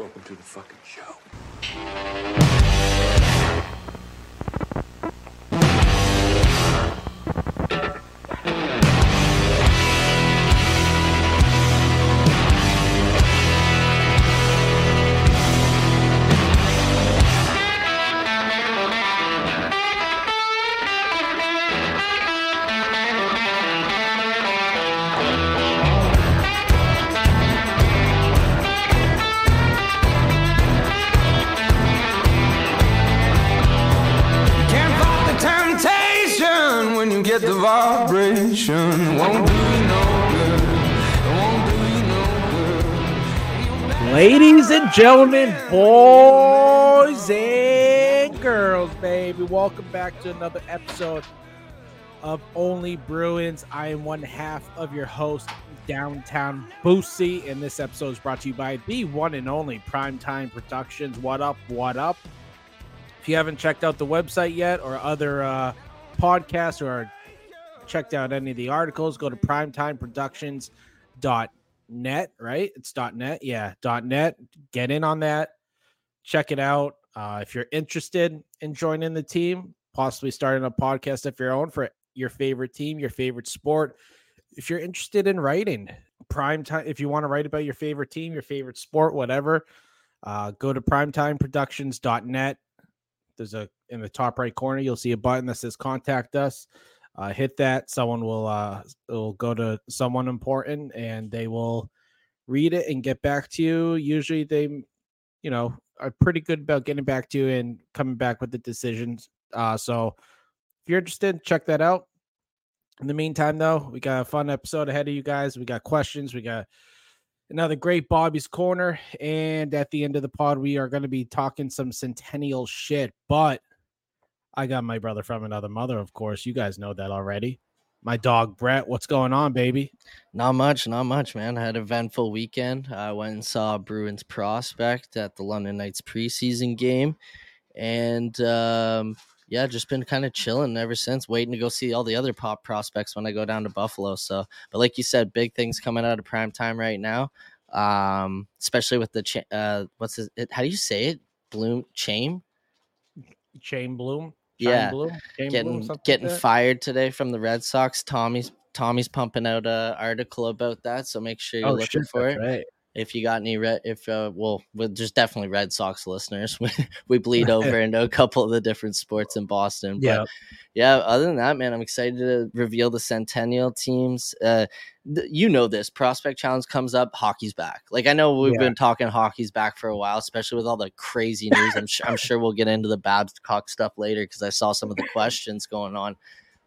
Welcome to the fucking show. Gentlemen, boys and girls, baby, welcome back to another episode of Only Bruins. I am one half of your host, Downtown Boosy, and this episode is brought to you by the one and only Primetime Productions. What up? What up? If you haven't checked out the website yet or other uh, podcasts or checked out any of the articles, go to primetimeproductions.net, right? It's dot .net. Yeah, Dot .net. Get in on that. Check it out. Uh, if you're interested in joining the team, possibly starting a podcast of your own for your favorite team, your favorite sport. If you're interested in writing, prime time, if you want to write about your favorite team, your favorite sport, whatever, uh, go to primetimeproductions.net there's a in the top right corner you'll see a button that says contact us uh, hit that someone will uh will go to someone important and they will read it and get back to you usually they you know are pretty good about getting back to you and coming back with the decisions uh so if you're interested check that out in the meantime though we got a fun episode ahead of you guys we got questions we got another great Bobbie's Corner. And at the end of the pod, we are going to be talking some centennial shit. But I got my brother from another mother, of course. You guys know that already. My dog Brett, what's going on, baby? Not much, not much, man. I had an eventful weekend. I went and saw Bruins prospect at the London Knights preseason game, and um, yeah, just been kind of chilling ever since. Waiting to go see all the other pop prospects when I go down to Buffalo. So, but like you said, big things coming out of prime time right now. Um, especially with the cha- uh, what's his, it? How do you say it? Bloom Chain. Chain Bloom. Yeah, Chain getting something getting like fired today from the Red Sox. Tommy's Tommy's pumping out a article about that, so make sure you're Oh, looking shit, for it. right. If you got any red, if uh, well, there's definitely Red Sox listeners. We, we bleed over into a couple of the different sports in Boston. But Yeah. yeah, other than that, man, I'm excited to reveal the Centennial teams. Uh, th- you know this prospect challenge comes up, hockey's back. Like I know we've Yeah. been talking hockey's back for a while, especially with all the crazy news. I'm sure I'm sure we'll get into the Babcock stuff later because I saw some of the questions going on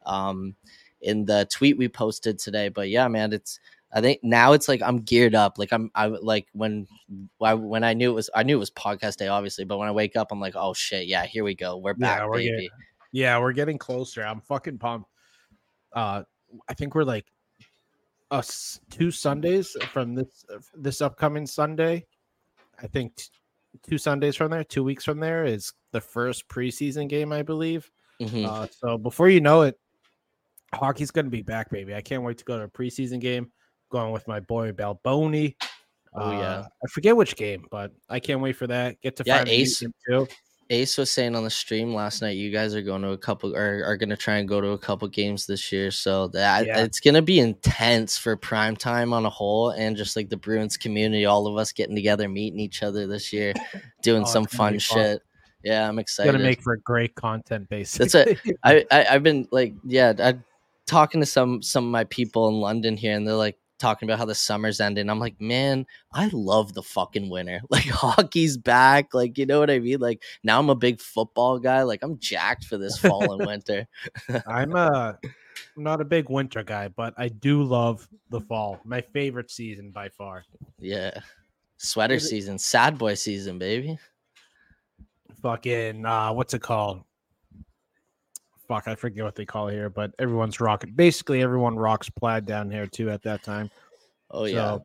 um, in the tweet we posted today. But yeah, man, it's I think now it's like I'm geared up. Like I'm I like when I, when I knew it was I knew it was podcast day, obviously. But when I wake up, I'm like, oh shit, yeah, here we go, we're back, Yeah, we're baby. getting- Yeah, we're getting closer. I'm fucking pumped. Uh, I think we're like us two Sundays from this this upcoming Sunday. I think t- two Sundays from there, two weeks from there is the first preseason game, I believe. Mhm. Uh, so before you know it, hockey's gonna be back, baby. I can't wait to go to a preseason game. Going with my boy Balboni. Oh, yeah. Uh, I forget which game, but I can't wait for that. Get to Yeah, Ace. too. Ace was saying on the stream last night, you guys are going to a couple or are going to try and go to a couple games this year. So that Yeah. it's going to be intense for prime time on a whole, and just like the Bruins community, all of us getting together, meeting each other this year, doing Oh, some fun fun. shit. Yeah, I'm It's excited. gonna make for a great content, basically. That's it. I, I I've been like, yeah, I'm talking to some some of my people in London here, and they're like talking about how the summer's ending. I'm like, man, I love the fucking winter. Like hockey's back. Like you know what I mean. Like now I'm a big football guy. Like I'm jacked for this fall and winter. I'm a I'm not a big winter guy, but I do love the fall. My favorite season by far. Yeah, sweater season, sad boy season, baby. Fucking uh what's it called? Fuck, I forget what they call it here, but everyone's rocking. Basically, everyone rocks plaid down here too at that time. Oh yeah.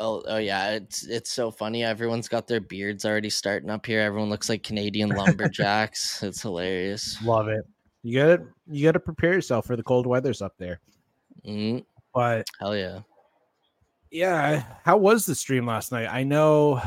Oh, oh yeah, it's it's so funny. Everyone's got their beards already starting up here. Everyone looks like Canadian lumberjacks. it's hilarious. Love it. You got to You got to prepare yourself for the cold weather's up there. Mm, But hell yeah. yeah, how was the stream last night? I know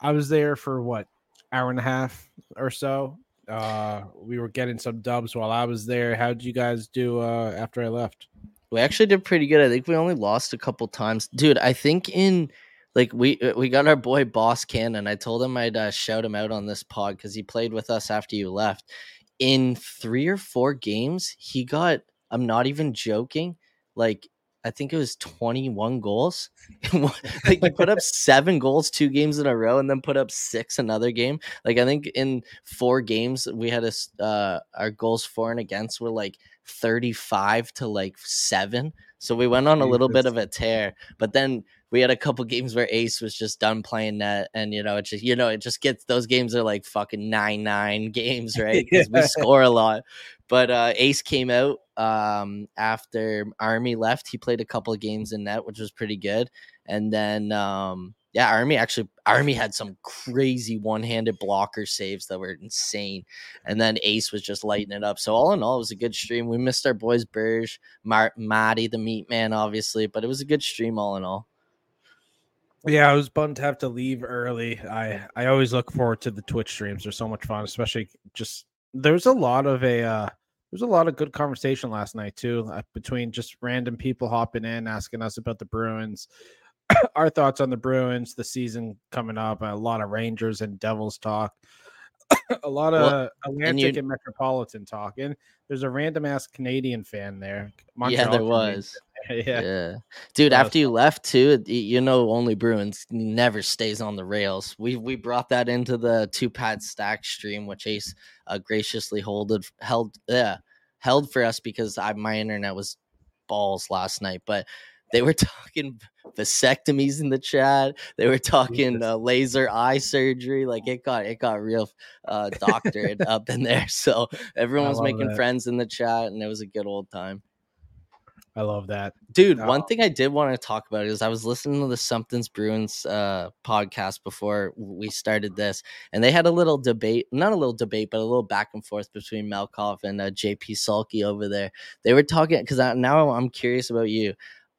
I was there for what hour and a half or so. Uh, we were getting some dubs while I was there. How did you guys do uh, after I left? We actually did pretty good. I think we only lost a couple times, dude. I think in like we uh, we got our boy Boss Cannon. I told him I'd uh, shout him out on this pod because he played with us after you left. In three or four games, he got. I'm not even joking. Like I think it was 21 goals. like he put up seven goals two games in a row, and then put up six another game. Like I think in four games we had a uh, our goals for and against were like 35 to like seven. So we went on a little bit of a tear, but then we had a couple games where Ace was just done playing net, and you know, it just you know, it just gets those games are like fucking nine nine games, right? Because we score a lot. But uh, Ace came out um, after Army left. He played a couple of games in net, which was pretty good. And then um, yeah, Army actually Army had some crazy one-handed blocker saves that were insane, and then Ace was just lighting it up. So all in all, it was a good stream. We missed our boys Burge, Mar- Matty, the Meat Man, obviously, but it was a good stream all in all. Yeah, I was bummed to have to leave early. I I always look forward to the Twitch streams. They're so much fun, especially just there's a lot of a uh there's a lot of good conversation last night too uh, between just random people hopping in asking us about the Bruins our thoughts on the Bruins, the season coming up, a lot of Rangers and Devils talk, a lot of well, Atlantic and, and, Metropolitan talk, and there's a random ass Canadian fan there. Montreal yeah, there was. yeah. yeah, dude. after you left too, you know, only Bruins never stays on the rails. We we brought that into the two pad stack stream, which Ace uh, graciously holded held yeah held for us because I, my internet was balls last night, but they were talking vasectomies in the chat. They were talking uh, laser eye surgery. Like it got it got real uh, doctored up in there. So everyone was making that. friends in the chat, and it was a good old time. I love that. Dude, oh. one thing I did want to talk about is I was listening to the Something's Bruins uh, podcast before we started this, and they had a little debate, not a little debate, but a little back and forth between Melkoff and uh, JP Sulky over there. They were talking because now I'm curious about you.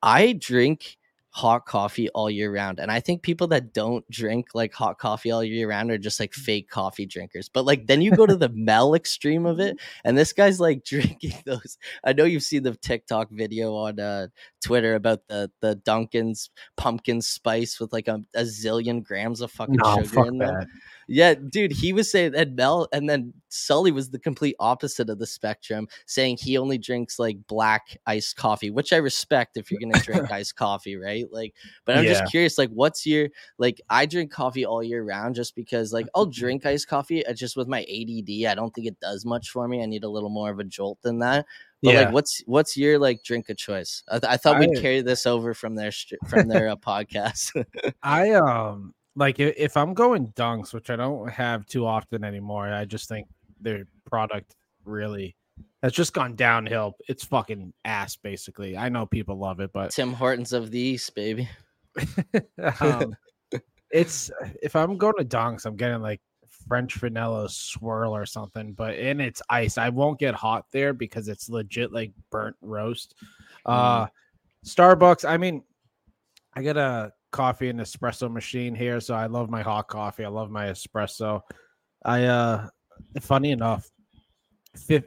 I drink hot coffee all year round. And I think people that don't drink like hot coffee all year round are just like fake coffee drinkers. But like then you go to the Mel extreme of it, and this guy's like drinking those. I know you've seen the TikTok video on uh, Twitter about the the Dunkin's pumpkin spice with like a, a zillion grams of fucking no, sugar in there. Yeah, dude, he was saying that Mel, and then Sully was the complete opposite of the spectrum, saying he only drinks like black iced coffee, which I respect if you're gonna drink iced coffee, right? Like, but I'm yeah. just curious, like, what's your like? I drink coffee all year round just because, like, I'll drink iced coffee. Uh, just with my ADD, I don't think it does much for me. I need a little more of a jolt than that. But yeah. like, what's what's your like drink of choice? I, th- I thought we'd carry this over from their from their uh, podcast. I um like if I'm going dunks, which I don't have too often anymore, I just think their product really has just gone downhill. It's fucking ass, basically. I know people love it, but Tim Hortons of the East, baby. um, it's if I'm going to dunks, I'm getting like French vanilla swirl or something, but in it's ice. I won't get hot there because it's legit like burnt roast. Uh, mm. Starbucks. I mean, I get a coffee and espresso machine here, so I love my hot coffee. I love my espresso. I uh funny enough,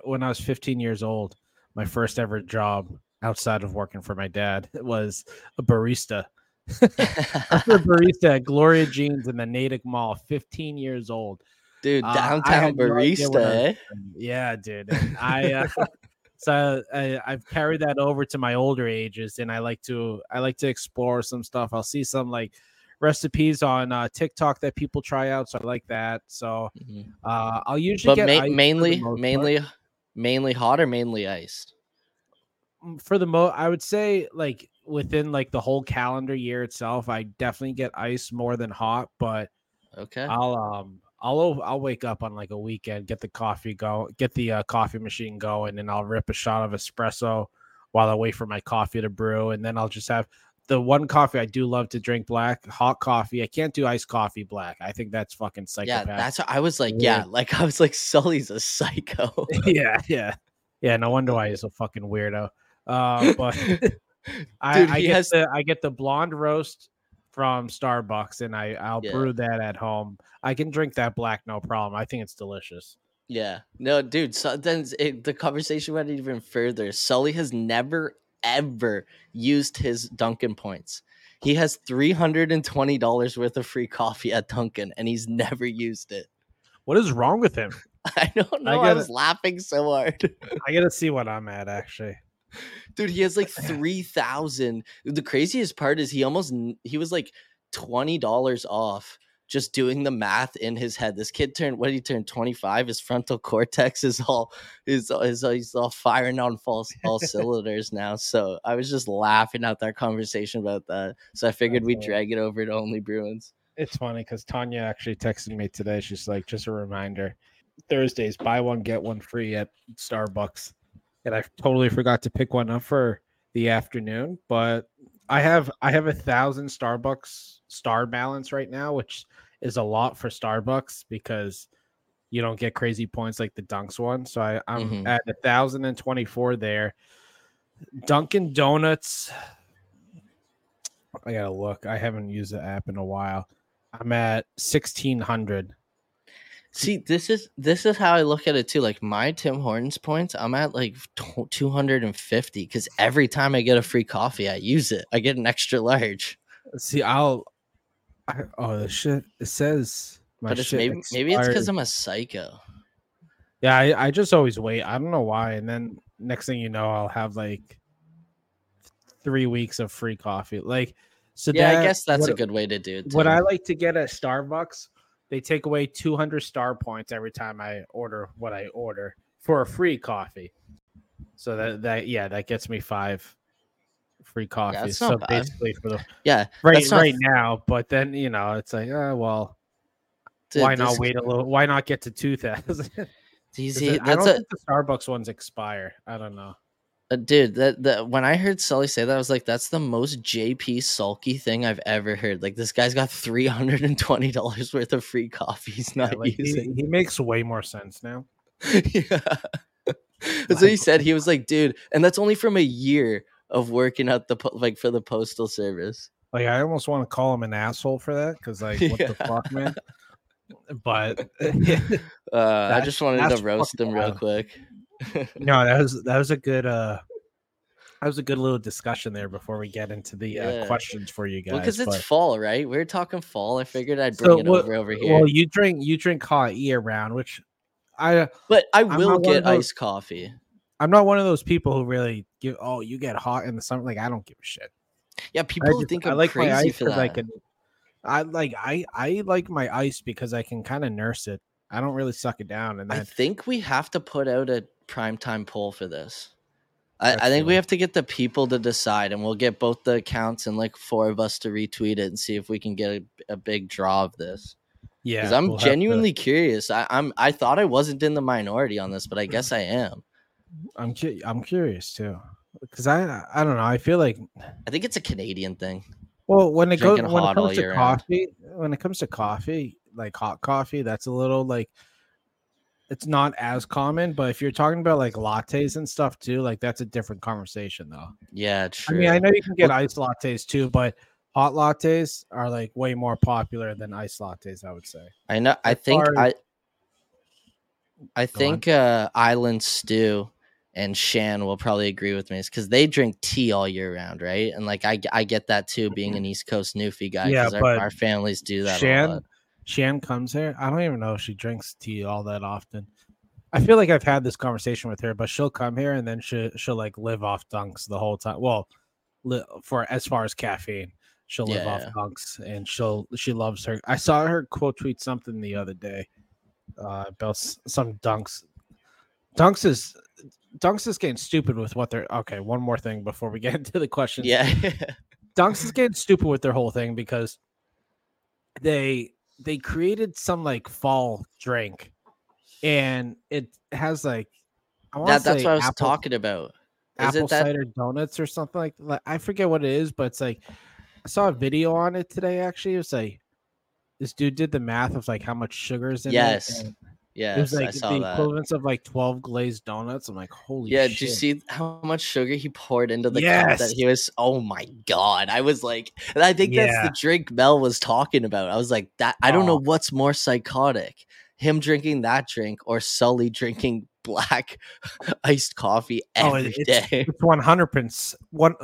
when I was 15 years old, my first ever job outside of working for my dad was a barista. After a barista at Gloria Jeans in the Natick Mall, 15 years old. Dude, uh, downtown uh, barista, no eh? Yeah, dude. And I uh, so I, I've carried that over to my older ages, and I like to I like to explore some stuff. I'll see some like recipes on uh, TikTok that people try out, so I like that. So mm-hmm. uh, I'll usually but ma- mainly mainly part. mainly hot or mainly iced. Mm, for the mo, I would say like within like the whole calendar year itself, I definitely get ice more than hot, but okay, I'll um I'll I'll wake up on like a weekend, get the coffee go, get the uh, coffee machine going, and I'll rip a shot of espresso while I wait for my coffee to brew, and then I'll just have the one coffee I do love to drink black, hot coffee. I can't do iced coffee black. I think that's fucking psychopath. Yeah, that's what I was like. Yeah, like I was like, Sully's a psycho. yeah, yeah, yeah. No wonder why he's a fucking weirdo. Uh, but I, I get has... the I get the blonde roast from Starbucks, and I I'll Yeah. brew that at home. I can drink that black no problem. I think it's delicious. Yeah. No, dude. So then it, the conversation went even further. Sully has never ever used his Dunkin' points. He has three hundred and twenty dollars worth of free coffee at Dunkin', and he's never used it. What is wrong with him? I don't know. I, gotta- was laughing so hard. I gotta see what I'm at actually. Dude, he has like three thousand. The craziest part is he almost he was like twenty dollars off just doing the math in his head. This kid turned what did he turn twenty five? His frontal cortex is all is is he's all firing on false all cylinders now. So I was just laughing at that conversation about that. So I figured we'd drag it over to only Bruins. It's funny because Tanya actually texted me today. She's like, just a reminder Thursdays, buy one, get one free at Starbucks. And I totally forgot to pick one up for the afternoon. But I have I have a thousand Starbucks star balance right now, which is a lot for Starbucks because you don't get crazy points like the Dunks one. So I, I'm Mhm. at a thousand and twenty four there. Dunkin' Donuts. I gotta look. I haven't used the app in a while. I'm at sixteen hundred. See, this is this is how I look at it too. Like my Tim Hortons points, I'm at like two hundred and fifty because every time I get a free coffee, I use it. I get an extra large. See, I'll. I, oh, shit! It says my but it's shit maybe maybe it's because. I'm a psycho. Yeah, I, I just always wait. I don't know why. And then next thing you know, I'll have like three weeks of free coffee. Like, so Yeah, I guess that's a good way to do it. What. I like to get at Starbucks, they take away 200 star points every time I order what I order for a free coffee. So that that yeah, that gets me five free coffees. that's so bad. basically for the yeah, right right now, but then you know it's like, uh, well, dude, why not wait a little? Why not get to 2000? These, 'Cause I I that's don't a, think the Starbucks ones expire. I don't know. Uh, dude that, that when i heard sully say that i was like that's the most jp sulky thing i've ever heard. Like this guy's got $320 worth of free coffee he's Yeah, not like, he, using. he makes way more sense now. yeah. That's what he said. He was like dude and that's only from a year of working at the po- like for the postal service. Like I almost want to call him an asshole for that because like what the fuck, man. But uh i just wanted to roast him real quick no, that was that was a good uh that was a good little discussion there before we get into the uh, questions for you guys. well because it's but- fall right we are talking fall i figured i'd bring So it what- over over here well, you drink you drink hot year round, which I but i will get those- iced coffee I'm not one of those people who really give. Oh, you get hot in the summer. Like I don't give a shit. yeah I, people just- think I i'm like my ice for that I can. I like I I like my ice because I can kind of nurse it. I don't really suck it down, and I think we have to put out a primetime poll for this. I, I think we have to get the people to decide, and we'll get both the accounts and like four of us to retweet it and see if we can get a, a big draw of this. yeah, Because I'm we'll have to- genuinely curious. I, I'm I thought I wasn't in the minority on this, but I guess I am. I'm cu- I'm curious too because I I don't know. I feel like I think it's a Canadian thing. well when it goes when it comes to year round. coffee when it comes to coffee like hot coffee that's a little like it's not as common. But if you're talking about like lattes and stuff too, like that's a different conversation though. Yeah, true. I mean, I know you can get iced lattes too, but hot lattes are like way more popular than iced lattes. I would say. I know. I think far I. I think uh, Island Stew and Shan will probably agree with me, because they drink tea all year round, right? And like I, I get that too, being an East Coast Newfie guy, Yeah, our, but our families do that. a Shan, Shan comes here. I don't even know if she drinks tea all that often. I feel like I've had this conversation with her, but she'll come here and then she she'll like live off dunks the whole time. Well, li- for as far as caffeine, she'll live Yeah, off dunks, and she'll she loves her. I saw her quote tweet something the other day uh, about some dunks. Dunks is dunks is getting stupid with what they're okay. One more thing before we get into the questions. Yeah, Dunks is getting stupid with their whole thing because they they created some like fall drink, and it has like I want that, that's what I was apple, talking about. Is apple that? cider donuts or something like like I forget what it is, but it's like I saw a video on it today. Actually, it was like this dude did the math of like how much sugar is in Yes. it. and Yeah, it was like the saw that. of like 12 glazed donuts. I'm like, holy shit. Yeah, shit. did you see how much sugar he poured into the cup that he was? Oh my god! I was like, and I think that's the drink Mel was talking about. I was like, that. I don't know Oh. what's more psychotic, him drinking that drink or Sully drinking black iced coffee Oh, every it- day. It's 100% one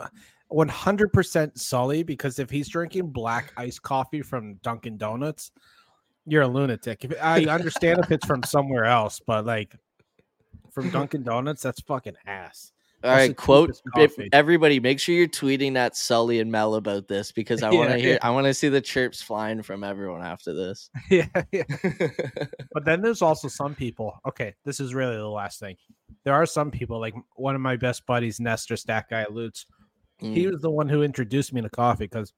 100% uh, Sully because if he's drinking black iced coffee from Dunkin' Donuts, you're a lunatic. If, I understand if it's from somewhere else, but like from Dunkin' Donuts, that's fucking ass. All That's right, quote everybody. Make sure you're tweeting at Sully and Mel about this because I want Yeah, to hear. yeah. I want to see the chirps flying from everyone after this. yeah, yeah. But then there's also some people. Okay, this is really the last thing. There are some people like one of my best buddies, Nestor Stack Guy Lutz. He Mm, was the one who introduced me to coffee because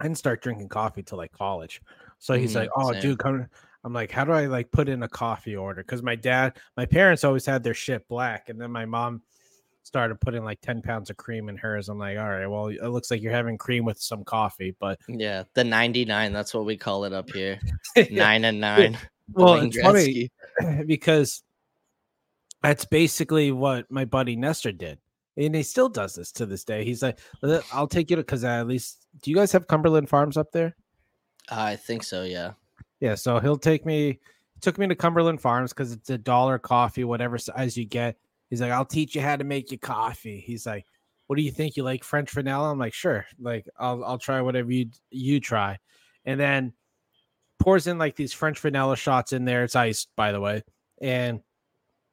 I didn't start drinking coffee till like college. So he's Mhm, like, "Oh, same. dude, come." I'm like, "How do I like put in a coffee order?" Because my dad, my parents always had their shit black, and then my mom started putting like 10 pounds of cream in hers. I'm like, "All right, well, it looks like you're having cream with some coffee." But yeah, the 99. That's what we call it up here. Nine and nine. well, it's funny because that's basically what my buddy Nestor did. And he still does this to this day. He's like, "Uh, I'll take you to because at least do you guys have Cumberland Farms up there? I think so. Yeah. Yeah, so he'll take me took me to Cumberland Farms because it's a dollar coffee, whatever size you get. He's like, I'll teach you how to make your coffee. He's like, What do you think? You like French vanilla? I'm like, sure. Like, I'll I'll try whatever you you try. And then pours in like these French vanilla shots in there. It's iced, by the way. And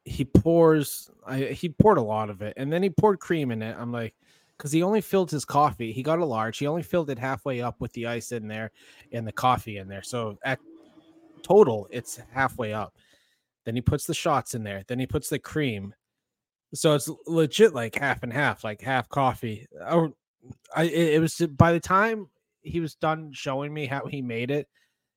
he pours I, he poured a lot of it and then he poured cream in it. I'm like, because he only filled his coffee. He got a large. He only filled it halfway up with the ice in there and the coffee in there. So at total, it's halfway up. Then he puts the shots in there. Then he puts the cream. So it's legit like half and half, like half coffee. Or I it, it was by the time he was done showing me how he made it,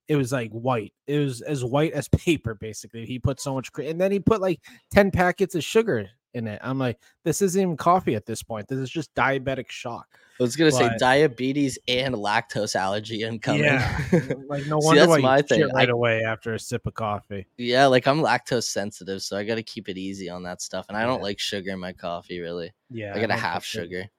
it was like white. It was as white as paper, basically. He put so much cream, and then he put like 10 packets of sugar in it. I'm like, this isn't even coffee at this point. This is just diabetic shock. I was gonna say diabetes and lactose allergy incoming. Yeah. Like no See, wonder that's why my thing. right I- away after a sip of coffee. yeah, like I'm lactose sensitive, so I got to keep it easy on that stuff. And I don't Yeah. like sugar in my coffee, really. Yeah, I got a half sugar.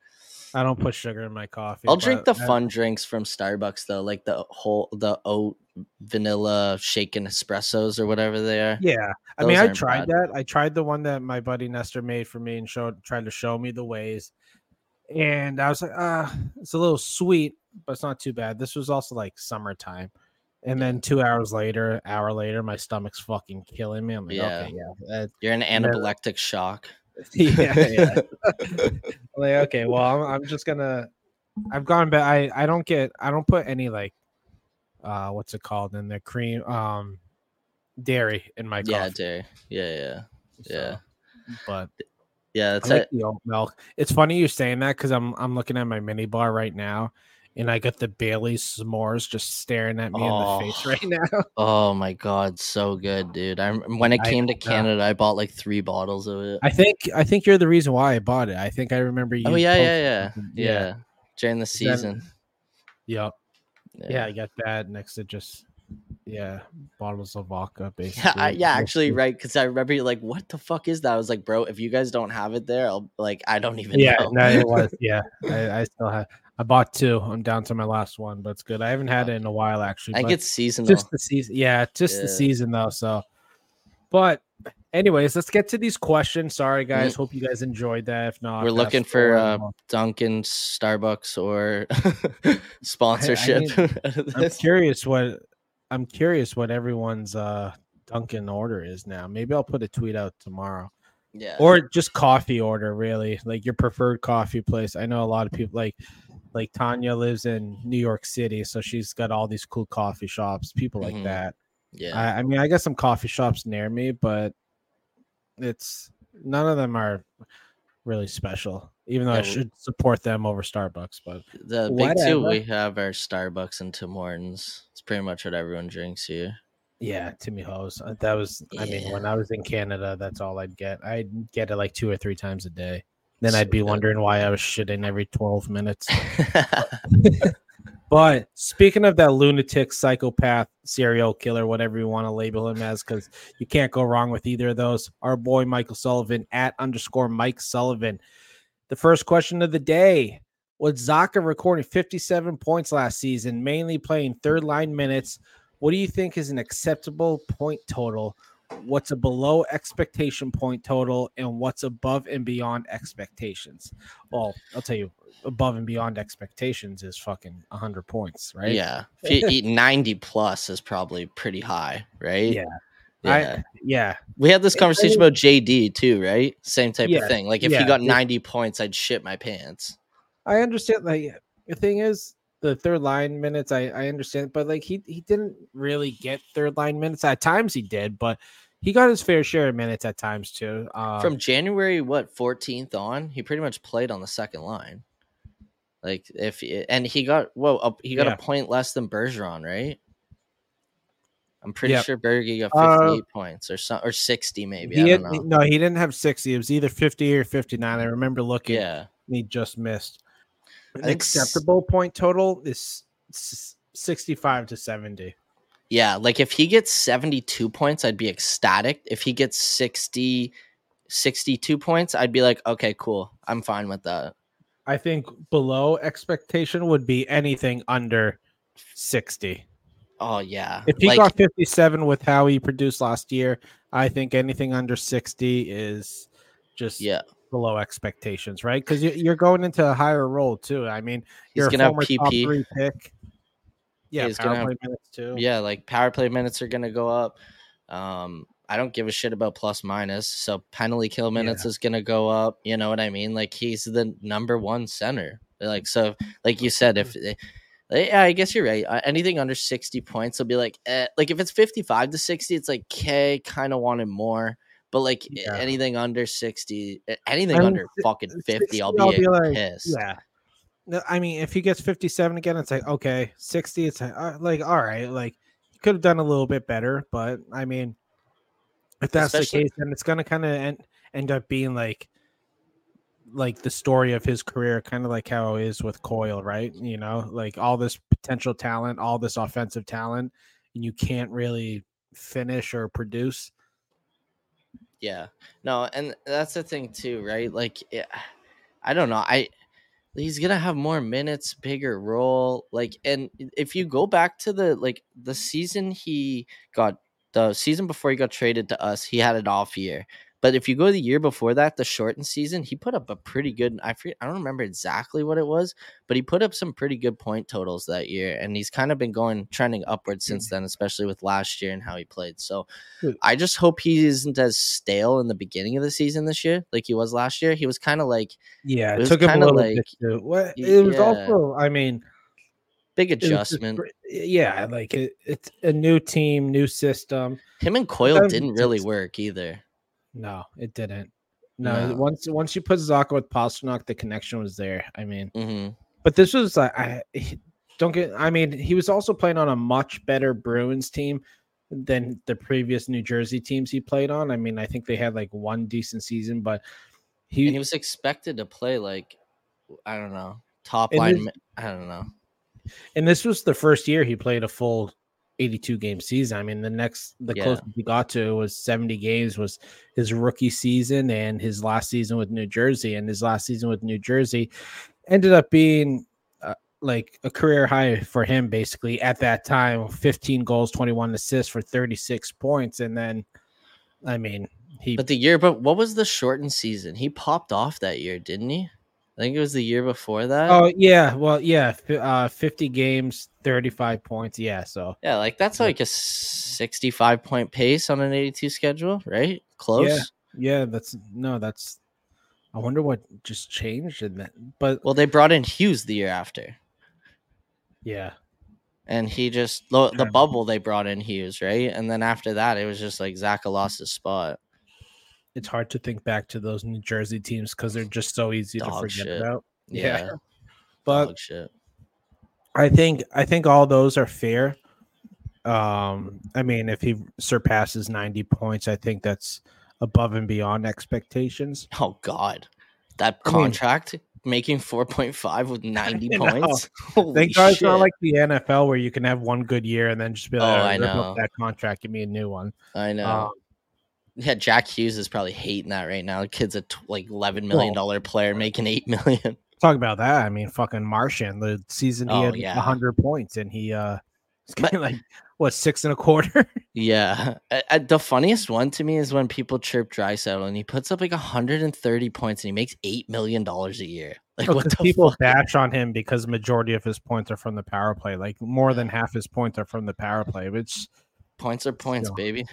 I don't put sugar in my coffee. I'll drink the I- fun drinks from Starbucks though, like the whole the oat vanilla shaken espressos or whatever they are. Yeah, I Those mean, I tried bad. that. I tried the one that my buddy Nestor made for me and showed tried to show me the ways. And I was like, ah, it's a little sweet, but it's not too bad. This was also like summertime. And then two hours later, hour later, my stomach's fucking killing me. I'm like, Yeah. okay, yeah, You're in then- anaphylactic shock. yeah, yeah. Like, okay, well, I'm, I'm just gonna. I've gone back. I I don't get. I don't put any like, uh, what's it called in the cream, um, dairy in my yeah, dairy. Yeah, yeah, yeah. so, But yeah. That's I like it. the oat milk. It's funny you're saying that because I'm I'm looking at my mini bar right now, and I got the Bailey's s'mores just staring at me in the face Oh. right now. Oh my god, so good, dude. I when it I came to know. Canada, I bought like three bottles of it. I think I think you're the reason why I bought it. I think I remember oh, you. oh yeah, yeah, yeah, something. yeah. During the season. Yep. Yeah, I got that next to just yeah bottles of vodka basically. Yeah, I, yeah, actually, right? Because I remember you're like, "What the fuck is that?" I was like, "Bro, if you guys don't have it there, I'll like, I don't even Yeah, know." no, it was. Yeah, I, I still have. I bought two. I'm down to my last one, but it's good. I haven't had it in a while actually. I it's seasonal. just the season. Yeah, just the season though. So, but anyways, let's get to these questions. Sorry guys, hope you guys enjoyed that. If not, Mm. We're looking for, uh, Dunkin', Starbucks, or sponsorship. out of I'm curious what I'm curious what everyone's uh Dunkin' order is now. Maybe I'll put a tweet out tomorrow. yeah, or just coffee order really like your preferred coffee place i know a lot of people like like tanya lives in new york city so she's got all these cool coffee shops people like Mhm. that. Yeah, I, I mean i got some coffee shops near me but it's none of them are really special even though Yeah, i should support them over starbucks but the big two we have are Starbucks and Tim Hortons. It's pretty much what everyone drinks here. yeah timmy hose uh, that was i mean when i was in canada that's all i'd get. I'd get it like two or three times a day then i'd be wondering why i was shitting every 12 minutes But speaking of that lunatic, psychopath, serial killer, whatever you want to label him as, because you can't go wrong with either of those. Our boy Michael Sullivan at underscore Mike Sullivan. The first question of the day was Zacha recording 57 points last season, mainly playing third line minutes. What do you think is an acceptable point total? What's a below expectation point total, and what's above and beyond expectations? Well, I'll tell you, above and beyond expectations is fucking 100 points, right? Yeah. If you eat 90 plus is probably pretty high, right? Yeah. Yeah. I, yeah. we had this I conversation mean- about JD too, right? Same type Yeah, of thing. Like if yeah, he got yeah. 90 points, I'd shit my pants. I understand. Like the thing is, the third line minutes, I I understand, but like he he didn't really get third line minutes. At times he did, but he got his fair share of minutes at times too. Um, From January what 14th on, he pretty much played on the second line. Like if and he got well, up he got Yeah. a point less than Bergeron, right? I'm pretty Yep. sure Berge got Uh, 58 points or some or 60 maybe. he I had- don't know. no, he didn't have sixty. It was either fifty or fifty nine. I remember looking. Yeah. he just missed. An acceptable point total is sixty-five to seventy. Yeah, like if he gets 72 points, I'd be ecstatic. If he gets 60 62 points, I'd be like, "Okay, cool. I'm fine with that." I think below expectation would be anything under sixty. Oh yeah. If he like, got 57 with how he produced last year, I think anything under 60 is just yeah, below expectations, right? Because you, you're going into a higher role too. I mean, he's you're gonna a have PP. three pick. Yeah, He's gonna have- minutes too. Yeah, like power play minutes are gonna go up. Um, I don't give a shit about plus minus. So penalty kill minutes is gonna go up. You know what I mean? Like he's the number one center. Like so, like you said, if eh, yeah, I guess you're right. Anything under sixty points will be like, eh. like if it's fifty five to sixty, it's like okay, kind of wanted more. But like Yeah. anything under sixty, anything I mean, under fucking 60, fifty, I'll I'll be, be like, pissed. Yeah. No, I mean, if he gets 57 again, it's like, okay, 60, it's like, uh, like all right, like you could have done a little bit better, but I mean, if that's Especially- the case, then it's going to kind of end, end up being like, like the story of his career, kind of like how it is with Coyle, right? You know, like all this potential talent, all this offensive talent, and you can't really finish or produce. Yeah. No, and that's the thing too, right? Like yeah, I don't know. I he's going to have more minutes, bigger role. Like and if you go back to the like the season he got the season before he got traded to us, he had an off year. But if you go the year before that, the shortened season, he put up a pretty good. I forget, I don't remember exactly what it was, but he put up some pretty good point totals that year, and he's kind of been going trending upwards hmm. since then, especially with last year and how he played. So I just hope he isn't as stale in the beginning of the season this year, like he was last year. He was kind of like Yeah, It it took him a kinda little like-. What it was yeah. also, I mean, big was just adjustment. yeah, like it, it's a new team, new system. Him and Coyle didn't really work either. No, it didn't. No, No. once once you put Zacha with Pastrnak, the connection was there. I mean, hmm but this was like I don't get. I mean, he was also playing on a much better Bruins team than the previous New Jersey teams he played on. I mean, I think they had like one decent season, but he, And he was expected to play like I don't know top line. this- I don't know. and this was the first year he played a full 82 game season. I mean, the next the Yeah. closest he got to was 70 games was his rookie season and his last season with New Jersey. And his last season with New Jersey ended up being uh, like a career high for him basically at that time 15 goals, 21 assists for 36 points. And then, I mean, he But the year, but what was the shortened season? He popped off that year, didn't he? I think it was the year before that. Oh yeah, well yeah, uh 50 games, 35 points. Yeah, so yeah, like that's like a sixty-five point pace on an eighty-two schedule, right? Close. yeah, that's no, that's I wonder what just changed in that. But Well, they brought in Hughes the year after, yeah, and he just lo- the bubble they brought in Hughes, right? And then after that, it was just like Zach lost his spot. It's hard to think back to those New Jersey teams because they're just so easy to forget shit. about. Yeah, Yeah. But dog. I think I think all those are fair. Um, I mean, if he surpasses 90 points, I think that's above and beyond expectations. Oh God, that I mean- contract making 4.5 with 90 points. Thank God it's not like the NFL where you can have one good year and then just be like, Oh, "All right, I know. that contract, give me a new one. I know. Um, yeah, Jack Hughes is probably hating that right now. The kid's a t- like 11 million dollar player making 8 million. talk about that. I mean, fucking Marchand, the season he Oh, had yeah. hundred points and he uh But- like what six and a quarter. Yeah. Uh, uh, the funniest one to me is when people chirp Draisaitl and he puts up like 130 points and he makes $8 million a year. Like, what the people fuck? bash on him because majority of his points are from the power play. Like more than half his points are from the power play, which Points are points, Still. baby.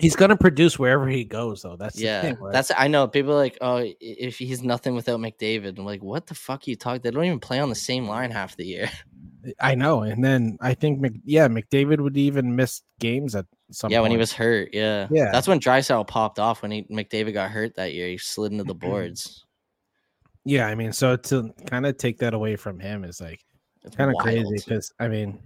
He's gonna produce wherever he goes. Though that's the Yeah, thing, like- that's I know. People are like, oh, if he's nothing without McDavid, I'm like, what the fuck you talk? They don't even play on the same line half the year. Eh, I know. And then I think Mc, yeah, McDavid would even miss games at some. yeah, when he was hurt. Yeah, Yeah. That's when Draisaitl popped off when he McDavid got hurt that year. He slid into the mm-hmm. boards. Yeah, I mean, so to kind of take that away from him is like It's kind of crazy because I mean,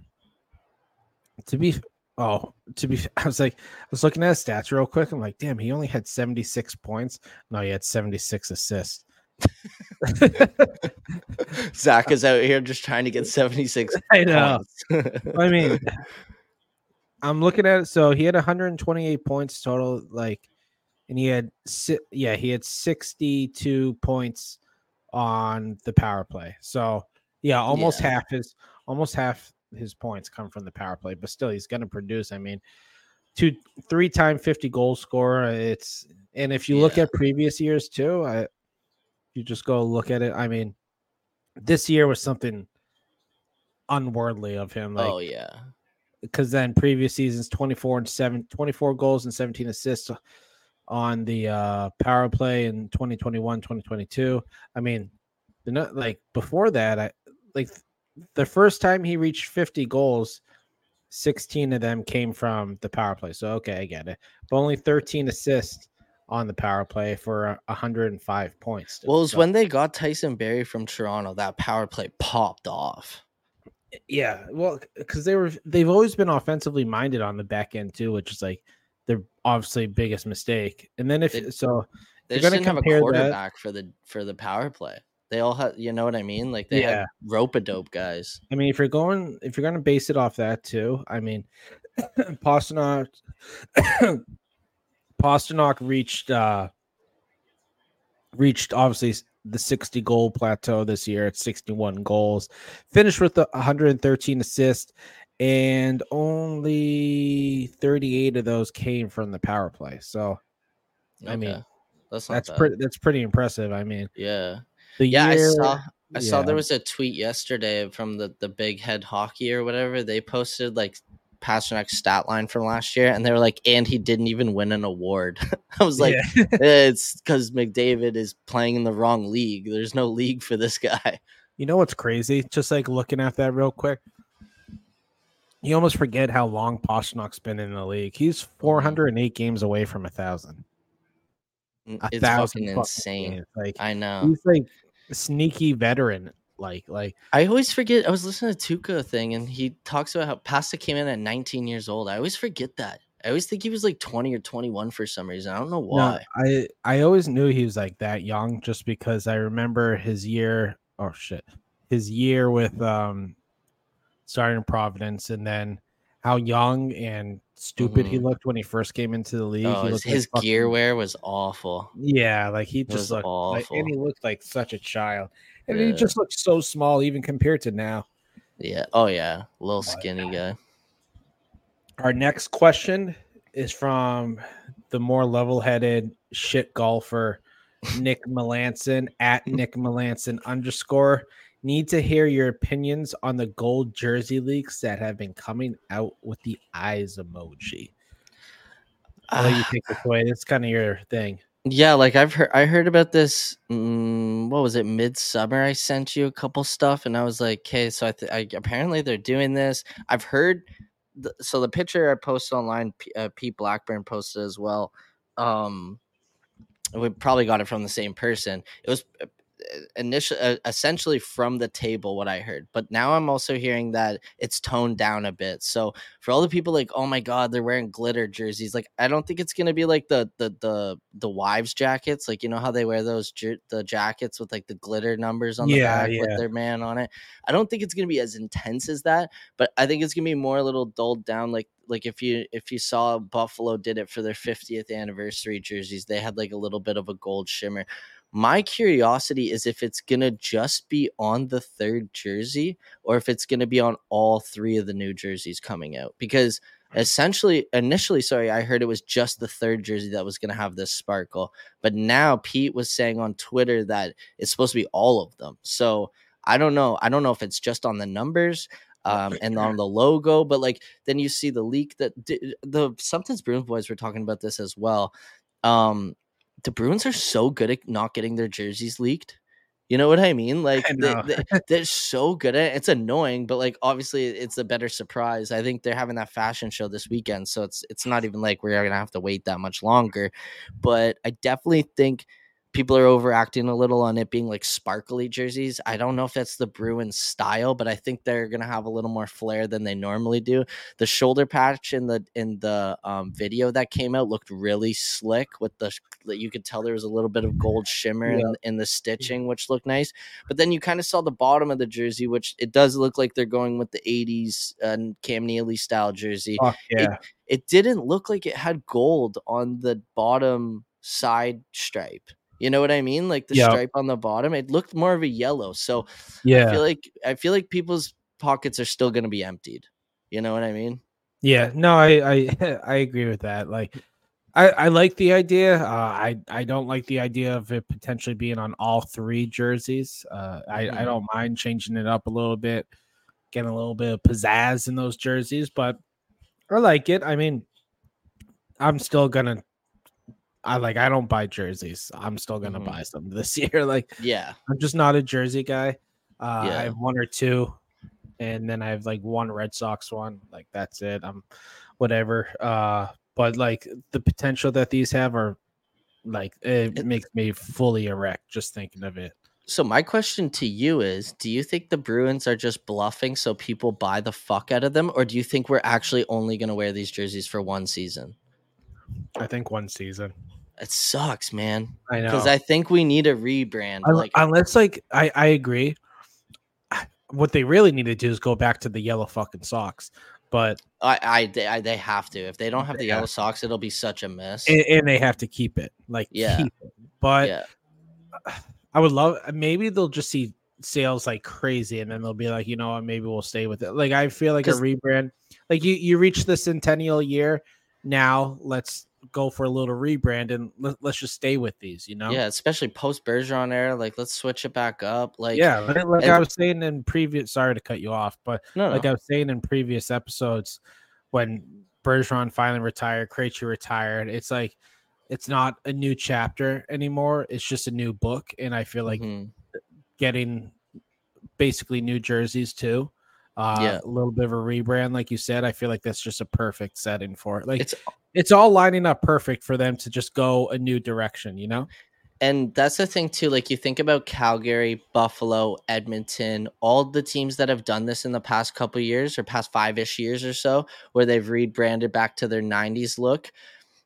to be oh to be I was like I was looking at his stats real quick. I'm like, damn, he only had 76 points. No, he had 76 assists. Zach is out here just trying to get 76 I know. I mean, I'm looking at it. So he had 128 points total, like, and he had yeah, he had 62 points on the power play. So yeah, almost Yeah. half his almost half his points come from the power play, but still he's gonna produce. I mean, two three time 50 goal scorer. It's and if you look at previous years too, I you just go look at it. I mean, this year was something unworldly of him. Like oh yeah, because then previous seasons 24 and 7 24 goals and 17 assists on the uh power play in 2021 2022 i mean the not like before that i like the first time he reached 50 goals 16 of them came from the power play so okay i get it but only 13 assists on the power play for uh, 105 points still. well, it was So- when they got Tyson Barrie from Toronto that power play popped off. Yeah, well, because they were they've always been offensively minded on the back end too, which is like their obviously biggest mistake. And then if They- so, They You're gonna didn't have a compare that- quarterback for the for the power play. They all had, you know what I mean? Like they Yeah. had rope a dope guys. I mean, if you're going if you're going to base it off that too, I mean, Pastrnak Pastrnak reached uh reached obviously the 60 goal plateau this year at 61 goals, finished with the 113 assists, and only 38 of those came from the power play. So I mean, that's not that's pretty that's pretty impressive. I mean, Yeah, the yeah. year, I saw. I saw there was a tweet yesterday from the the Big Head Hockey or whatever. They posted like Pastrnak's stat line from last year, and they were like, and he didn't even win an award. I was like, Yeah. it's because McDavid is playing in the wrong league. There's no league for this guy. You know what's crazy? Just like looking at that real quick, you almost forget how long Pastrnak's been in the league. He's mm-hmm. 408 games away from a thousand. Mm, a It's thousand fucking insane. games. Like I know. he's like sneaky veteran. Like like I always forget. I was listening to Tuukka thing, and he talks about how Pasta came in at 19 years old. I always forget that. I always think he was like 20 or 21 for some reason. I don't know no, why. I I always knew he was like that young, just because I remember his year. Oh shit, his year with um starting Providence, and then how young and stupid he Mhm. looked when he first came into the league. Oh, he his, looked like his fucking- gear wear was awful. Yeah, like he just looked like, and he looked like such a child, and he just looked so small even compared to now. Yeah. Oh yeah, little skinny guy. Our next question is from the more level-headed shit golfer Nick Melanson at Nick Melanson underscore. Need to hear your opinions on the gold jersey leaks that have been coming out with the eyes emoji. I'll let you Ah, take this away. It's kind of your thing. yeah, like I've heard. I heard about this. Mm, what was it? Midsummer. I sent you a couple stuff, and I was like, okay, so I, th- I apparently they're doing this. I've heard. The, so the picture I posted online, P- uh, Pete Blackburn posted as well. Um, we probably got it from the same person. It was initially uh, essentially from the table what I heard. But now I'm also hearing that it's toned down a bit. So for all the people like, oh my god, they're wearing glitter jerseys. Like I don't think it's gonna be like the the the the wives jackets. Like you know how they wear those jer- the jackets with like the glitter numbers on the Yeah, back yeah. with their man on it. I don't think it's gonna be as intense as that. But I think it's gonna be more a little dulled down. Like like if you if you saw Buffalo did it for their 50th anniversary jerseys, they had like a little bit of a gold shimmer. My curiosity is if it's gonna just be on the third jersey or if it's gonna be on all three of the new jerseys coming out. Because essentially, initially, sorry, I heard it was just the third jersey that was gonna have this sparkle. But now Pete was saying on Twitter that it's supposed to be all of them. So I don't know. I don't know if it's just on the numbers um, and on the logo, but like then you see the leak that the something's Bruins boys were talking about this as well. Um, the Bruins are so good at not getting their jerseys leaked. You know what I mean? Like I they, they, they're so good at it. It's annoying, but like obviously it's a better surprise. I think they're having that fashion show this weekend, so it's it's not even like we're gonna have to wait that much longer. But I definitely think people are overacting a little on it being like sparkly jerseys. I don't know if that's the Bruins style, but I think they're gonna have a little more flair than they normally do. The shoulder patch in the in the um, video that came out looked really slick with the you could tell there was a little bit of gold shimmer in, in the stitching, which looked nice. But then you kind of saw the bottom of the jersey, which it does look like they're going with the '80s uh, Cam Neely style jersey Fuck yeah. it didn't look like it had gold on the bottom side stripe. You know what I mean? Like the Yeah. stripe on the bottom, it looked more of a yellow. So yeah, I feel like I feel like people's pockets are still going to be emptied. You know what I mean? Yeah, no, I I I agree with that. Like, I I like the idea. Uh, I I don't like the idea of it potentially being on all three jerseys. Uh, I I Mhm. don't mind changing it up a little bit, getting a little bit of pizzazz in those jerseys, but I like it. I mean, I'm still gonna. I like. I don't buy jerseys. I'm still gonna Mhm. buy some this year. Like, Yeah. I'm just not a jersey guy. Uh, Yeah. I have one or two, and then I have like one Red Sox one. Like that's it. I'm whatever. Uh, but like the potential that these have are like it, It- makes me fully erect just thinking of it. So my question to you is, do you think the Bruins are just bluffing so people buy the fuck out of them or do you think we're actually only going to wear these jerseys for one season? I think one season. It sucks, man. I know. Cuz I think we need a rebrand. Un- Like unless like I I agree. What they really need to do is go back to the yellow fucking socks. But I, I, they, I they have to. If they don't have the yellow socks, it'll be such a mess. and, and they have to keep it. Like Yeah. keep it. But yeah. I would love maybe they'll just see sales like crazy and then they'll be like, you know what, maybe we'll stay with it. Like I feel like a rebrand. Like you you reach the centennial year. Now let's go for a little rebrand and let, let's just stay with these, you know? Yeah, especially post Bergeron era. Like, let's switch it back up. Like, yeah, like, like and- I was saying in previous sorry to cut you off, but no, no. like I was saying in previous episodes when Bergeron finally retired, Krejci retired, it's like it's not a new chapter anymore. It's just a new book. And I feel like Mhm. getting basically new jerseys too. Uh, Yeah. a little bit of a rebrand, like you said. I feel like that's just a perfect setting for it. Like it's it's all lining up perfect for them to just go a new direction, you know? and that's the thing too. Like, you think about Calgary, Buffalo, Edmonton, all the teams that have done this in the past couple years or past five ish years or so, where they've rebranded back to their '90s look.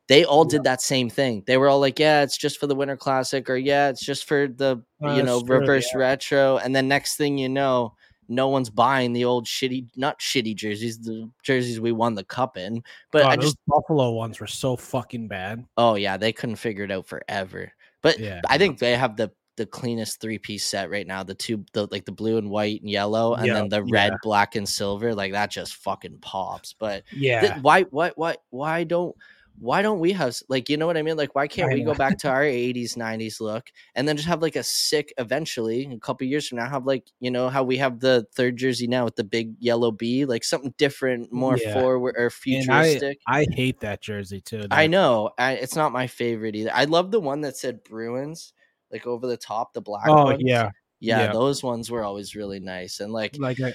They all did that same thing. They were all like, "Yeah, it's just for the Winter Classic," or "Yeah, it's just for the Uh, you know reverse retro." And then next thing you know, no one's buying the old shitty, not shitty jerseys, the jerseys we won the cup in. But I those just, Buffalo ones were so fucking bad. oh yeah, they couldn't figure it out forever. But Yeah. I think they have the the cleanest three piece set right now. The two, the like the blue and white and yellow, and Yeah, then the red, yeah. black, and silver. Like that just fucking pops. But Yeah. th- why, why, why, why don't? Why don't we have like you know what I mean? Like why can't we go back to our 80s 90s look and then just have like a sick eventually a couple years from now have like you know how we have the third jersey now with the big yellow B like something different more Yeah. forward or And I, futuristic I hate that jersey too. I know. I, it's not my favorite either. I love the one that said Bruins, like over the top, the black Oh ones. yeah. yeah, yeah. those ones were always really nice. And like, Like I,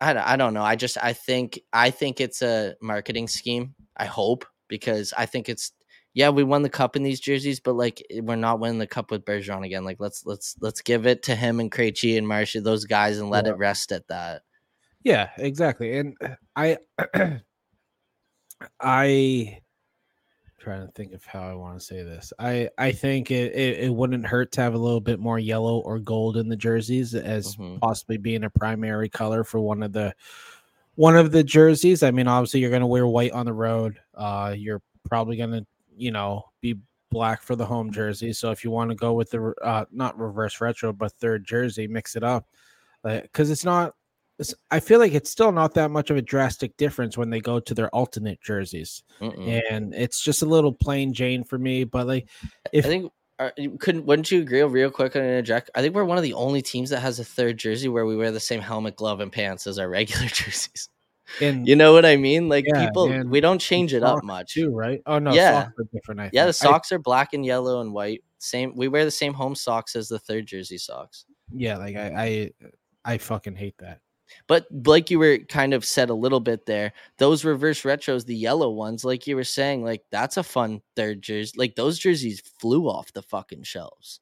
I, I don't know. I just I think I think it's a marketing scheme. I hope because I think it's yeah, we won the cup in these jerseys, but like eh, we're not winning the cup with Bergeron again. Like let's let's let's give it to him and Krejci and Marshy, those guys, and let Yeah. it rest at that. Yeah, exactly. And uh, I I trying to think of how I want to say this. I I think it, it, it wouldn't hurt to have a little bit more yellow or gold in the jerseys as Mhm. possibly being a primary color for one of the one of the jerseys. I mean, obviously you're gonna wear white on the road. Uh you're probably gonna, you know, be black for the home jersey. So if you want to go with the uh not reverse retro, but third jersey, mix it up. because it's not it's, I feel like it's still not that much of a drastic difference when they go to their alternate jerseys, Mm-mm. and it's just a little plain Jane for me. But like, if I think uh, you couldn't wouldn't you agree real quick on interject? I think we're one of the only teams that has a third jersey where we wear the same helmet, glove, and pants as our regular jerseys. In You know what I mean? Like Yeah, people, we don't change it up much. too, right? Oh no, Yeah. socks are different. I Yeah, the think. I- socks are black and yellow and white. Same. We wear the same home socks as the third jersey socks. yeah, like I, I, I fucking hate that. But like you were kind of said a little bit there, those reverse retros, the yellow ones, like you were saying, like that's a fun third jersey. Like those jerseys flew off the fucking shelves.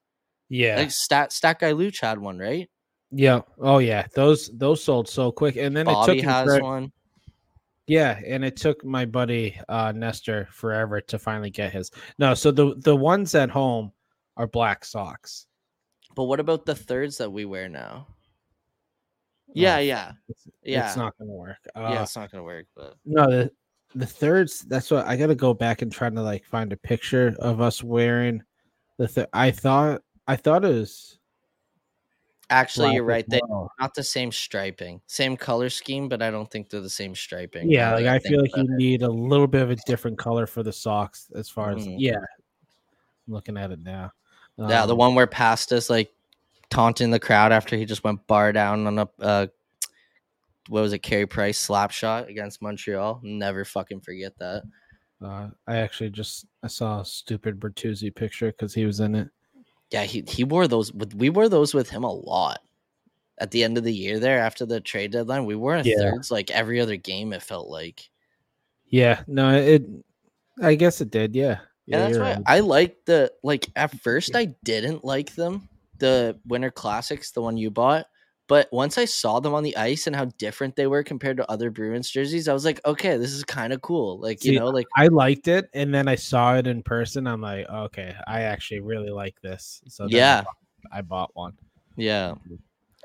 Yeah, Like Stat Stat Guy Luch had one, right? Yeah. Oh yeah, those those sold so quick, and then it took has for- one. Yeah, and it took my buddy uh Nestor forever to finally get his. No, so the the ones at home are black socks. But what about the thirds that we wear now? Yeah, Oh, yeah, It's, yeah. it's not gonna work. Uh, yeah. It's not gonna work, but No, the the thirds. That's what I got to go back and try to like find a picture of us wearing the. Th- I thought I thought it was. Actually, black you're right. They well. not the same striping, same color scheme, but I don't think they're the same striping. Yeah, like that I feel like you it. need a little bit of a different color for the socks. As far as Mhm. yeah, I'm looking at it now. Yeah, the Um, one where past us like taunting the crowd after he just went bar down on a uh, what was it, Carey Price slap shot against Montreal. Never fucking forget that. Uh, I actually just I saw a stupid Bertuzzi picture because he was in it. Yeah, he he wore those. With, we wore those with him a lot. At the end of the year, there after the trade deadline, we wore Yeah. thirds like every other game. It felt like, Yeah, no, it. I guess it did. Yeah, yeah. that's why right. I like the like. At first, I didn't like them, the Winter Classics, the one you bought. But once I saw them on the ice and how different they were compared to other Bruins jerseys, I was like, okay, this is kind of cool. Like you know, like I liked it, and then I saw it in person. I'm like, okay, I actually really like this. So I Yeah. bought- I bought one. Yeah.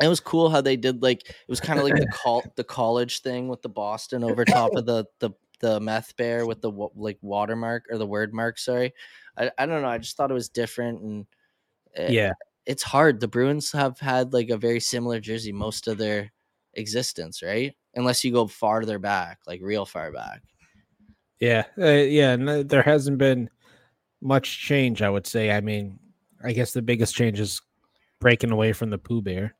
It was cool how they did like it was kind of like the col the college thing with the Boston over top of the the the meth bear with the like watermark or the word mark. Sorry, I, I don't know. I just thought it was different and eh, Yeah, it's hard. The Bruins have had like a very similar jersey most of their existence, right? Unless you go farther back, like real far back. yeah, uh, yeah. No, there hasn't been much change. I would say. I mean, I guess the biggest change is breaking away from the Pooh Bear,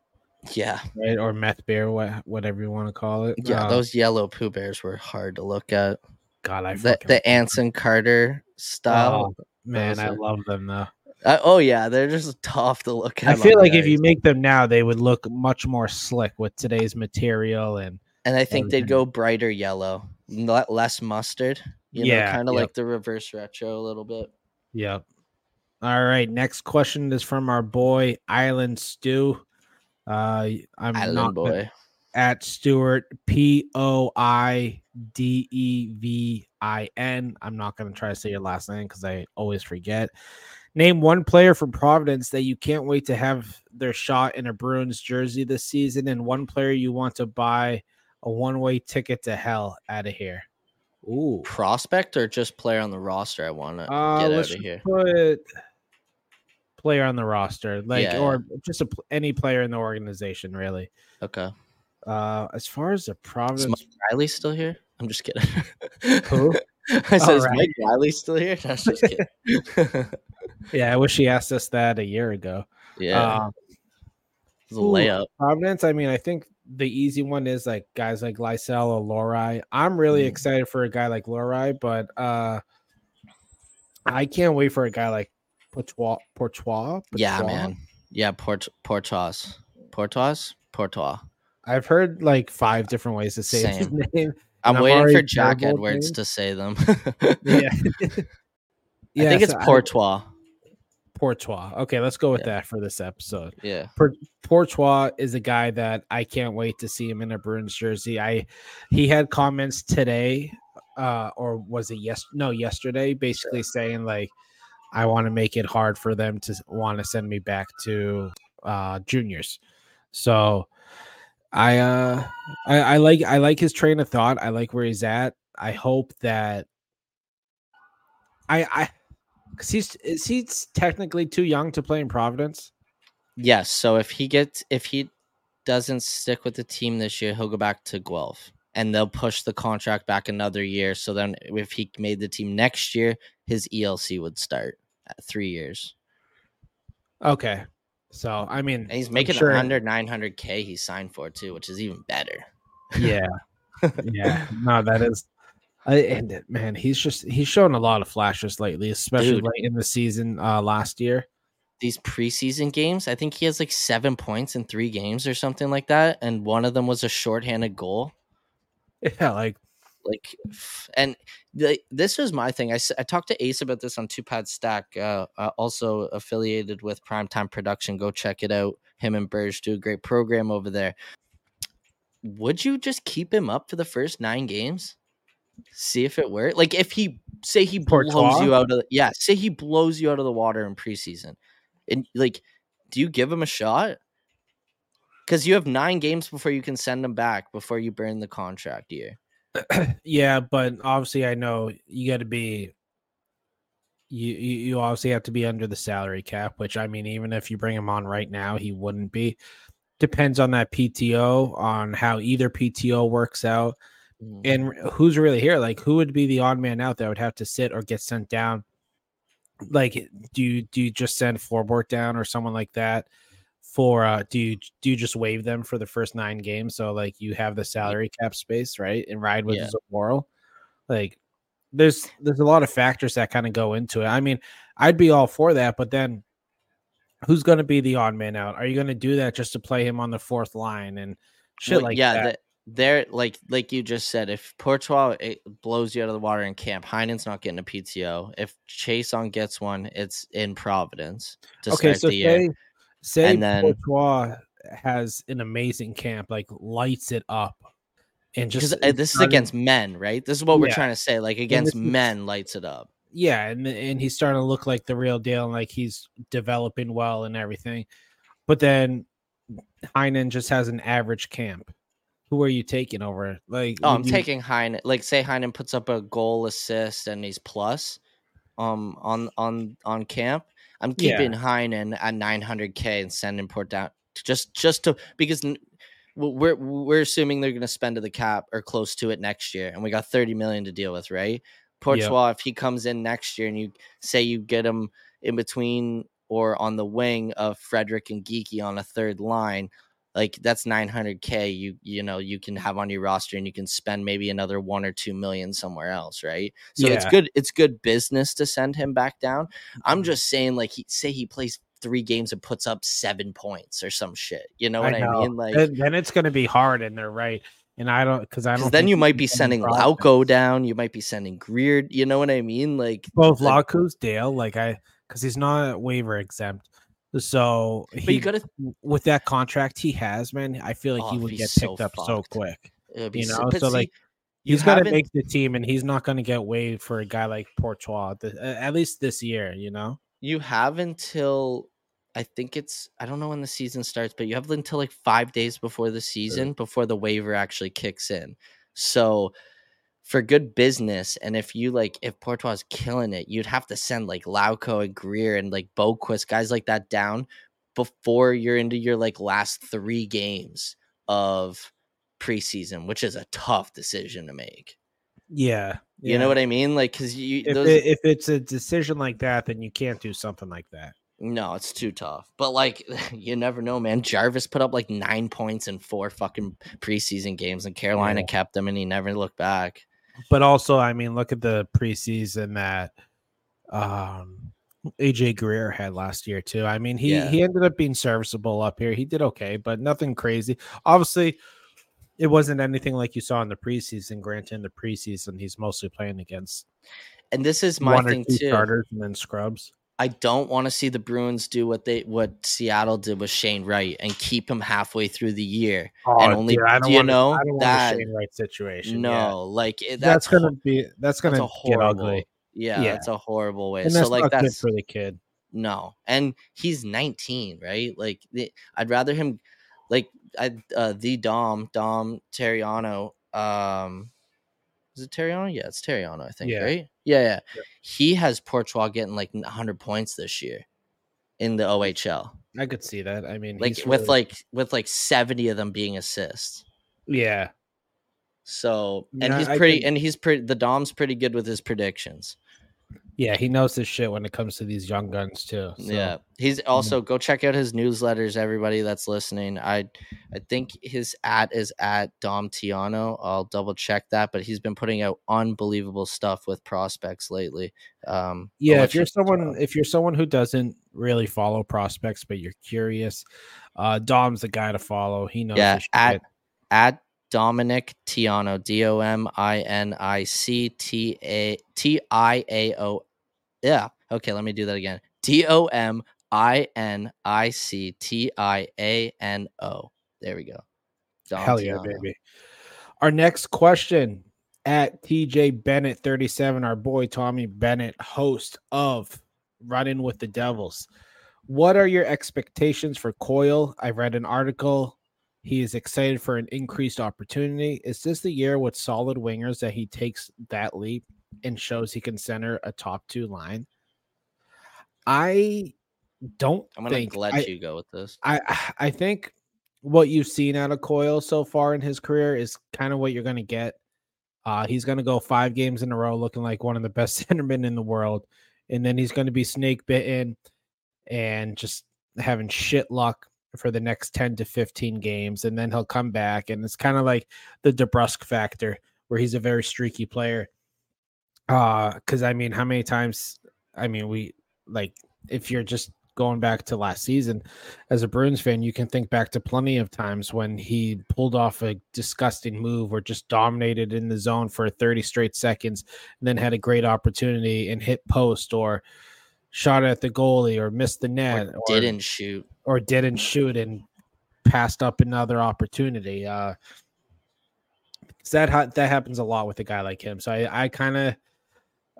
Yeah, right, or Meth Bear, what, whatever you want to call it. yeah. Uh, those yellow Pooh Bears were hard to look at. God, I The the Anson Carter style. Oh, man, I love them though. Uh, oh yeah, they're just tough to look at. I feel like if you make them now, they would look much more slick with today's material and and I think they'd go brighter yellow, le- less mustard. You know, Yeah, kind of yep. like the reverse retro a little bit. Yep. All right. Next question is from our boy Island Stew. Uh, I'm Island not boy. at Stewart P O I D E V I N. I'm not going to try to say your last name because I always forget. Name one player from Providence that you can't wait to have their shot in a Bruins jersey this season, and one player you want to buy a one way ticket to hell out of here. Ooh. Prospect or just player on the roster? I want to Uh, get out let's of here. put player on the roster, like Yeah, or just a, any player in the organization, really. Okay. Uh, as far as the Is Providence, Mike Reilly still here? I'm just kidding. Who? I said, is Mike Reilly still here? Was just kidding. yeah, I wish he asked us that a year ago. yeah, Um, it's a ooh, layup. Providence. I mean, I think the easy one is like guys like Lysell or Lohrei. I'm really Mm. excited for a guy like Lohrei, but uh, I can't wait for a guy like Poitras. Poitras. Yeah, man. Yeah, Port Portos, Portos, Poitras. I've heard like five different ways to say his name. I'm I'm waiting for Jack Edwards to say them. Yeah. I think it's so Poitras. Poitras. Okay, let's go with Yeah. that for this episode. Yeah. Poitras is a guy that I can't wait to see him in a Bruins jersey. I he had comments today, uh, or was it yes? No, yesterday, basically saying like, I want to make it hard for them to want to send me back to uh juniors. So I uh I, I like I like his train of thought. I like where he's at. I hope that I I because he's is he technically too young to play in Providence. Yes. So if he gets if he doesn't stick with the team this year, he'll go back to Guelph. And they'll push the contract back another year. So then if he made the team next year, his ELC would start at three years. Okay. So I mean, And he's I'm making sure- under 900K he signed for too, which is even better. Yeah, yeah. No, that is. I, and it- man, he's just he's shown a lot of flashes lately, especially Dude. late in the season uh last year. These preseason games, I think he has like seven points in three games or something like that. And one of them was a shorthanded goal. Yeah, like like and the, this was my thing I, I talked to ace about this on two pad stack uh, uh, also affiliated with primetime production go check it out him and burge do a great program over there. Would you just keep him up for the first nine games? See if it worked like if he say he blows you out of the, yeah say he blows you out of the water in preseason and like do you give him a shot? Because you have nine games before you can send him back before you burn the contract year yeah, but obviously I know you got to be. You, you you obviously have to be under the salary cap, which I mean, even if you bring him on right now, he wouldn't be. Depends on that PTO, on how either PTO works out. Mm. and who's really here? Like, who would be the odd man out that would have to sit or get sent down? Like, do you do you just send floorboard down or someone like that? For uh, do you do you just waive them for the first nine games? So like you have the salary cap space, right? And ride with Yeah. Zamoro. Like, there's there's a lot of factors that kind of go into it. I mean, I'd be all for that, but then who's going to be the odd man out? Are you going to do that just to play him on the fourth line and shit Well, like yeah, that? the- they're like like you just said. If Poitras it blows you out of the water in camp, Heinen's not getting a PTO. If Chase on gets one, it's in Providence to okay, start so the year. Say then- Courtois has an amazing camp, like lights it up, and just uh, this is against men, right? This is what we're trying to say. Like against is- men, lights it up. yeah, and and he's starting to look like the real deal, and like he's developing well and everything. But then Heinen just has an average camp. Who are you taking over? Like, Oh, I'm you- taking Heinen. Like say Heinen puts up a goal, assist, and he's plus, um, on on on camp. I'm Yeah. keeping Heinen at 900k and sending Port down just just to because we're we're assuming they're going to spend to the cap or close to it next year, and we got 30 million to deal with, right? Poitras, if he comes in next year and you say you get him in between or on the wing of Frederic and Geekie on a third line, like that's 900k you you know you can have on your roster and you can spend maybe another 1 or 2 million somewhere else right so it's good it's good business to send him back down i'm Mhm. just saying like he say he plays 3 games and puts up 7 points or some shit you know what i, know. mean like then, then it's going to be hard, and they're right. And I don't because I don't. then you might be sending Providence. Lauko down you might be sending Greer you know what i mean like both like- Lauko's Dale, like I because he's not waiver exempt. So but he, you gotta with that contract he has, man, I feel like Oh, he would get so picked up so quick. You know, but so, like, you He's going to make the team, and he's not going to get waived for a guy like Poitras, at least this year. You know, you have until I think it's I don't know when the season starts, but you have until like five days before the season before the waiver actually kicks in. So for good business, and if you like if Poitras is killing it, you'd have to send like Lauko and Greer and like Boqvist, guys like that down before you're into your like last three games of preseason, which is a tough decision to make. yeah, You know what I mean? Like because you If, those, it, if it's a decision like that, then you can't do something like that. No, it's too tough. But like, you never know, man. Jarvis put up like nine points in four fucking preseason games, and Carolina kept him, and he never looked back. But also, I mean, look at the preseason that um AJ Greer had last year too. I mean, he Yeah. he ended up being serviceable up here. He did okay, but nothing crazy. Obviously, it wasn't anything like you saw in the preseason. Granted, in the preseason, he's mostly playing against and this is my thing too. starters and then scrubs. I don't want to see the Bruins do what they what Seattle did with Shane Wright and keep him halfway through the year. And only- Oh, I do don't you want know I don't that- Shane Wright situation. no, yeah. like it- that's, that's, gonna be that's gonna that's get ugly, Yeah, Yeah. that's a horrible way. and So like that's for the kid. no, and he's 19, right? Like the, I'd rather him, like I uh, the Dom Dom Terriano. Um, is it Terriano? Yeah, it's Terriano. I think Yeah. right. Yeah, yeah, Yeah. He has Portugal getting like 100 points this year in the OHL. I could see that. I mean, like with really- like with like 70 of them being assists. yeah, So and Yeah, he's pretty can- and he's pretty the Dom's pretty good with his predictions. Yeah, he knows his shit when it comes to these young guns too. so- Yeah. He's also go check out his newsletters, everybody that's listening. I I think his at is at Dom Tiano. I'll double check that, but he's been putting out unbelievable stuff with prospects lately. Um yeah. If you're you- someone, if you're someone who doesn't really follow prospects, but you're curious, uh, Dom's the guy to follow. He knows. Yeah, at at Dominic Tiano, D O M I N I C T A T I A O. Yeah. Okay, let me do that again. D O M I N I C T I A N O. There we go. Dom Hell yeah, Tiano. baby. Our next question at TJ Bennett 37, our boy Tommy Bennett, host of Running with the Devils. What are your expectations for Coyle? I read an article. He is excited for an increased opportunity. Is this the year with solid wingers that he takes that leap and shows he can center a top two line? I don't I'm gonna think let I- you go with this. I I think what you've seen out of Coyle so far in his career is kind of what you're going to get. Uh, he's going to go five games in a row looking like one of the best centermen in the world, and then he's going to be snake bitten and just having shit luck for the next 10 to 15 games, and then he'll come back, and it's kind of like the DeBrusk factor where he's a very streaky player. Uh, because I mean, how many times? I mean, we like if you're just going back to last season as a Bruins fan, you can think back to plenty of times when he pulled off a disgusting move or just dominated in the zone for 30 straight seconds and then had a great opportunity and hit post or shot at the goalie or missed the net Or didn't shoot. Or didn't shoot and passed up another opportunity. Uh, that ha- that happens a lot with a guy like him. So I, I kind of,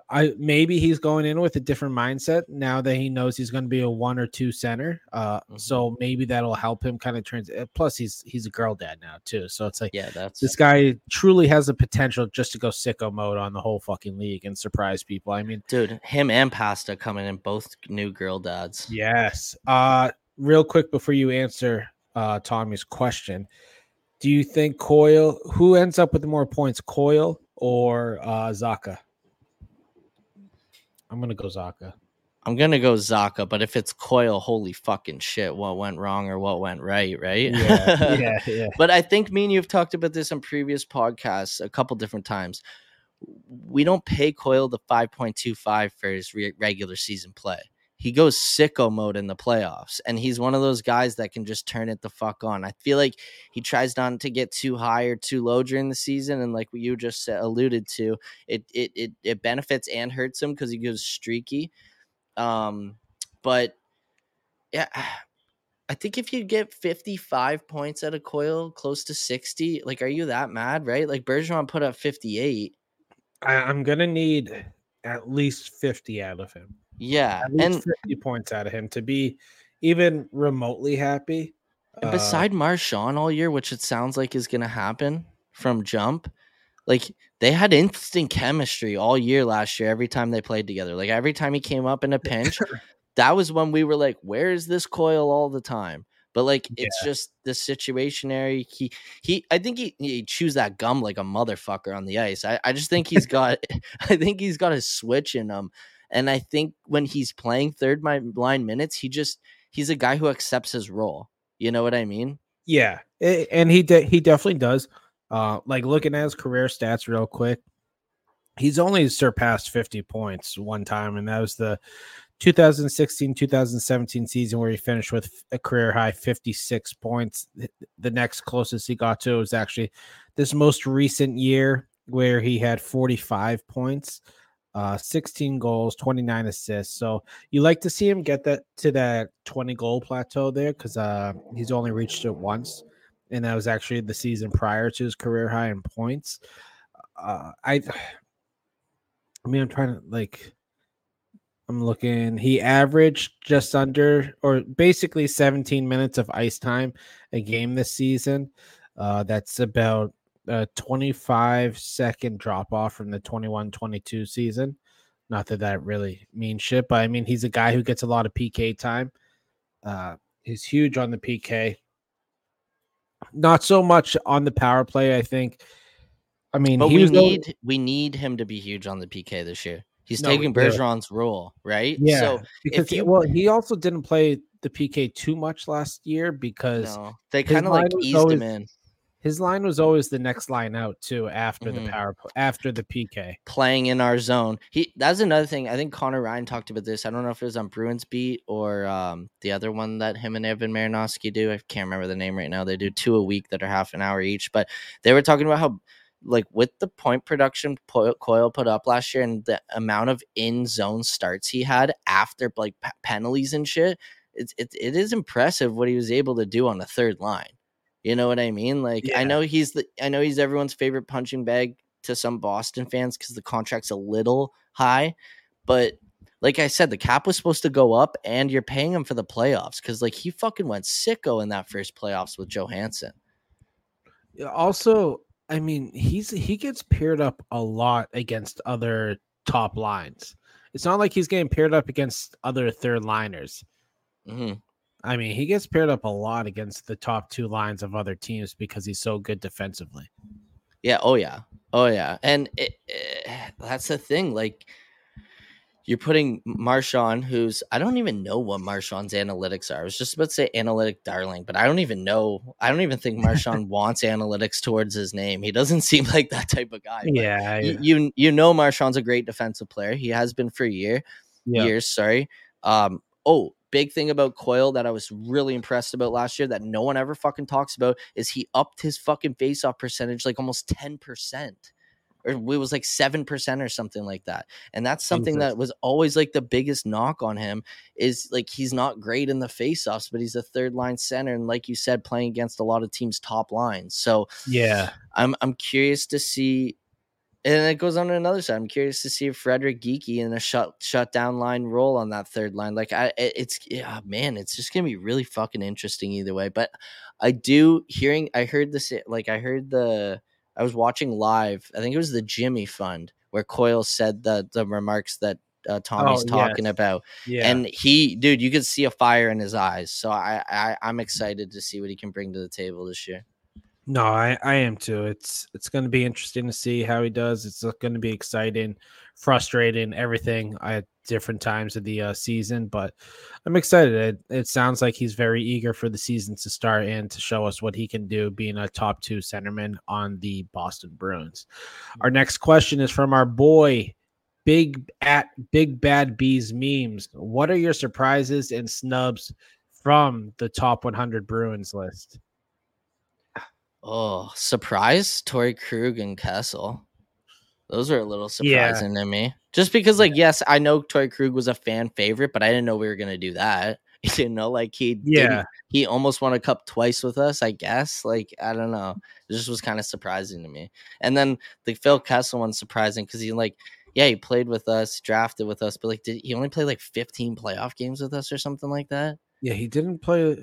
I maybe he's going in with a different mindset now that he knows he's going to be a one or two center. Uh, Mhm. so maybe that'll help him kind of trans. uh, Plus, he's he's a girl dad now too. So it's like Yeah, that's this guy truly has the potential just to go sicko mode on the whole fucking league and surprise people. I mean, dude. Him and Pasta coming in both new girl dads. Yes. Uh real quick before you answer uh Tommy's question. Do you think Coyle who ends up with more points, Coyle or uh Zacha? I'm gonna go Zacha. I'm gonna go Zacha, but if it's Coyle, holy fucking shit, what went wrong or what went right, right? Yeah, yeah, yeah. But I think me and you have talked about this on previous podcasts a couple different times. We don't pay Coyle the 5.25 for his re- regular season play. He goes sicko mode in the playoffs, and he's one of those guys that can just turn it the fuck on. I feel like he tries not to get too high or too low during the season, and like you just alluded to, it it it, it benefits and hurts him because he goes streaky. Um, but yeah, I think if you get 55 points at a Coyle, close to 60, like, are you that mad, right? Like, Bergeron put up 58. I, I'm gonna need at least 50 out of him. Yeah. And, 50 points out of him to be even remotely happy. and Uh, beside Marchand all year, which it sounds like is going to happen from jump, like, they had instant chemistry all year last year every time they played together. Like, every time he came up in a pinch, that was when we were like, where is this Coyle all the time? But like it's just the situationary. He he I think he, he chews that gum like a motherfucker on the ice. I, I just think he's got I think he's got a switch in him. And I think when he's playing third line minutes, he just he's a guy who accepts his role. You know what I mean? Yeah, a- and he de- he definitely does. Uh, like looking at his career stats real quick, he's only surpassed 50 points one time, and that was the 2016 2017 season where he finished with a career high 56 points. The next closest he got to was actually this most recent year where he had 45 points. Uh, 16 goals, 29 assists. So you like to see him get that to that 20 goal plateau there because uh, he's only reached it once, and that was actually the season prior to his career high in points. Uh, I, I mean, I'm trying to like. I'm looking. He averaged just under, or basically 17 minutes of ice time a game this season. Uh, that's about a 25 second drop off from the 21 22 season. Not that that really means shit, but I mean, he's a guy who gets a lot of PK time. Uh, he's huge on the PK. Not so much on the power play, I think. I mean, But we need we need him to be huge on the PK this year. He's No, taking. Bergeron's role, right? yeah, So because you- well, he also didn't play the PK too much last year because no, they kind of like eased always- him in. His line was always the next line out too after Mhm. the power after the PK. playing in our zone. He that's another thing. I think Conor Ryan talked about this. I don't know if it was on Bruins beat or um, the other one that him and Evan Marinofsky do. I can't remember the name right now. They do two a week that are half an hour each. But they were talking about how like with the point production Coyle put up last year and the amount of in zone starts he had after like p- penalties and shit. It's it, it is impressive what he was able to do on the third line. You know what I mean? Like Yeah. I know he's the I know he's everyone's favorite punching bag to some Boston fans because the contract's a little high. But like I said, the cap was supposed to go up, and you're paying him for the playoffs because like he fucking went sicko in that first playoffs with Johansson. Also, I mean, he's he gets paired up a lot against other top lines. It's not like he's getting paired up against other third liners. hmm I mean, he gets paired up a lot against the top two lines of other teams because he's so good defensively. Yeah. Oh yeah. Oh yeah. And it, eh, that's the thing. Like you're putting Marchand, who's I don't even know what Marchand's analytics are. I was just about to say analytic darling, but I don't even know. I don't even think Marchand wants analytics towards his name. He doesn't seem like that type of guy. but Yeah, y- you you know Marchand's a great defensive player. He has been for a year yeah. years. Sorry. Um. Oh, big thing about Coyle that I was really impressed about last year that no one ever fucking talks about is he upped his fucking faceoff percentage like almost ten percent. Or it was like seven percent or something like that, and that's something Jesus. that was always like the biggest knock on him is like he's not great in the faceoffs, but he's a third line center, and like you said, playing against a lot of teams' top lines. So Yeah. I'm I'm curious to see, and it goes on to another side. I'm curious to see if Frederic Geekie in a shut shut down line role on that third line. Like I, it's yeah, man, it's just gonna be really fucking interesting either way. But I do hearing, I heard this, like I heard the, I was watching live. I think it was the Jimmy Fund where Coyle said the the remarks that. Uh, Tommy's Oh, talking yes. about, Yeah. and he, dude, you could see a fire in his eyes. So I, I, I'm excited to see what he can bring to the table this year. No, I, I am too. It's it's going to be interesting to see how he does. It's going to be exciting, frustrating, everything at different times of the uh, season. But I'm excited. It, it sounds like he's very eager for the season to start and to show us what he can do, being a top two centerman on the Boston Bruins. Our next question is from our boy, Big at Big Bad Bees memes. What are your surprises and snubs from the top 100 Bruins list? Oh, surprise! Torey Krug and Kessel. Those are a little Yeah. surprising to me. Just because, like, yes, I know Torey Krug was a fan favorite, but I didn't know we were gonna do that. You know, like he Yeah. he almost won a cup twice with us, I guess. Like, I don't know. It just was kind of surprising to me. And then the Phil Kessel one's surprising because he like, yeah, he played with us, drafted with us, but like did he only play like 15 playoff games with us or something like that? Yeah, he didn't play.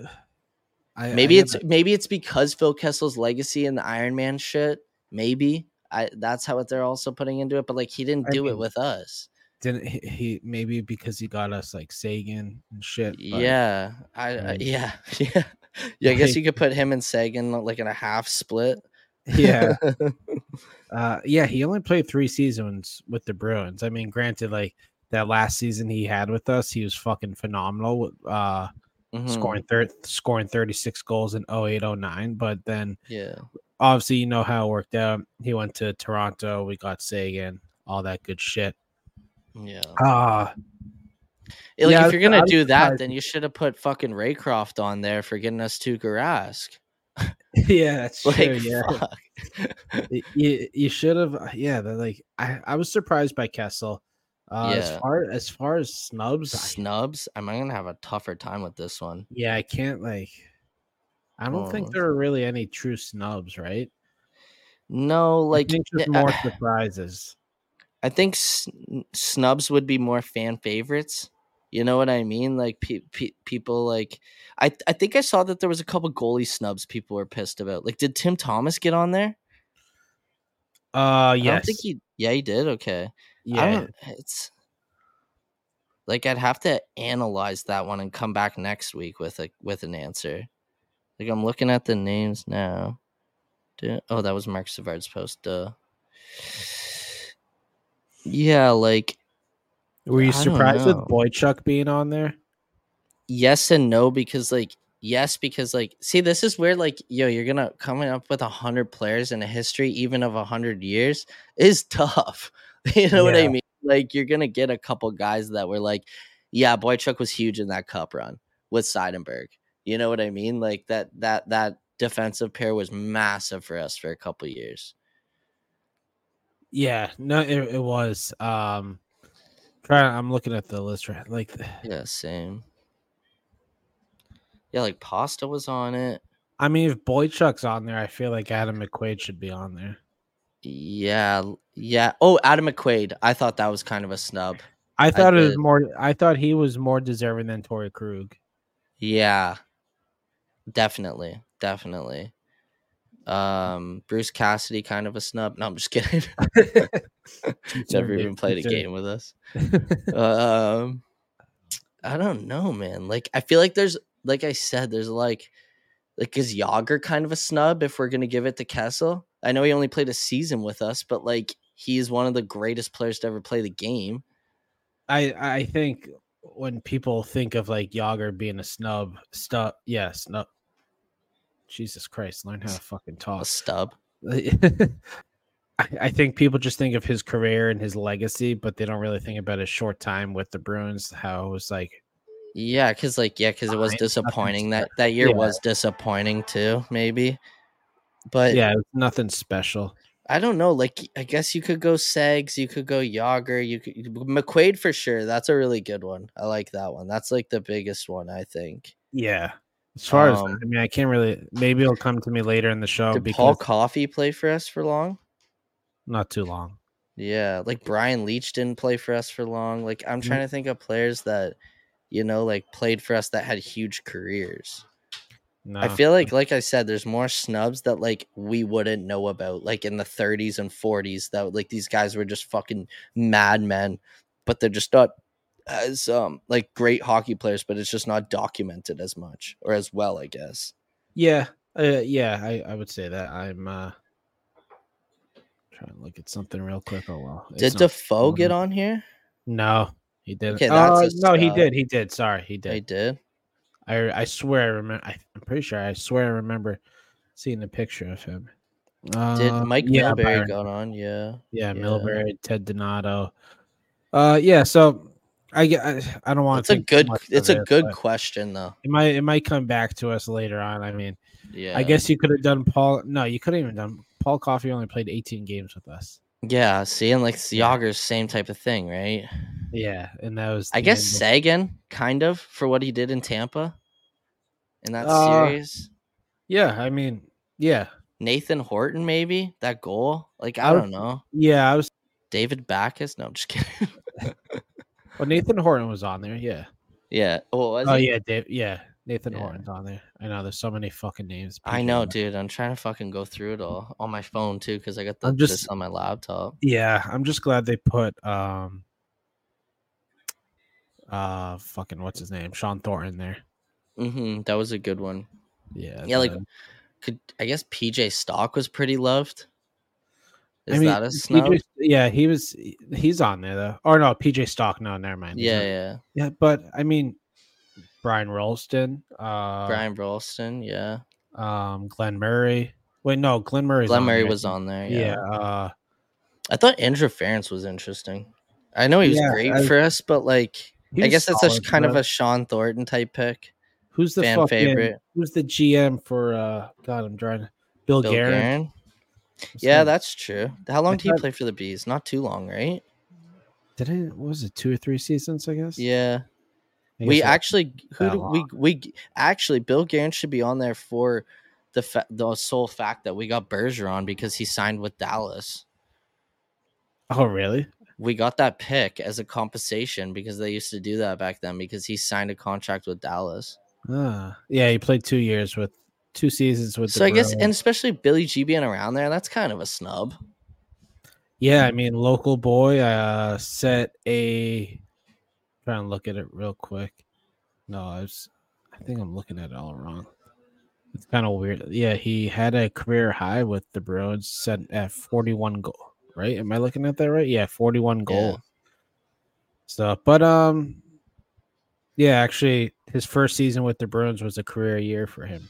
I, Maybe I it's maybe it's because Phil Kessel's legacy and the Iron Man shit. Maybe I that's how they're also putting into it. But like he didn't do it with us. didn't he, he maybe because he got us like Seguin and shit. but- yeah, I, I yeah yeah yeah. I guess Like- you could put him and Seguin like in a half split. yeah, uh, yeah. He only played three seasons with the Bruins. I mean, granted, like that last season he had with us, he was fucking phenomenal. Uh, Mhm, scoring thir- scoring thirty six goals in 0809 But then Yeah, obviously you know how it worked out. He went to Toronto. We got Seguin, all that good shit. yeah. Ah, Like Yeah, if you're gonna I'm do that, surprised. then you should have put fucking Raycroft on there for getting us Tuukka Rask. yeah, that's Like true. Yeah. you, you should have yeah like I, I was surprised by kessel Uh, As far as far as snubs, I- Snubs. I'm gonna have a tougher time with this one. yeah, I can't like. I don't think Oh. there are really any true snubs, right? No, like I think just uh, more surprises. I think sn- snubs would be more fan favorites. You know what I mean? Like pe- pe- people like I I think I saw that there was a couple goalie snubs people were pissed about. Like did Tim Thomas get on there? Uh, I yes, don't think he Yeah, he did. Okay. Yeah, it's like I'd have to analyze that one and come back next week with a with an answer. Like I'm looking at the names now. Oh, that was Mark Savard's post. Duh. Yeah, like Were you I surprised with. Boychuk being on there? yes and no because like yes because like see this is where like yo you're gonna coming up with a hundred players in a history even of a hundred years is tough you know what i mean like you're gonna get a couple guys that were like yeah boychuk was huge in that cup run with seidenberg you know what i mean like that that that defensive pair was massive for us for a couple years Yeah, no, it, it was. Um, trying. I'm looking at the list right. Like, yeah same yeah like pasta was on it I mean, if Boychuk's on there, I feel like Adam McQuaid should be on there. Yeah, yeah. Oh, Adam McQuaid. I thought that was kind of a snub. I thought it was more. I thought he was more deserving than Torey Krug. Yeah, definitely, definitely. Um, Bruce Cassidy, kind of a snub. No, I'm just kidding. Never even played a game with us. um, I don't know, man. Like, I feel like there's, like I said, there's like, like is Jagr kind of a snub if we're gonna give it to Kessel? I know he only played a season with us, but like he is one of the greatest players to ever play the game. I I think when people think of like Jagr being a snub, snub, yeah, snub. Jesus Christ, learn how to fucking A talk. stub. I, I think people just think of his career and his legacy, but they don't really think about his short time with the Bruins. How it was like, Yeah, because like yeah, because it was disappointing that that year yeah. was disappointing too, maybe. But yeah, nothing special. I don't know. Like I guess you could go Segs, you could go Jagr, you could McQuaid for sure. That's a really good one. I like that one. That's like the biggest one, I think. Yeah. As far as Um, I mean, I can't really. Maybe it'll come to me later in the show Did because Paul Coffey play for us for long? not too long. Yeah, like Brian Leetch didn't play for us for long. Like I'm trying to think of players that, you know, like played for us that had huge careers. No, I feel like, like I said, there's more snubs that like we wouldn't know about, like in the 30s and 40s. That like these guys were just fucking madmen, but they're just not as um like great hockey players. But it's just not documented as much or as well, I guess. Yeah, uh, yeah, I, I would say that. I'm uh trying to look at something real quick. Oh well, Did not Defoe get on here? No, he didn't. Okay, Uh, no, he did. He did. Sorry, he did. He did. I I swear I remember. I, I'm pretty sure. I swear I remember seeing a picture of him. Did Uh, Mike yeah, Milbury got on? Yeah. Yeah, Yeah. Milbury, Ted Donato. Uh, yeah. So I. I, I don't want It's a good. It's a good question though. It might. It might come back to us later on. I mean, Yeah. I guess you could have done Paul. No, you couldn't even done. Paul Coffey only played 18 games with us. Yeah. See, and like Jagr's same type of thing, right? Yeah, and that was. I guess of- Seguin, kind of, for what he did in Tampa in that Uh, series. Yeah, I mean, yeah, Nathan Horton, maybe that goal. Like I I don't know. yeah. I was. David Backes. No, I'm just kidding. Well, Nathan Horton was on there. Yeah. yeah. Oh, Oh yeah, Dave. Yeah, Nathan Yeah. Horton's on there. I know. There's so many fucking names. I know, dude. I'm trying to fucking go through it all on my phone too, because I got the, I'm this just- on my laptop. Yeah, I'm just glad they put um. Uh, fucking what's his name? Shawn Thornton there. hmm That was a good one. Yeah. Yeah, like could I guess PJ Stock was pretty loved. Is I mean, that a snub? PJ yeah, he was. He's on there though. Or no, PJ Stock. No, never mind. yeah, yeah. yeah. But I mean, Brian Rolston. Uh, Brian Brolston, yeah. Um, Glen Murray. Wait, no, Glen Murray. Glen Murray was on there. Yeah. Yeah. uh, I thought Andrew Ference was interesting. I know he was Yeah, great I- for us, but like I guess that's a, kind of a Shawn Thornton type pick. who's the fan fucking, favorite. Who's the GM for? uh God, I'm trying. Bill, Bill Guerin. Guerin. Yeah, that's true. How long did he play for the Bees? Not too long, right? Did it? Was it two or three seasons? I guess. Yeah. I We guess actually who do we we actually Bill Guerin should be on there for the fa- the sole fact that we got Bergeron because he signed with Dallas. Oh, really? We got that pick as a compensation because they used to do that back then because he signed a contract with Dallas. Ah, yeah. He played two years with two seasons with. So I guess, Bruins. and especially Billy G being around there, that's kind of a snub. Yeah, I mean, local boy uh set a trying to look at it real quick. No, I was I think I'm looking at it all wrong. It's kind of weird. Yeah, he had a career high with the Bruins set at 41 goal, right? Am I looking at that right? Yeah, 41 goal. So, but um yeah, actually his first season with the Bruins was a career year for him.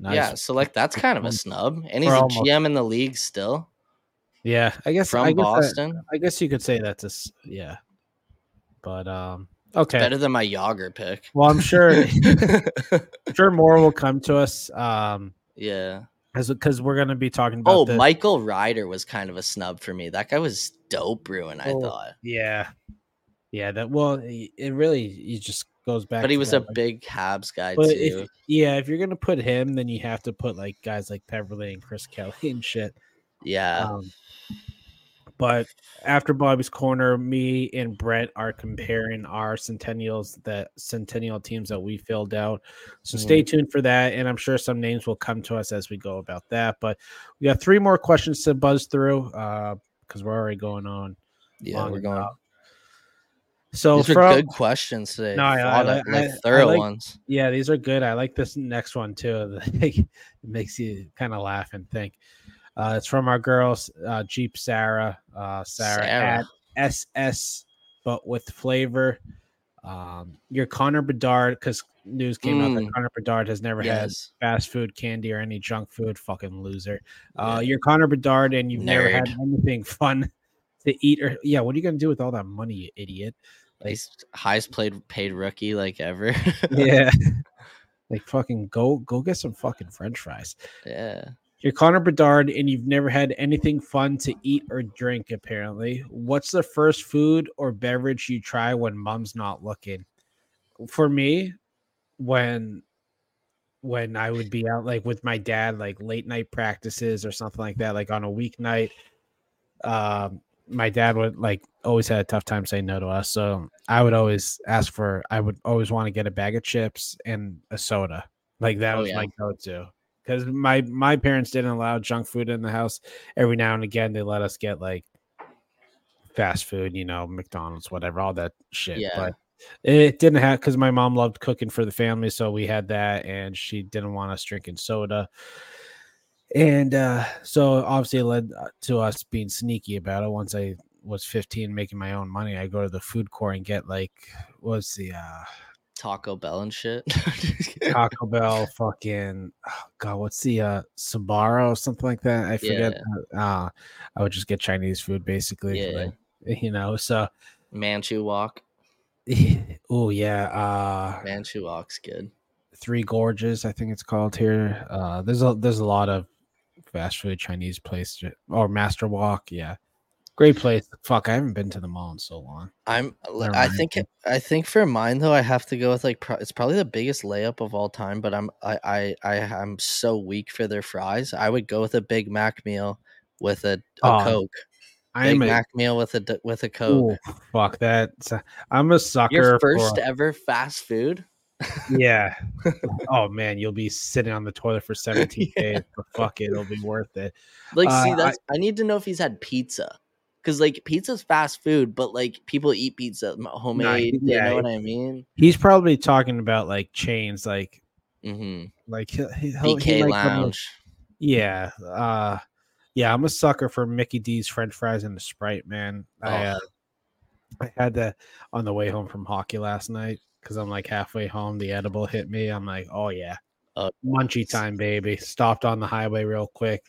Yeah, so like that's kind of a snub, and he's a GM in the league still Yeah, I guess from I guess that- Boston. I guess you could say that's a yeah. But um okay. Better than my Jagr pick. Well, I'm sure I'm sure more will come to us um yeah. Because we're gonna be talking about Oh, this. Michael Ryder was kind of a snub for me. That guy was dope, Bruin. I Oh, thought, Yeah. Yeah, that well it really just goes back but he to was a like- big Habs guy too. if yeah, if you're gonna put him, then you have to put like guys like Beverly and Chris Kelly and shit. yeah, Um, but after Bobby's corner, me and Brett are comparing our centennials, the centennial teams that we filled out. So stay Mm-hmm. tuned for that, and I'm sure some names will come to us as we go about that. But we got three more questions to buzz through because we're already going on. yeah, we're going. So These are good questions today. No, I- I Thought like- of- I- I thorough like- ones. yeah, these are good. I like this next one too. it makes you kind of laugh and think. Uh, it's from our girls, uh, Jeep Sarah, uh, Sarah, Sarah. at SS, but with flavor. Um, your Connor Bedard, because news came out that Mm. Connor Bedard has never had fast food, candy, or any junk food. Fucking loser. Uh, Yeah. you're Connor Bedard, and you've never had anything fun to eat. Or yeah, what are you gonna do with all that money, you idiot? Like, He's highest played paid rookie like ever. yeah. Like fucking go go get some fucking french fries. yeah. You're Connor Bedard and you've never had anything fun to eat or drink, apparently. What's the first food or beverage you try when mom's not looking? For me, when when I would be out like with my dad, like late night practices or something like that, like on a weeknight, um, my dad would like always had a tough time saying no to us. So I would always ask for I would always want to get a bag of chips and a soda. Like that Oh, was yeah. my go-to. Because my my parents didn't allow junk food in the house. Every now and again they let us get like fast food, you know, McDonald's, whatever, all that shit. Yeah. But it didn't have because my mom loved cooking for the family, so we had that, and she didn't want us drinking soda. And uh, so obviously it led uh, to us being sneaky about it. Once I was 15, making my own money, I go to the food court and get like what's the uh, Taco Bell and shit. Taco Bell, fucking oh god, what's the uh Sbarro or something like that? I forget. Uh, I would just get Chinese food basically. Yeah. like, you know. So, Manchu Wok. oh yeah, uh, Manchu Wok's good. Three Gorges, I think it's called here. Uh, there's a there's a lot of fast food Chinese place or Master Walk. Yeah, great place. Fuck, I haven't been to the mall in so long. I'm. Never I mind. think. I think for mine though, I have to go with like. Pro- it's probably the biggest layup of all time. But I'm. I. I. I am so weak for their fries. I would go with a Big Mac meal with a, a Oh, Coke. I Big am a Mac meal with a with a Coke. ooh, fuck that. I'm a sucker. Your first for, ever fast food. yeah. oh man, you'll be sitting on the toilet for 17 days, but fuck it, it'll be worth it. Like, see, Uh, I- that's. I, need to know if he's had pizza. Because like pizza's fast food, but like people eat pizza m- homemade. you yeah, know what I mean? He's probably talking about like chains, like Mm-hmm. like he'll, he'll, he BK might come with- Lounge. Yeah. Uh yeah, I'm a sucker for Mickey D's French fries and the Sprite, man. I Oh. uh, I had that on the way home from hockey last night because I'm like halfway home. The edible hit me. I'm like, oh yeah, Oh, munchy time, baby. Stopped on the highway real quick,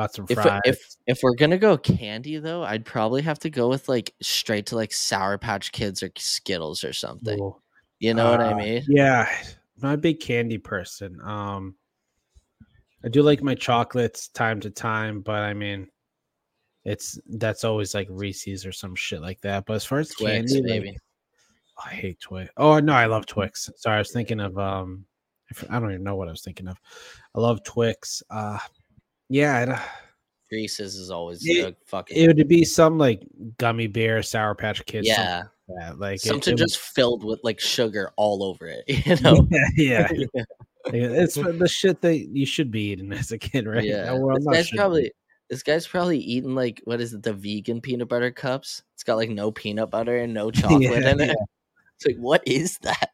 got some If fries. if if we're gonna go candy though, I'd probably have to go with like straight to like Sour Patch Kids or Skittles or something. Ooh. You know what Uh, I mean? Yeah, I'm not a big candy person. Um, I do like my chocolates time to time, but I mean, It's that's always like Reese's or some shit like that. But as far as Twix, candy, like, maybe. I hate Twix. Oh no, I love Twix. Sorry, I was thinking of um, I don't even know what I was thinking of. I love Twix. Uh, yeah, I'd, uh, Reese's is always It- fucking it would be some like gummy bear, Sour Patch Kids. yeah, like that. like it- something it just filled with like sugar all over it. You know. yeah, yeah. Yeah, It's the shit that you should be eating as a kid, right? Yeah, Well, this guy's be. probably this guy's probably eating like what is it, the vegan peanut butter cups? It's got like no peanut butter and no chocolate Yeah, in it. It's like, what is that?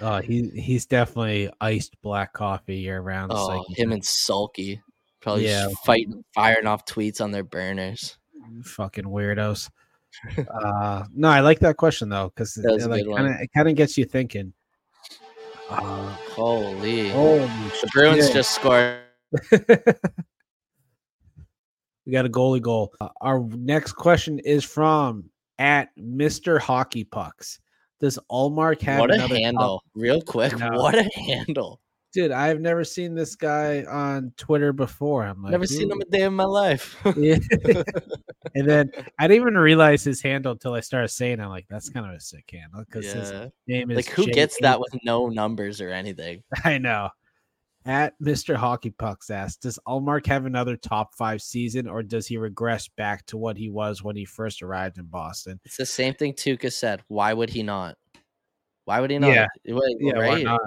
Oh, he he's definitely iced black coffee year round. Oh, like him and Sulky probably Yeah. just fighting, firing off tweets on their burners. fucking weirdos. uh no, I like that question though, because a like kind of it kind of gets you thinking. Uh, Holy, holy the Bruins shit. just scored. we got a goalie goal. Uh, our next question is from at Mr. Hockey Pucks. Does Ullmark have What a another top- handle! Real quick, No. what a handle! Dude, I've never seen this guy on Twitter before. I'm like, Never seen him a day in my life. Yeah. and then I didn't even realize his handle until I started saying, it. I'm like, that's kind of a sick handle because his name is like who gets that with no numbers or anything? I know. At Mr. Hockey Pucks asks, does Ullmark have another top five season or does he regress back to what he was when he first arrived in Boston? It's the same thing Tuca said. Why would he not? Why would he not? Yeah. Wait, Yeah, why not?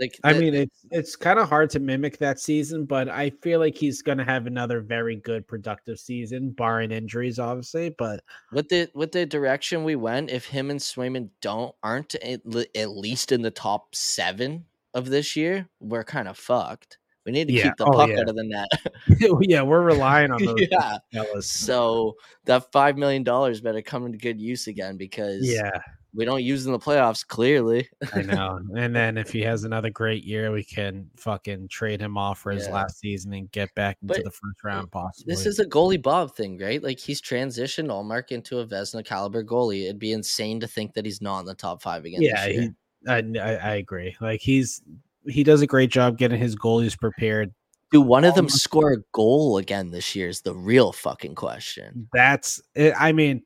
Like I the- mean, it's it's kind of hard to mimic that season, but I feel like he's going to have another very good productive season, barring injuries, obviously. But with the with the direction we went, if him and Swayman don't aren't at, at least in the top seven of this year, we're kind of fucked. We need to Yeah. keep the Oh, puck yeah. out of the net. yeah, we're relying on those yeah. fellas. So that five million dollars better come into good use again because Yeah, we don't use in the playoffs. Clearly, I know. and then if he has another great year, we can fucking trade him off for his Yeah. last season and get back into But the first round possibly. this is a goalie Bob thing, right? Like he's transitioned Ullmark into a Vezina caliber goalie. It'd be insane to think that he's not in the top five again. yeah, he, I, I I agree. Like he's he does a great job getting his goalies prepared. Do one of them score a goal again this year? Is the real fucking question. That's eh, I mean,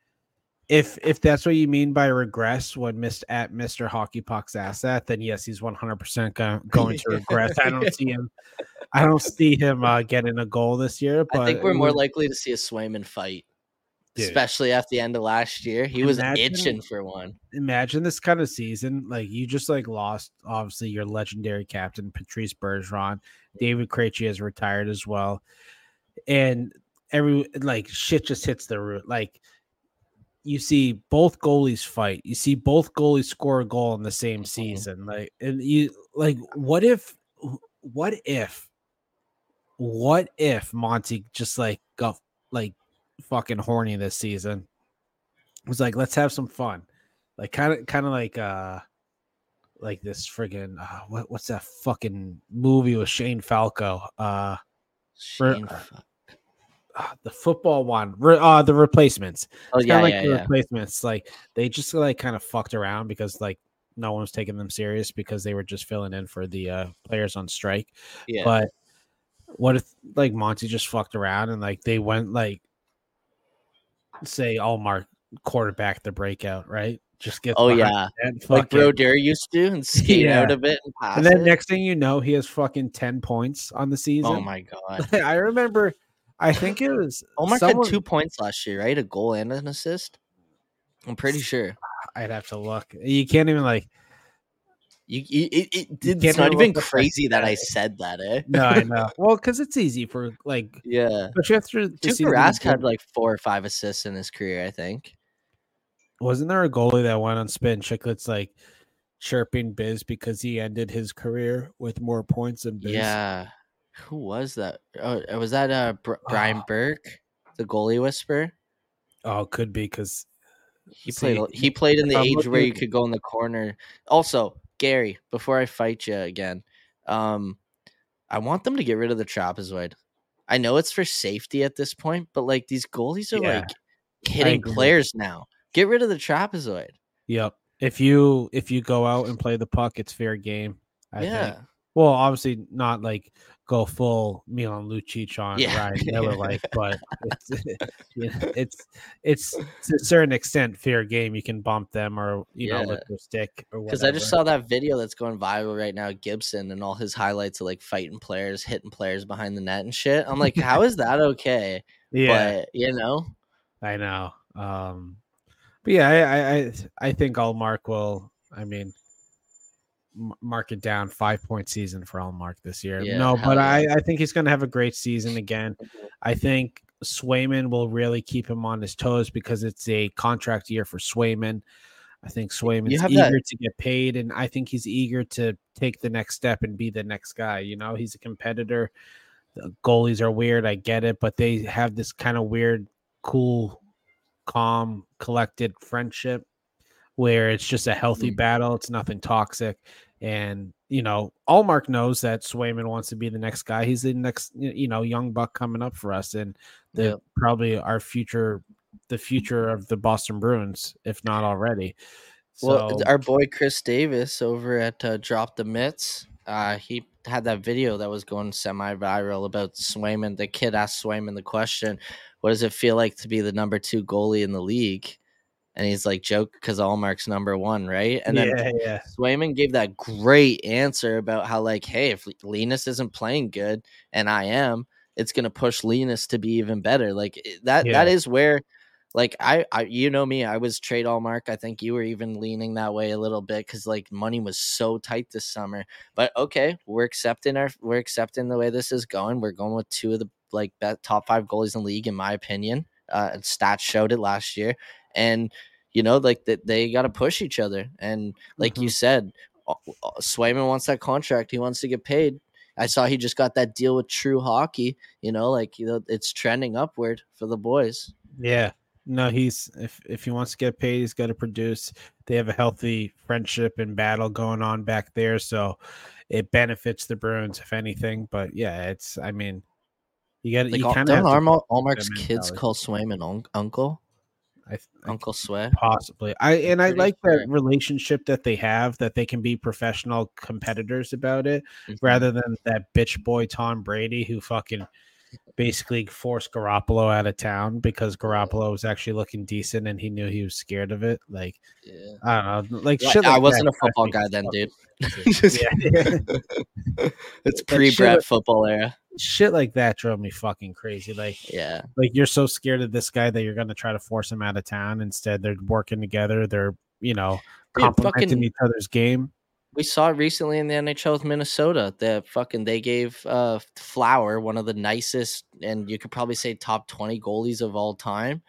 if if that's what you mean by regress when Mr. at Mr. Hockey Pucks asked that, then yes, he's one hundred percent going to regress. I don't see him. I don't see him uh, getting a goal this year. But I think we're more likely to see a Swayman fight, Dude. especially at the end of last year. He was Imagine- itching for one. imagine this kind of season. Like you just like lost obviously your legendary captain Patrice Bergeron. David Krejci has retired as well, and every like shit just hits the root. Like you see both goalies fight. You see both goalies score a goal in the same season. Like and you like what if what if what if Monty just like got like fucking horny this season? Was like, let's have some fun. Like kind of kind of like uh like this friggin' uh, what what's that fucking movie with Shane Falco? Uh For- Shane fuck. Uh, the football one, Re- uh, the replacements. Oh It's yeah, like yeah, the yeah. replacements. Like they just like kind of fucked around because like no one was taking them serious because they were just filling in for the uh, players on strike. yeah. But what if like Monty just fucked around and like they went like say Ullmark quarterback the breakout, right? Just get oh yeah, like Brodeur used to and skate Yeah. out of it, and pass and then it. next thing you know, he has fucking ten points on the season. oh my god, I remember, I think it was Omar someone- had two points last year, right? A goal and an assist. I'm pretty sure. I'd have to look. You can't even like. You, you it, it, You it's can't even even look up that crazy that I said that, eh? No, I know. well, because it's easy for like, Yeah. especially after the Tuukka season Rask had like four or five assists in his career, I think. Wasn't there a goalie that went on Spittin' Chiclets like chirping Biz because he ended his career with more points than Biz? Yeah. Who was that? Oh, was that uh Br- Brian Ah. Burke, the goalie whisperer? Oh, could be because He played. See, a- He played in the I'm age where you could go in the corner. Also, Gary, before I fight you again, um, I want them to get rid of the trapezoid. I know it's for safety at this point, but like these goalies are Yeah, like hitting players now. Get rid of the trapezoid. Yep. If you if you go out and play the puck, it's fair game. I yeah. think. Well, obviously not like go full Milan Lucic on Yeah. Ryan Miller like, but it's, know, it's it's to a certain extent fair game. You can bump them or you know Yeah. lift their stick or Because I just saw that video that's going viral right now, Gibson, and all his highlights of like fighting players, hitting players behind the net and shit. I'm like, how is that okay? Yeah, But you know, I know. Um, but yeah, I, I I think I think Ullmark will. I mean, mark it down five point season for Ullmark this year. Yeah, no, but I. I think he's going to have a great season again. I think Swayman will really keep him on his toes because it's a contract year for Swayman. I think Swayman's eager that- to get paid, and I think he's eager to take the next step and be the next guy. You know, he's a competitor. The goalies are weird, I get it, but they have this kind of weird, cool, calm, collected friendship where it's just a healthy Mm. battle. It's nothing toxic. And, you know, Ullmark knows that Swayman wants to be the next guy. He's the next, you know, young buck coming up for us. And the Yep. probably our future, the future of the Boston Bruins, if not already. So, well, our boy Chris Davis over at uh, Drop the Mitts, uh, he had that video that was going semi-viral about Swayman. The kid asked Swayman the question, "What does it feel like to be the number two goalie in the league?" And he's like, "Joke, because Ullmark's number one, right?" And then yeah, yeah. Swayman gave that great answer about how, like, hey, if Linus isn't playing good and I am, it's gonna push Linus to be even better. Like it- that. That Yeah. is where, like, I, I, you know me, I was trade Ullmark. I think you were even leaning that way a little bit because like money was so tight this summer. But okay, we're accepting our, we're accepting the way this is going. We're going with two of the like top five goalies in the league, in my opinion. Uh, stats showed it last year, and you know, like that they got to push each other. And like you mm-hmm. said, Swayman wants that contract. He wants to get paid. I saw he just got that deal with True Hockey. You know, like you know, it's trending upward for the boys. Yeah. No, he's if if he wants to get paid, he's got to produce. They have a healthy friendship and battle going on back there, so it benefits the Bruins if anything. But yeah, it's I mean, you got Like, you kind of don't Ullmark, Ullmark's kids call Swayman un- uncle, I, th- Uncle Sway. possibly I and I like sure. that relationship that they have that they can be professional competitors about it Mhm. rather than that bitch boy Tom Brady who fucking basically forced Garoppolo out of town because Garoppolo was actually looking decent and he knew he was scared of it. Like Yeah. I don't know, like shit. I wasn't that a football guy then, dude. crazy. yeah, it's pre Brett football era. Shit like that drove me fucking crazy. Like, Yeah. like you're so scared of this guy that you're gonna try to force him out of town. Instead, they're working together. They're you know complementing fucking- each other's game. We saw it recently in the NHL with Minnesota. that fucking they gave uh Flower one of the nicest and you could probably say top twenty goalies of all time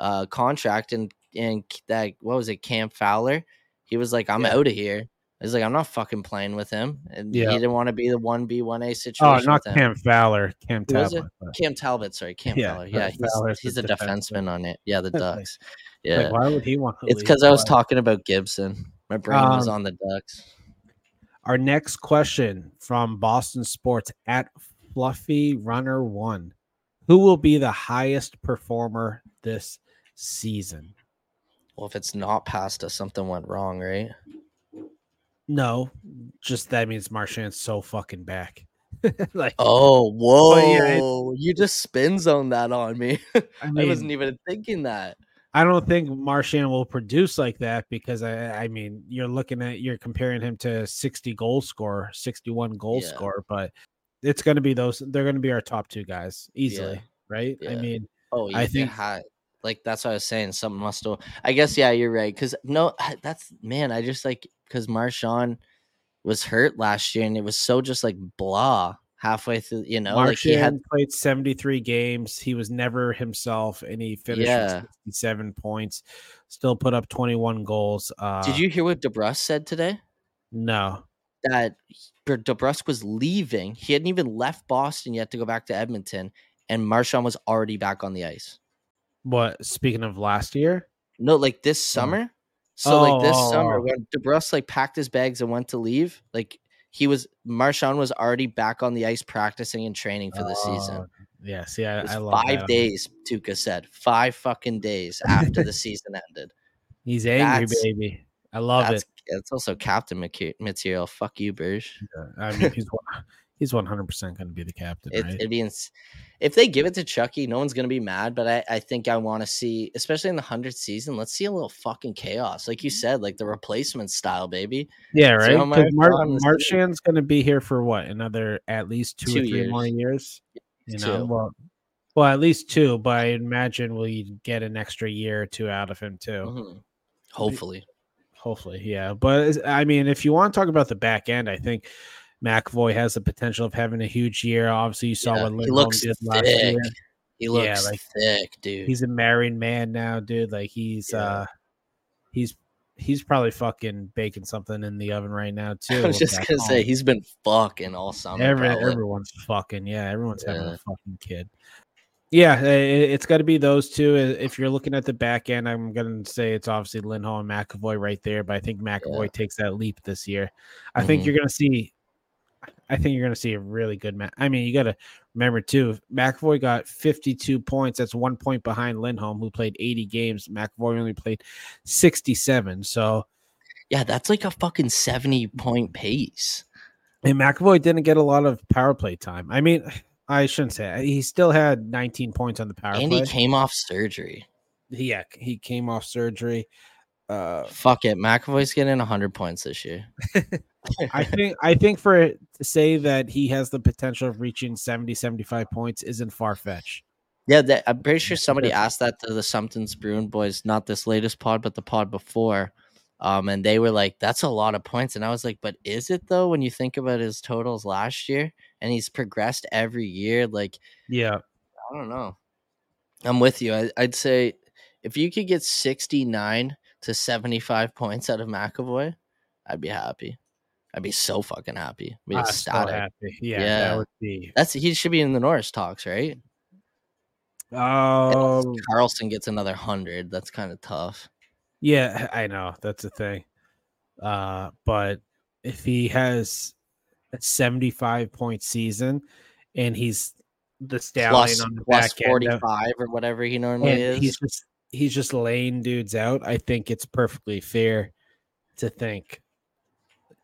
uh contract and and that what was it Cam Fowler? He was like, I'm Yeah. out of here. He's like, I'm not fucking playing with him, and Yeah. he didn't want to be the one B one A situation. Oh, not. Cam Fowler, Cam? Talbot. Cam Talbot, sorry, Cam Yeah, Fowler. Yeah, he's, he's a defenseman. defenseman on it. Yeah, the Like- Ducks. Like, Yeah, why would he want to it's because I was talking about Gibson. My brain was Um, on the Ducks. Our next question from Boston Sports at Fluffy Runner One: Who will be the highest performer this season? Well, if it's not past us, something went wrong, right? No, just that means Marchand's so fucking back. like, Oh, whoa! yeah, it- you just spin zone that on me. I I wasn't even thinking that. I don't think Marchand will produce like that because I, I mean, you're looking at you're comparing him to 60 goal scorer, 61 goal Yeah. scorer, but it's going to be those. They're going to be our top two guys easily, right? I mean, Oh, I think- like that's what I was saying. Something must have. I guess yeah, you're right. Because no, that's man. I just like because Marchand was hurt last year, and it was so just like blah halfway through. You know, like he had played 73 games. He was never himself, and he finished Yeah. with 67 points. Still put up 21 goals. Uh, Did you hear what DeBrusk said today? No. That Ber- DeBrusk was leaving. He hadn't even left Boston yet to go back to Edmonton, and Marchand was already back on the ice. What? Speaking of last year, No, like this oh. summer. So like this Oh, oh, summer oh. oh. when DeBrusk like packed his bags and went to leave, like he was Marchand was already back on the ice practicing and training for the season. Oh, Yeah. See, I, I love five that. days, Tuca said. Five fucking days after the season ended. He's angry, That's- baby. I love That's it. It's also captain material. Fuck you, Burge. I mean, he's he's one hundred percent going to be the captain, It, right? It'd be ins- if they give it to Chucky, no one's gonna be mad. But I, I think I want to see, especially in the hundredth season, let's see a little fucking chaos, like you said, like the replacement style, baby. yeah, right. 'Cause Mar- on the scene. Marchand's going to be here for what another at least two, Two or three more years. years. You know, Two. well, well, at least two. But I imagine we get an extra year or two out of him too. Mhm. Hopefully, Hopefully, yeah. But I mean, if you want to talk about the back end, I think McAvoy has the potential of having a huge year. Obviously, you saw Yeah, what he Lindholm looks did last thick. year. he Yeah, looks like, thick, dude. He's a married man now, dude. Like he's Yeah. uh he's he's probably fucking baking something in the oven right now too. I was just gonna say he's been fucking all summer. Every, everyone's fucking yeah, everyone's having a fucking kid. Yeah, i- i- it's got to be those two. If you're looking at the back end, I'm gonna say it's obviously Lindholm and McAvoy right there, but I think McAvoy takes that leap this year. I think Mhm. you're gonna see. I think you're gonna see a really good match. I mean, you got to remember too. McAvoy got 52 points. That's one point behind Lindholm, who played 80 games. McAvoy only played 67. So, Yeah, that's like a fucking seventy point pace. and McAvoy didn't get a lot of power play time. I mean, I shouldn't say he still had 19 points on the power and play. he came off surgery. yeah, he came off surgery. Uh, Fuck it, McAvoy's getting hundred points this year. I think I think for it to say that he has the potential of reaching 70, 75 points isn't far fetched. Yeah, that, I'm pretty sure somebody asked that to the Something's Bruin boys, not this latest pod, but the pod before. Um, and they were like, "That's a lot of points," and I was like, "But is it though? When you think about his totals last year, and he's progressed every year, like Yeah, I don't know. I'm with you. I, I'd say if you could get 69 to 75 points out of McAvoy, I'd be happy. I'd be so fucking happy. I'd be so ecstatic. happy. Yeah, Yeah. that would be. That's he should be in the Norris talks, right? Oh, Unless Carlson gets another hundred. That's kind of tough. yeah, I know that's the thing. Uh, but if he has a 75 point season and he's the stallion Plus, on the plus back end, of- 45 or whatever he normally is. he's just he's just laying dudes out. I think it's perfectly fair to think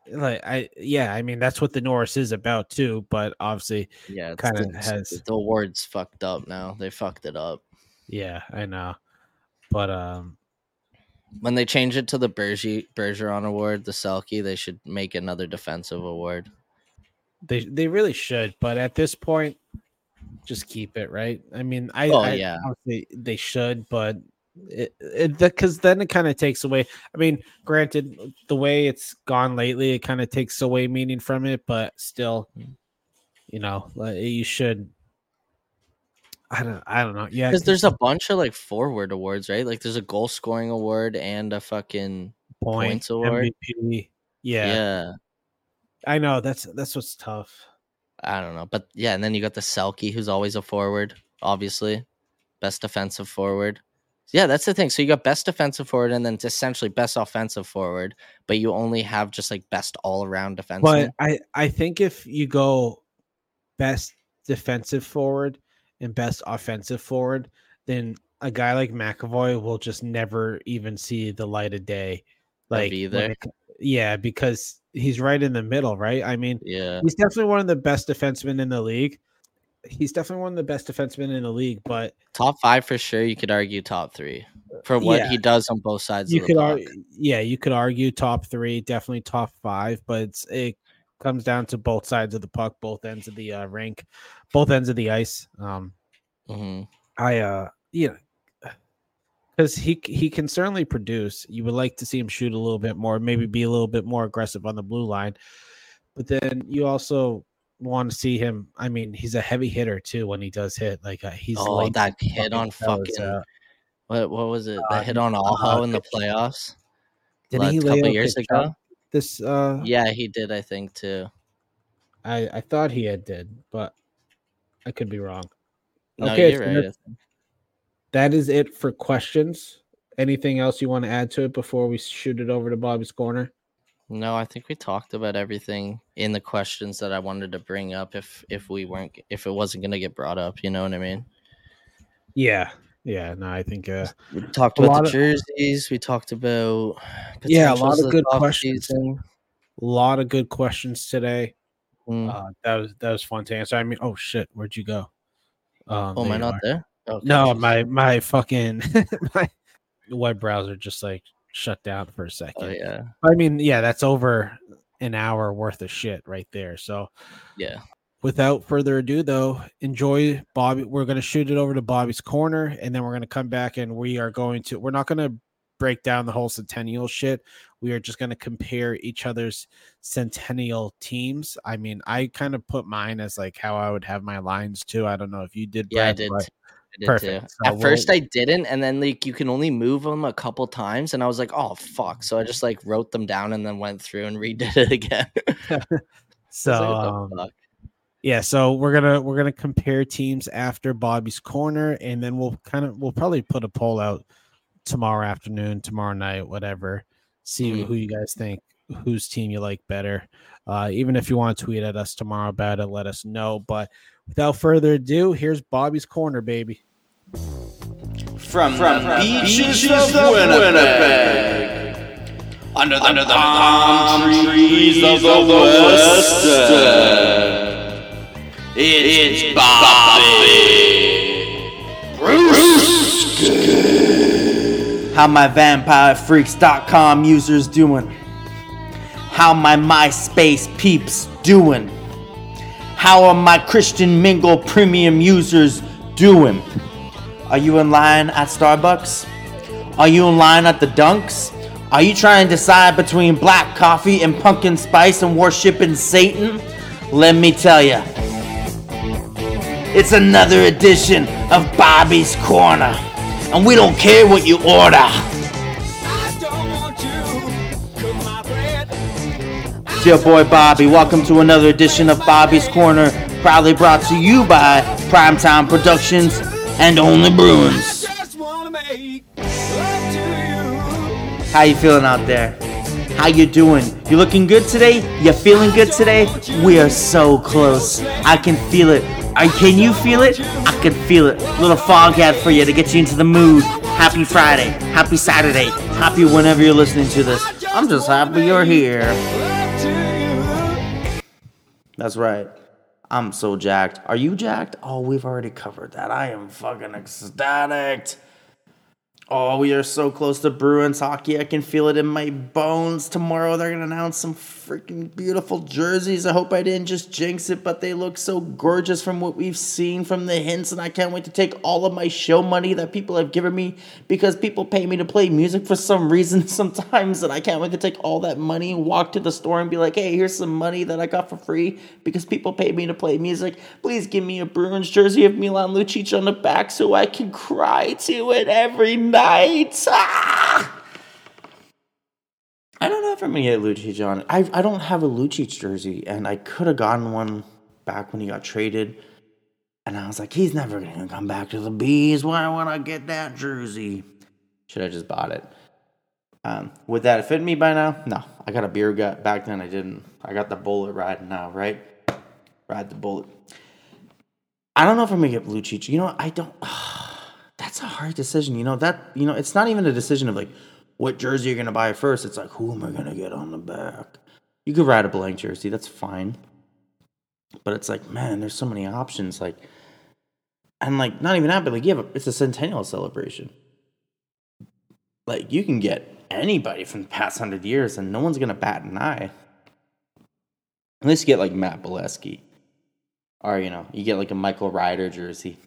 like I yeah, I mean that's what the Norris is about too, but obviously yeah, kinda the- has- the awards fucked up now. They fucked it up. yeah, I know. But um When they change it to the Berge- Bergeron Award, the Selke, they should make another defensive award. they they really should, but at this point just keep it, right? I mean, I, Oh, I yeah. they should, but because then it kind of takes away. I mean, granted, the way it's gone lately, it kind of takes away meaning from it, but still, you know, like you should. I don't. I don't know. Yeah, Because there's a bunch of like forward awards, right? Like there's a goal scoring award and a fucking point, points award. MVP. Yeah, yeah. I know. That's that's what's tough. I don't know, but yeah, and then you got the Selke, who's always a forward, obviously, best defensive forward. Yeah, that's the thing. So you got best defensive forward, and then essentially best offensive forward, but you only have just like best all around defenseman. But I I think if you go best defensive forward and best offensive forward, then a guy like McAvoy will just never even see the light of day. Like either. it yeah, because he's right in the middle, right? I mean, yeah, he's definitely one of the best defensemen in the league. He's definitely one of the best defensemen in the league, but top five for sure. You could argue top three for what Yeah. he does on both sides you of could argue, yeah, you could argue top three, definitely top five, but it's, it comes down to both sides of the puck, both ends of the uh, rink, both ends of the ice. Um, Mhm. I, uh, you know, because he he can certainly produce. You would like to see him shoot a little bit more, maybe be a little bit more aggressive on the blue line, but then you also want to see him. I mean, he's a heavy hitter too when he does hit. Like uh, he's Oh, that hit on fucking out. what? What was it? Uh, That hit on uh, in the playoffs. Didn't like, he a couple years ago? This uh, Yeah, he did. I think too. I I thought he had did, but I could be wrong. No, Okay, you're right. That is it for questions. Anything else you want to add to it before we shoot it over to Bobby's corner? No, I think we talked about everything in the questions that I wanted to bring up. If if we weren't, if it wasn't gonna get brought up, you know what I mean? Yeah. Yeah, no, I think uh We talked about the of- jerseys. We talked about Yeah, a lot of good questions. offseason. a lot of good questions today. Mm. Uh that was that was fun to answer. I mean, oh shit, where'd you go? Um, oh, am I not are. there? No, my my fucking my web browser just like shut down for a oh, second. Oh yeah, I mean, yeah, that's over an hour worth of shit right there. So yeah. without further ado though enjoy bobby we're going to shoot it over to bobby's corner and then we're going to come back and we are going to we're not going to break down the whole centennial shit we are just going to compare each other's centennial teams i mean i kind of put mine as like how i would have my lines too i don't know if you did Yeah, I did. but- did Perfect. So At first, we'll- I didn't, and then like you can only move them a couple times, and I was like, "Oh fuck!" So I just like wrote them down and then went through and redid it again. So like, "What um, yeah so we're gonna we're gonna compare teams after bobby's corner and then we'll kind of we'll probably put a poll out tomorrow afternoon tomorrow night whatever see Mhm. who you guys think whose team you like better uh even if you want to tweet at us tomorrow about it let us know but without further ado here's bobby's corner baby. From, from the beaches, of Winnipeg, under the, under the palm trees of the west, it's Bobby. How my VampireFreaks.com users doing? How my MySpace peeps doing? How are my Christian Mingle premium users doing? Are you in line at Starbucks? Are you in line at the Dunks? Are you trying to decide between black coffee and pumpkin spice and worshiping Satan? Let me tell you, it's another edition of Bobby's Corner, and we don't care what you order. It's your boy Bobby. Welcome to another edition of Bobby's Corner, proudly brought to you by Primetime Productions and Only Bruins. How you feeling out there? How you doing? You looking good today? You feeling good today? We are so close. I can feel it. I, can you feel it? I can feel it. Little fog hat for you to get you into the mood. Happy Friday. Happy Saturday. Happy whenever you're listening to this. I'm just happy you're here. That's right. I'm so jacked. Are you jacked? Oh, we've already covered that. I am fucking ecstatic. Oh, we are so close to Bruins hockey. I can feel it in my bones. Tomorrow they're gonna announce some freaking beautiful jerseys. I hope I didn't just jinx it, but they look so gorgeous from what we've seen from the hints, and I can't wait to take all of my show money that people have given me because people pay me to play music for some reason sometimes, and I can't wait to take all that money, walk to the store, and be like, "Hey, here's some money that I got for free because people pay me to play music. Please give me a Bruins jersey of Milan Lucic on the back so I can cry to it every night." Ah! I don't know if I'm gonna get Lucic on. I I don't have a Lucic jersey, and I could have gotten one back when he got traded. And I was like, he's never gonna come back to the bees. Why would I get that jersey? Should I just bought it? Um, would that fit me by now? No, I got a beer gut back then. I didn't. I got the bullet ride now, right? Ride the bullet. I don't know if I'm gonna get Lucic. You know, I don't. that's a hard decision. You know that. You know, it's not even a decision of like what jersey you're gonna buy first. It's like who am I gonna get on the back? You could ride a blank jersey. That's fine. But it's like, man, there's so many options. Like, and like, not even that, but like, yeah, it's a centennial celebration. Like, you can get anybody from the past hundred years, and no one's gonna bat an eye. Unless you get like Matt Beleskey, or you know, you get like a Michael Ryder jersey.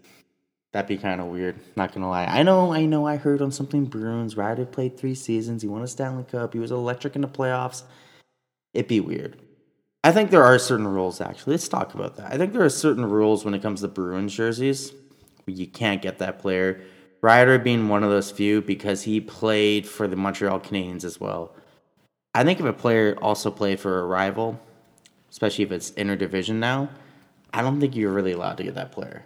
That'd be kind of weird. Not gonna lie. I know, I know. I heard on something Bruins. Ryder played three seasons. He won a Stanley Cup. He was electric in the playoffs. It'd be weird. I think there are certain rules. Actually, let's talk about that. I think there are certain rules when it comes to Bruins jerseys. You can't get that player. Ryder being one of those few because he played for the Montreal Canadiens as well. I think if a player also played for a rival, especially if it's interdivision now, I don't think you're really allowed to get that player.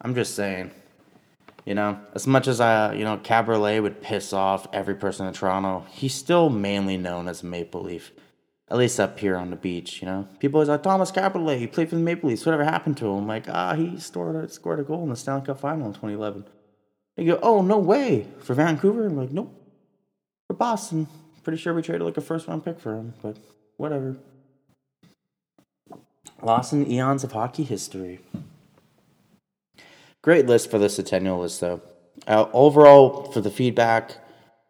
I'm just saying. You know, as much as I, you know, Kaberle would piss off every person in Toronto, he's still mainly known as Maple Leaf. At least up here on the beach, you know. People always like Thomas Kaberle, he played for the Maple Leafs. Whatever happened to him? Like, ah, he scored a, scored a goal in the Stanley Cup final in 2011. They go, oh, no way. For Vancouver? I'm like, nope. For Boston. Pretty sure we traded like a first round pick for him, but whatever. Lost in eons of hockey history. Great list for the Centennial list, though. Uh, overall, for the feedback,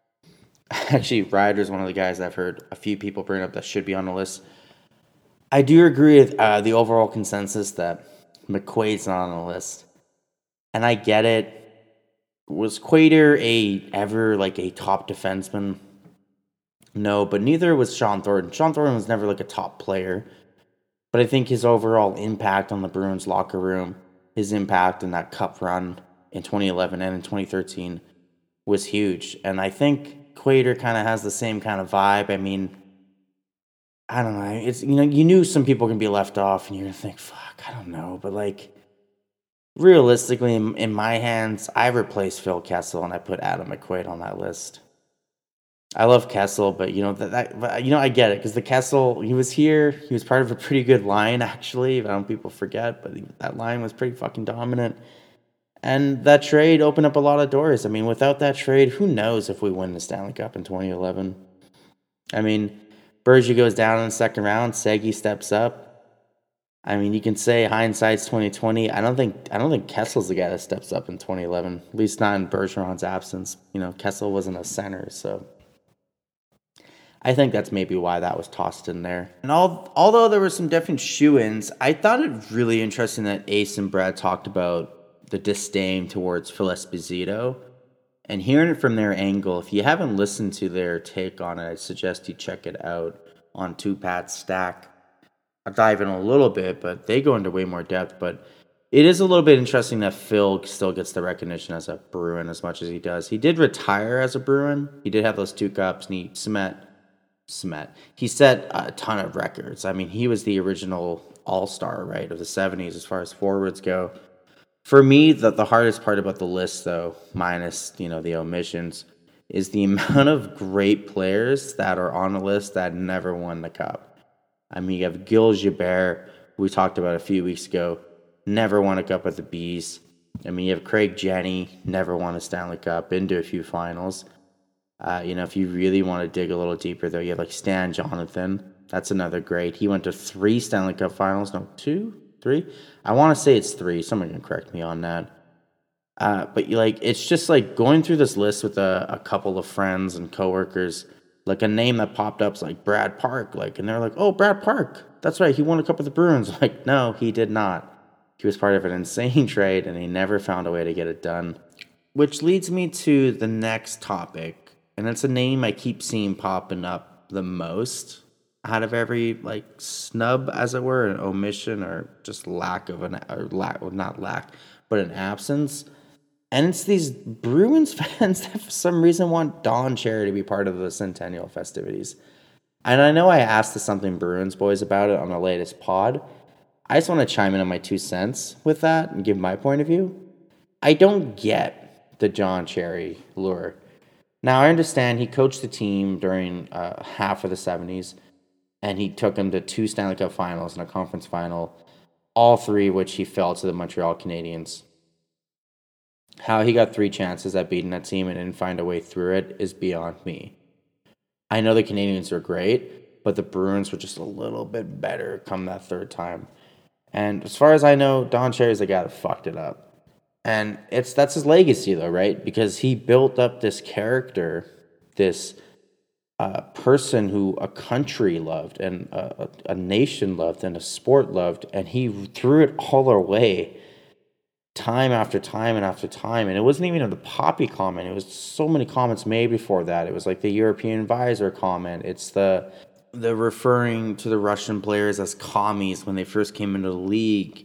actually, Ryder is one of the guys I've heard a few people bring up that should be on the list. I do agree with uh, the overall consensus that McQuaid's not on the list, and I get it. Was Quader a ever like a top defenseman? No, but neither was Shawn Thornton. Shawn Thornton was never like a top player, but I think his overall impact on the Bruins locker room, his impact in that Cup run in 2011 and in 2013 was huge, and I think Quader kind of has the same kind of vibe. I mean, I don't know. It's you know you knew some people can be left off, and you're gonna think, fuck, I don't know, but like realistically, in, in my hands, I replaced Phil Kessel and I put Adam McQuaid on that list. I love Kessel, but you know that, that you know I get it because the Kessel he was here. He was part of a pretty good line actually. I don't people forget, but that line was pretty fucking dominant. And that trade opened up a lot of doors. I mean, without that trade, who knows if we win the Stanley Cup in 2011? I mean, Bergie goes down in the second round. Segi steps up. I mean, you can say hindsight's 2020. I don't think I don't think Kessel's the guy that steps up in 2011. At least not in Bergeron's absence. You know, Kessel wasn't a center, so I think that's maybe why that was tossed in there. And all, although there were some different shoe-ins, I thought it really interesting that Ace and Brad talked about the disdain towards Phil Esposito. And hearing it from their angle, if you haven't listened to their take on it, I suggest you check it out on Two Pat Stack. I'll dive in a little bit, but they go into way more depth. But it is a little bit interesting that Phil still gets the recognition as a Bruin as much as he does. He did retire as a Bruin. He did have those two cups, and he cement, cement. He set a ton of records. I mean, he was the original All Star, right, of the '70s as far as forwards go. For me, the, the hardest part about the list, though, minus you know the omissions, is the amount of great players that are on the list that never won the cup. I mean, you have Gil Gilbert, we talked about a few weeks ago, never won a cup with the Bees. I mean, you have Craig Janney, never won a Stanley Cup, been to a few finals. Uh, you know, if you really want to dig a little deeper, though, you have like Stan Jonathan. That's another great. He went to three Stanley Cup finals. No, two, three. I want to say it's three. Someone can correct me on that. Uh, but you like, it's just like going through this list with a, a couple of friends and coworkers like a name that popped up is like Brad Park, like, and they're like, oh, Brad Park, that's right, he won a cup with the Bruins. Like, no, he did not. He was part of an insane trade, and he never found a way to get it done. Which leads me to the next topic, and it's a name I keep seeing popping up the most out of every like snub, as it were, an omission or just lack of an or lack, well, not lack, but an absence. And it's these Bruins fans that for some reason want Don Cherry to be part of the Centennial festivities. And I know I asked the Something Bruins boys about it on the latest pod. I just want to chime in on my two cents with that and give my point of view. I don't get the Don Cherry lure. Now, I understand he coached the team during uh, half of the 70s, and he took them to two Stanley Cup finals and a conference final, all three which he fell to the Montreal Canadiens. How he got three chances at beating that team and didn't find a way through it is beyond me. I know the Canadiens are great, but the Bruins were just a little bit better come that third time. And as far as I know, Don Cherry's the guy that fucked it up. And it's that's his legacy though, right? Because he built up this character, this uh, person who a country loved and a, a nation loved and a sport loved, and he threw it all away time after time and after time. And it wasn't even the poppy comment. It was so many comments made before that. It was like the European advisor comment. It's the the referring to the Russian players as commies when they first came into the league.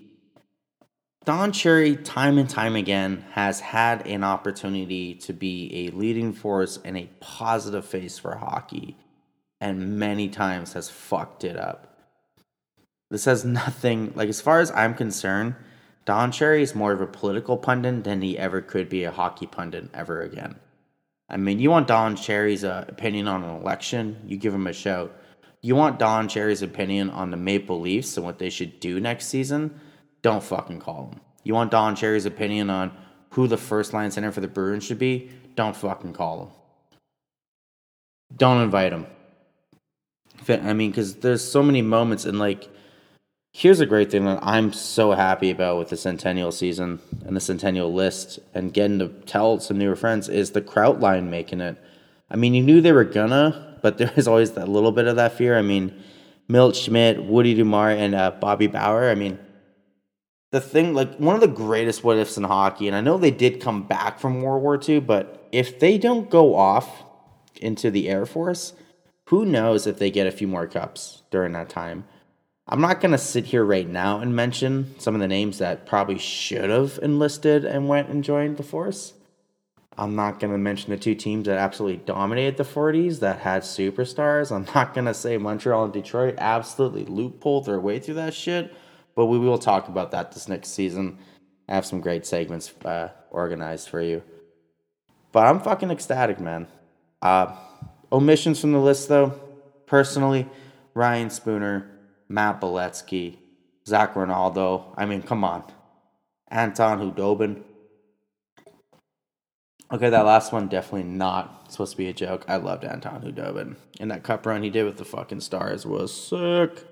Don Cherry, time and time again, has had an opportunity to be a leading force and a positive face for hockey, and many times has fucked it up. This has nothing, like, as far as I'm concerned, Don Cherry is more of a political pundit than he ever could be a hockey pundit ever again. I mean, you want Don Cherry's uh, opinion on an election, you give him a shout. You want Don Cherry's opinion on the Maple Leafs and what they should do next season, don't fucking call him. You want Don Cherry's opinion on who the first line center for the Bruins should be, don't fucking call him. Don't invite him. I mean, because there's so many moments, and like, here's a great thing that I'm so happy about with the Centennial season and the Centennial list and getting to tell some newer friends is the Kraut line making it. I mean, you knew they were gonna, but there was always that little bit of that fear. I mean, Milt Schmidt, Woody Dumart, and uh, Bobby Bauer. I mean, the thing, like one of the greatest what ifs in hockey, and I know they did come back from World War II, but if they don't go off into the Air Force, who knows if they get a few more cups during that time? I'm not going to sit here right now and mention some of the names that probably should have enlisted and went and joined the force. I'm not going to mention the two teams that absolutely dominated the 40s that had superstars. I'm not going to say Montreal and Detroit absolutely loopholed their way through that shit, but we will talk about that this next season. I have some great segments uh, organized for you. But I'm fucking ecstatic, man. Uh, omissions from the list, though. Personally, Ryan Spooner, Matt Beleskey, Zach Rinaldo. I mean, come on. Anton Khudobin. Okay, that last one definitely not supposed to be a joke. I loved Anton Khudobin. And that cup run he did with the fucking stars was sick.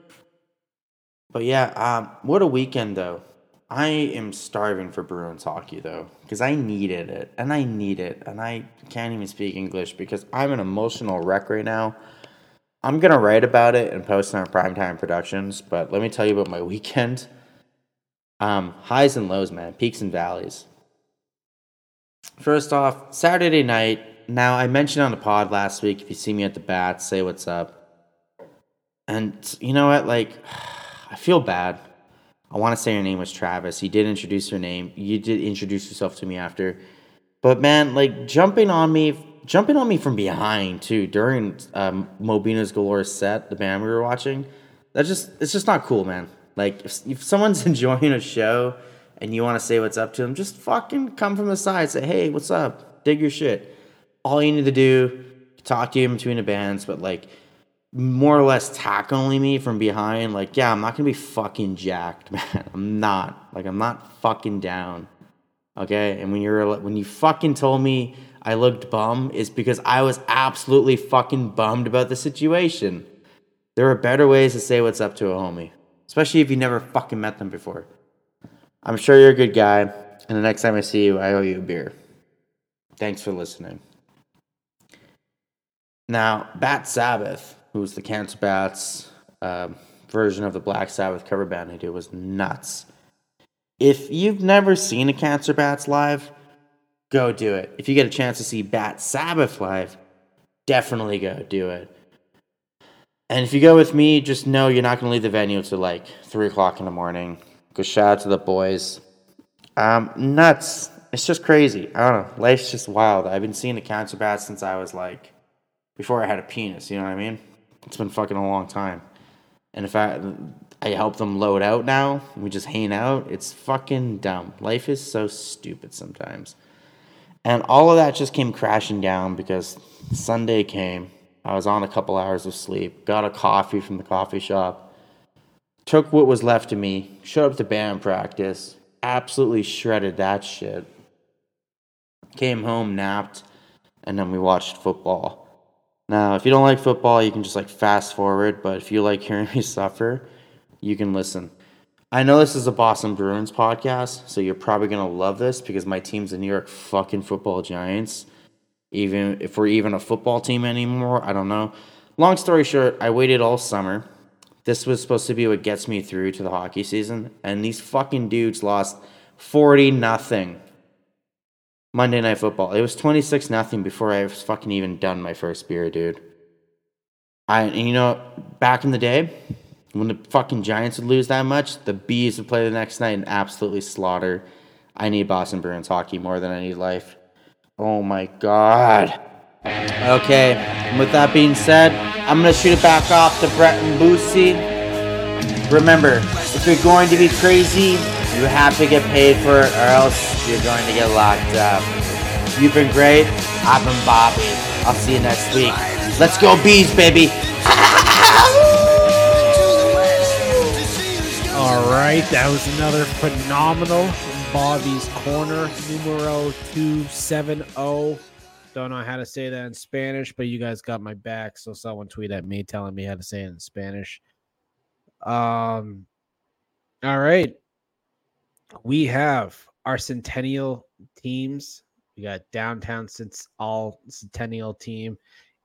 But yeah, um, what a weekend though. I am starving for Bruins hockey though, because I needed it, and I need it, and I can't even speak English because I'm an emotional wreck right now. I'm gonna write about it and post it on Primetime Productions, but let me tell you about my weekend. Um, highs and lows, man, peaks and valleys. First off, Saturday night. Now I mentioned on the pod last week. If you see me at the bat, say what's up. And you know what? Like, I feel bad. I want to say your name was Travis. You did introduce your name. You did introduce yourself to me after. But man, like jumping on me, jumping on me from behind too during um, Mobina's Galore set, the band we were watching. That's just it's just not cool, man. Like if, if someone's enjoying a show and you want to say what's up to them, just fucking come from the side, say, hey, what's up? Dig your shit. All you need to do, talk to you in between the bands, but like more or less tackling me from behind, like, yeah, I'm not gonna be fucking jacked, man. I'm not. Like, I'm not fucking down. Okay? And when you're when you fucking told me I looked bum, is because I was absolutely fucking bummed about the situation. There are better ways to say what's up to a homie. Especially if you never fucking met them before. I'm sure you're a good guy, and the next time I see you, I owe you a beer. Thanks for listening. Now, Bat Sabbath, who's the Cancer Bats uh, version of the Black Sabbath cover band I do, was nuts. If you've never seen a Cancer Bats live, go do it. If you get a chance to see Bat Sabbath live, definitely go do it. And if you go with me, just know you're not going to leave the venue till like 3 o'clock in the morning. Go shout out to the boys. Um, nuts. It's just crazy. I don't know. Life's just wild. I've been seeing the Cancer Bats since I was like, before I had a penis, you know what I mean? It's been fucking a long time. And if I I help them load out now, we just hang out, it's fucking dumb. Life is so stupid sometimes. And all of that just came crashing down because Sunday came. I was on a couple hours of sleep, got a coffee from the coffee shop, took what was left of me, showed up to band practice, absolutely shredded that shit. Came home, napped, and then we watched football. Now, if you don't like football, you can just like fast forward, but if you like hearing me suffer, you can listen. I know this is a Boston Bruins podcast, so you're probably gonna love this because my team's the New York fucking football giants. Even if we're even a football team anymore, I don't know. Long story short, I waited all summer. This was supposed to be what gets me through to the hockey season, and these fucking dudes lost 40 nothing. Monday Night Football. It was 26 nothing before I was fucking even done my first beer, dude. I and you know, back in the day, when the fucking Giants would lose that much, the Bees would play the next night and absolutely slaughter. I need Boston Bruins hockey more than I need life. Oh my god. Okay, and with that being said, I'm gonna shoot it back off to Brett and Boosy. Remember, if you're going to be crazy, you have to get paid for it, or else you're going to get locked up. You've been great. I've been Bobbie. I'll see you next week. Let's go, bees, baby. All right, that was another phenomenal Bobbie's Corner, numero 270. Don't know how to say that in Spanish, but you guys got my back. So someone tweet at me telling me how to say it in Spanish. Um, all right. We have our Centennial teams. We got Downtown since all Centennial team,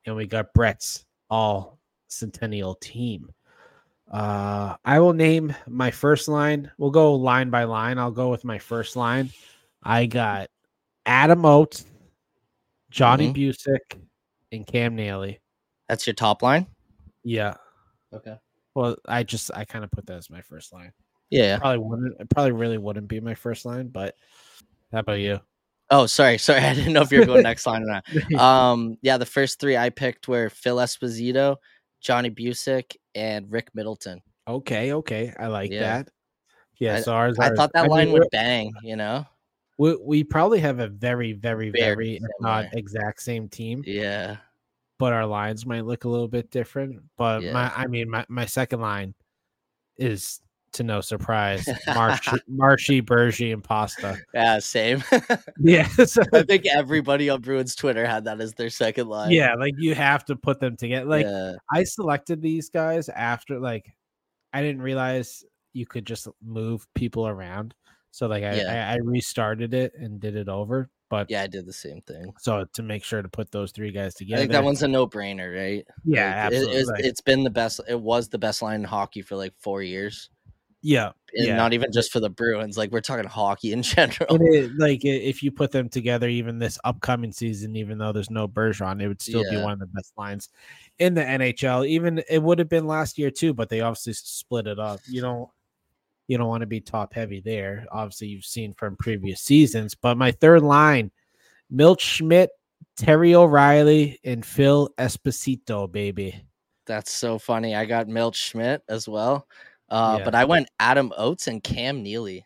and we got Brett's all Centennial team. Uh, I will name my first line. We'll go line by line. I'll go with my first line. I got Adam Oates, Johnny Mhm. Bucyk, and Cam Neely. That's your top line. Yeah. Okay. Well, I just I kind of put that as my first line. Yeah. Probably wouldn't. It probably really wouldn't be my first line, but how about you? Oh, sorry, sorry. I didn't know if you were going next line or not. Um, yeah, the first three I picked were Phil Esposito, Johnny Bucyk, and Rick Middleton. okay, okay, I like Yeah. that. Yeah, I- so ours. I thought that mean, line we're- would bang. You know. we, we probably have a very, very, Very very, not exact same team, Yeah. but our lines might look a little bit different. But Yeah. my, I mean, my, my second line is to no surprise, Marshy, Marshy, Bergie, and Pasta. Yeah. Same. Yeah, so, I think everybody on Bruins Twitter had that as their second line. yeah, like you have to put them together. Like yeah. I selected these guys after like I didn't realize you could just move people around. So like I, Yeah. I, I restarted it and did it over. But Yeah, I did the same thing. so to make sure to put those three guys I together. think that one's a no-brainer, right? yeah, Like, it- absolutely. it's, like- it's been the best. It was the best line in hockey for like four years, yeah, and yeah. not even just for the Bruins. Like we're talking hockey in general. It, like if you put them together, even this upcoming season, even though there's no Bergeron, it would still be one of the best lines in the NHL. Even it would have been last year too, but they obviously split it up. You don't you don't want to be top heavy there. Obviously, you've seen from previous seasons. But my third line, Milt Schmidt, Terry O'Reilly, and Phil Esposito, baby. That's so funny. I got Milt Schmidt as well, uh, Yeah. but I went Adam Oates and Cam Neely.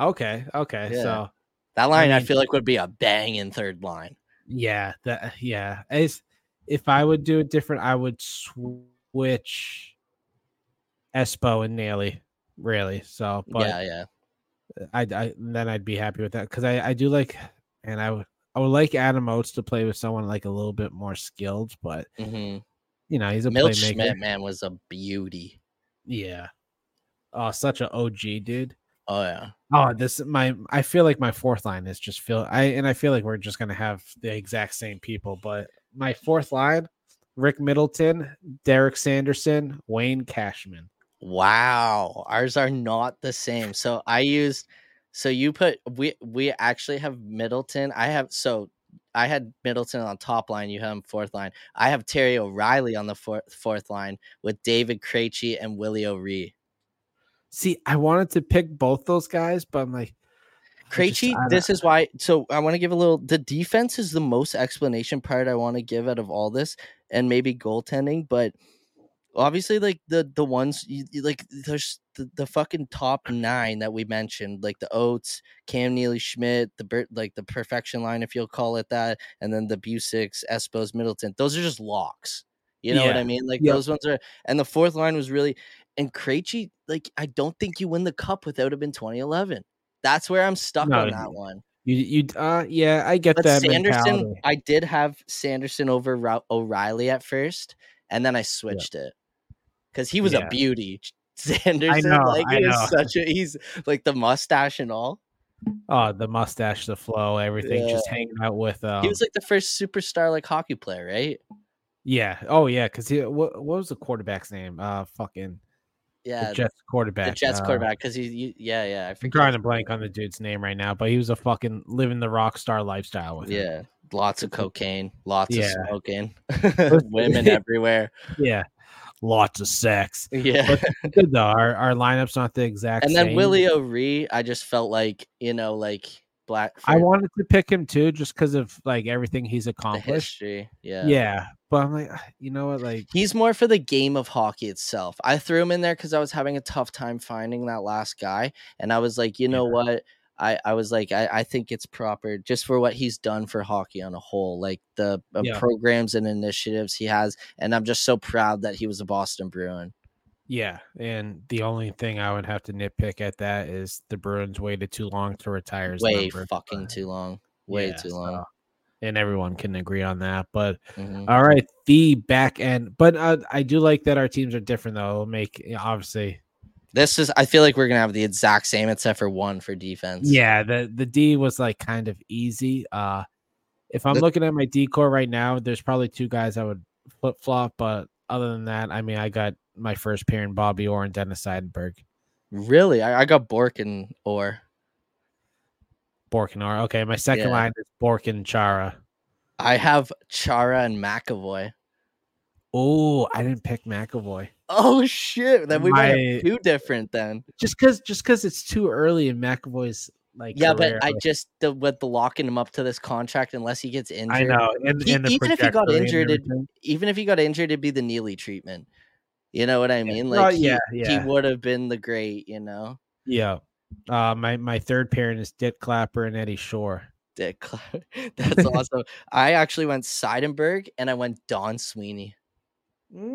Okay, okay, Yeah. so That line I, mean- feel like would be a bang in third line. Yeah, that yeah. As if I would do it different, I would switch Espo and Neely. really. So, but yeah, yeah, I, I then I'd be happy with that because I I do like, and I would I would like Adam Oates to play with someone like a little bit more skilled, but hmm you know he's a Milt playmaker. Schmidt, man, was a beauty. Yeah. Oh, such an OG dude. Oh yeah, Oh, this my I feel like my fourth line is just feel I and I feel like we're just gonna have the exact same people, but my fourth line, Rick Middleton, Derek Sanderson, Wayne Cashman. wow. Ours are not the same. So I used. So you put we we actually have Middleton. I have so I had Middleton on top line. You have him fourth line. I have Terry O'Reilly on the fourth fourth line with David Krejci and Willie O'Ree. See, I wanted to pick both those guys, but I'm like just- Krejci, this is why. So I want to give a little. The defense is the most explanation part I want to give out of all this, and maybe goaltending. But obviously, like the the ones you, you- like there's the, the fucking top nine that we mentioned, like the Oates, Cam Neely, Schmidt, the like the perfection line, if you'll call it that, and then the Bucyks, Espos, Middleton. Those are just locks. You know what I mean? Like those ones are. And the fourth line was really. And Krejci, like I don't think you win the cup without him in 2011. That's where I'm stuck No, on that one. you you uh yeah, I get But that Sanderson, mentality. I did have Sanderson over O'Reilly at first, and then I switched it because he was Yeah. a beauty. Sanderson, know, like I know. such a he's like the mustache and all. Oh, the mustache, the flow, everything, just hanging out with um he was like the first superstar like hockey player, right? yeah. Oh yeah, because he what, what was the quarterback's name? Uh fucking Yeah, the Jets quarterback. the Jets uh, quarterback because he, you, yeah, yeah, I I'm forget. drawing a blank on the dude's name right now, but he was a fucking living the rock star lifestyle with him. Yeah, lots of cocaine, lots Yeah. of smoking, women everywhere. Yeah. Lots of sex. Yeah. Good though. Our our lineup's not the exact and then same. Willie O'Ree, I just felt like you know, like black. I wanted to pick him too, just because of like everything he's accomplished. Yeah, Yeah. But I'm like, "Ah, you know what? Like, He's more for the game of hockey itself. I threw him in there because I was having a tough time finding that last guy, and I was like, you know what? I, I was like, I, I think it's proper just for what he's done for hockey on a whole, like the uh, Yeah. programs and initiatives he has. And I'm just so proud that he was a Boston Bruin. Yeah, and the only thing I would have to nitpick at that is the Bruins waited too long to retire. his Way number, fucking too long. Way Yeah, too so- long. and everyone can agree on that. But Mhm. all right, the back end. But uh, I do like that our teams are different, though. It'll make you know, obviously, This is. I feel like we're gonna have the exact same, except for one for defense. yeah. The the D was like kind of easy. Uh, if I'm The- looking at my D core right now, there's probably two guys I would flip flop. But other than that, I mean, I got my first pair in Bobby Orr and Dennis Seidenberg. Really, I, I got Bourque and Orr. Bourque and Orr. Okay, my second Yeah. line is Bourque and Chara. I have Chara and McAvoy. Oh, I didn't pick McAvoy. Oh shit! Then we My- have two different then. Just cause just cause it's too early in McAvoy's like Yeah, career, but I just the with the locking him up to this contract unless he gets injured. I know. And, He- and even if he got injured, it, even if he got injured, it'd be the Neely treatment. You know what I mean? Like Well, he, yeah, he would have been the great. You know, Yeah. Uh, my my third pairing is Dick Clapper and Eddie Shore. Dick. Cla- That's awesome. I actually went Seidenberg and I went Don Sweeney.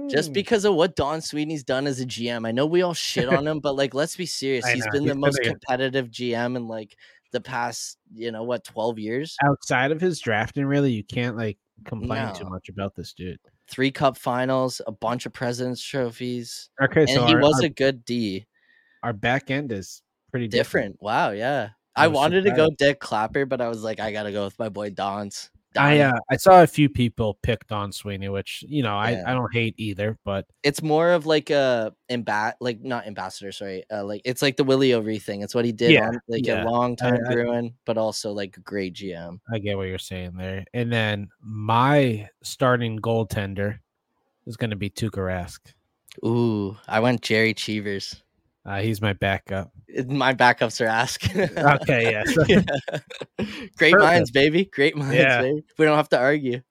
Just Mm. because of what Don Sweeney's done as a GM. I know we all shit on him, but like, let's be serious. He's been he's the most competitive GM in like the past, you know, what, 12 years? outside of his drafting, really, you can't like complain too much about this dude. Three cup finals, a bunch of president's trophies. Okay, And so he our, was our, a good D. our back end is pretty different. Different. Wow. Yeah. I I wanted to go. Dick Clapper, but I was like, I got to go with my boy Don's. I uh, I saw a few people pick Don Sweeney, which you know I, Yeah. I don't hate either, but It's more of like a imba- like not ambassador, sorry. Uh, like it's like the Willie O'Ree thing. It's what he did Yeah, on like yeah. a long time I- Bruin, but also like a great GM. I get what you're saying there. And then my starting goaltender is going to be Tuukka Rask. Ooh, I went Jerry Cheevers. Uh, he's my backup. My backups are ask. Okay, yeah. Yeah. Great Perfect. minds, baby. Great minds, Yeah. baby. We don't have to argue.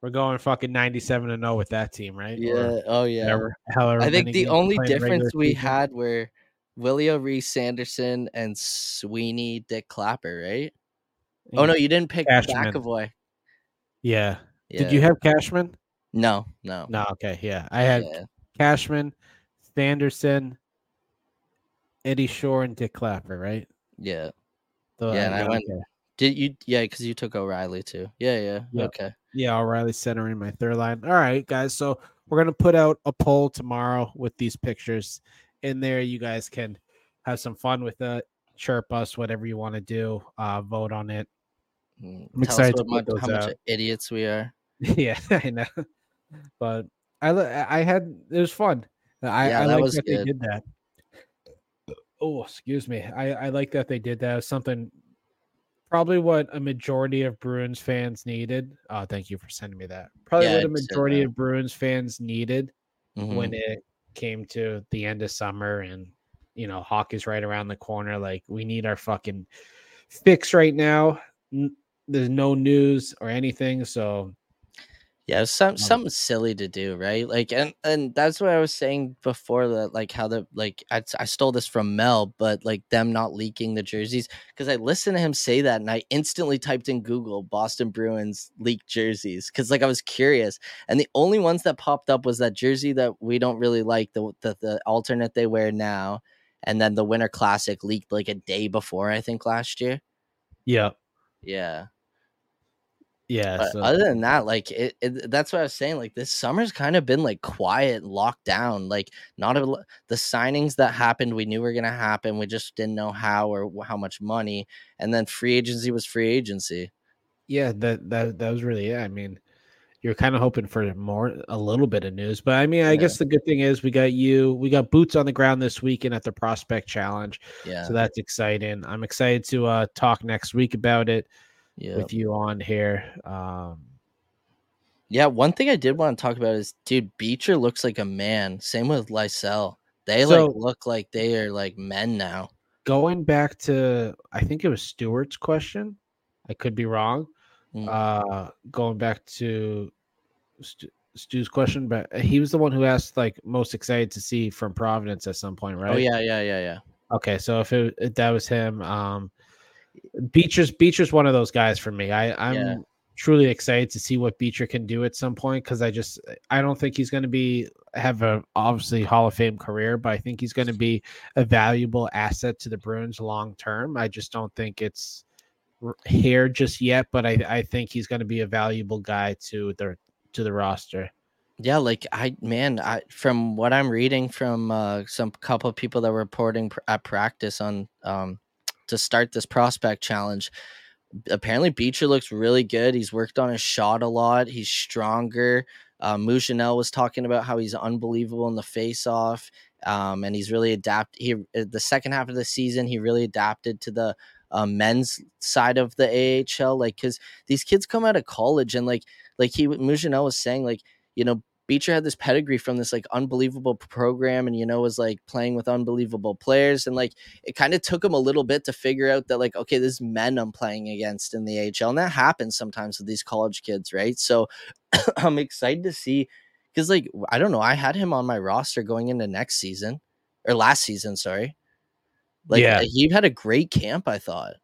We're going fucking 97 and 0 with that team, right? Or Yeah. Oh yeah. However, however I think the only played in regular difference we season. had were Willie Reese Sanderson, and Sweeney Dick Clapper, right? Oh no, you didn't pick Cashman. McAvoy. Yeah. Yeah. Did you have Cashman? No, no. No. Okay. Yeah. I had Yeah. Cashman, Sanderson, Eddie Shore, and Dick Clapper, right? Yeah. So, Yeah, and I went- okay. Did you? Yeah, because you took O'Reilly too. Yeah, yeah. Yep. Okay. Yeah, O'Reilly center in my third line. All right, guys. So we're gonna put out a poll tomorrow with these pictures in there. You guys can have some fun with it. Chirp us, whatever you want to do. Uh, vote on it. Mm, I'm Tell excited to much, how much out. idiots we are. yeah, I know. But I I had it was fun. I, Yeah, I that like was that they good. did that. Oh, excuse me. I I like that they did that. Something probably what a majority of Bruins fans needed. Oh, thank you for sending me that. Probably Yeah, what a majority of Bruins fans needed when Mhm. it came to the end of summer and you know hockey's right around the corner. Like we need our fucking fix right now. There's no news or anything, so Yeah, some something silly to do, right? Like, and and that's what I was saying before that, like how the like I, I stole this from Mel, but like them not leaking the jerseys because I listened to him say that and I instantly typed in Google Boston Bruins leaked jerseys because like I was curious, and the only ones that popped up was that jersey that we don't really like the the, the alternate they wear now, and then the Winter Classic leaked like a day before I think last year. yeah, Yeah. Yeah. So- other than that, like it, it, that's what I was saying. Like this summer's kind of been like quiet, and locked down. Like not a, the signings that happened, we knew were gonna happen. We just didn't know how or how much money. And then free agency was free agency. yeah, that that that was really it. I mean, you're kind of hoping for more, a little bit of news, but I mean, I Yeah. guess the good thing is we got you, we got boots on the ground this weekend at the Prospect Challenge, Yeah, so that's exciting. I'm excited to uh talk next week about it yeah, with you on here. Um, yeah. One thing I did want to talk about is, dude, Beecher looks like a man. Same with Lysell. They So- like look like they are like men now. going back to, I think it was Stewart's question. I could be wrong. Mm. Uh, going back to Stu, Stu's question, but he was the one who asked like most excited to see from Providence at some point, right? Oh yeah, yeah, yeah, yeah. Okay, so if, it, if that was him, um, Beecher's Beecher's one of those guys for me. I I'm Yeah. truly excited to see what Beecher can do at some point because I just I don't think he's going to be have a obviously Hall of Fame career, but I think he's going to be a valuable asset to the Bruins long term. I just don't think it's here just yet, but I I think he's going to be a valuable guy to the to the roster. Yeah, like I man, I from what I'm reading from uh, some couple of people that were reporting pr- at practice on um to start this prospect challenge. Apparently, Beecher looks really good. He's worked on his shot a lot. He's stronger. Uh, Mouchinel was talking about how he's unbelievable in the face-off, um, and he's really adapted. He uh, the second half of the season, he really adapted to the uh, men's side of the AHL. Like, because these kids come out of college and like, like he Mouchinel was saying, like, you know, Beecher had this pedigree from this like unbelievable program and you know was like playing with unbelievable players and like it kind of took him a little bit to figure out that like okay this is men I'm playing against in the AHL and that happens sometimes with these college kids right so I'm excited to see because like I don't know I had him on my roster going into next season or last season sorry like Yeah. he had a great camp I thought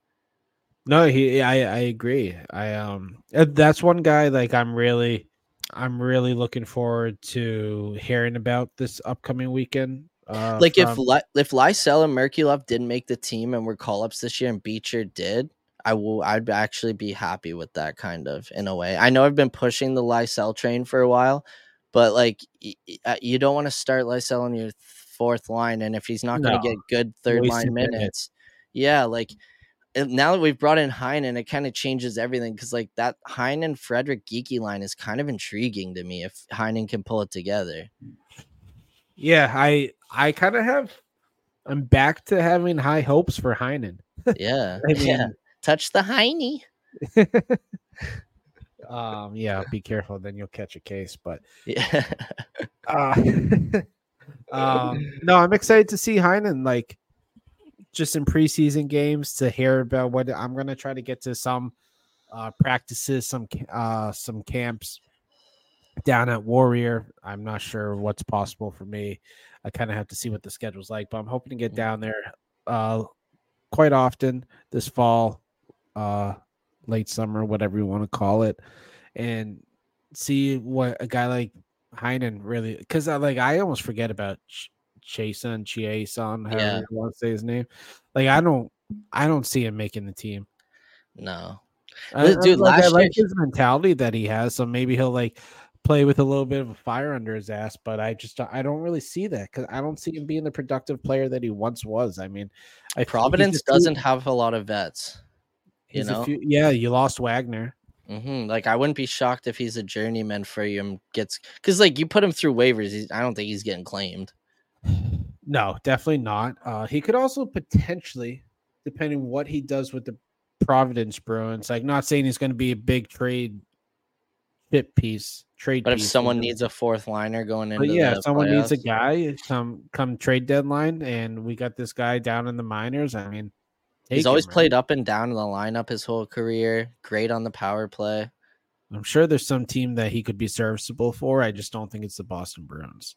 No, he I I agree. I um uh, that's one guy like I'm really I'm really looking forward to hearing about this upcoming weekend. Uh like if from- if Lysell and Merkulov didn't make the team and were call ups this year and Beecher did, I will I'd actually be happy with that kind of in a way. I know I've been pushing the Lysell train for a while, but like y- y- uh, you don't want to start Lysell on your fourth line, and if he's not going to get good third line minutes. minutes, yeah, like. Now that we've brought in Heinen, it kind of changes everything because, like, that Heinen Frederic Geekie line is kind of intriguing to me if Heinen can pull it together. yeah, I I kind of have I'm back to having high hopes for Heinen. Yeah. I mean, yeah. Touch the Heine. um yeah, be careful then you'll catch a case, but Yeah. uh um no, I'm excited to see Heinen like just in preseason games to hear about what I'm going to try to get to some uh practices, some uh some camps down at Warrior. I'm not sure what's possible for me. I kind of have to see what the schedule's like, but I'm hoping to get Mhm. down there uh quite often this fall, uh late summer, whatever you want to call it, and see what a guy like Heinen really because I like I almost forget about Chason, Chiasson, however Yeah. you want to say his name. Like I don't I don't see him making the team. No. I, Dude, I- like, I like year- his mentality that he has, so maybe he'll like play with a little bit of a fire under his ass. But I just I don't really see that because I don't see him being the productive player that he once was. I mean, I Providence doesn't have a lot of vets. you know? few- yeah, you lost Wagner. hmm Like I wouldn't be shocked if he's a journeyman for you and gets because like you put him through waivers. He's, I don't think he's getting claimed. No, definitely not. Uh, he could also potentially, depending what he does with the Providence Bruins, like not saying he's going to be a big trade fit piece, trade. But if piece, someone you know. needs a fourth liner going into but yeah, if someone needs a guy come come trade deadline, and we got this guy down in the minors. I mean, he's always him, right? played up and down in the lineup his whole career. Great on the power play. I'm sure there's some team that he could be serviceable for. I just don't think it's the Boston Bruins.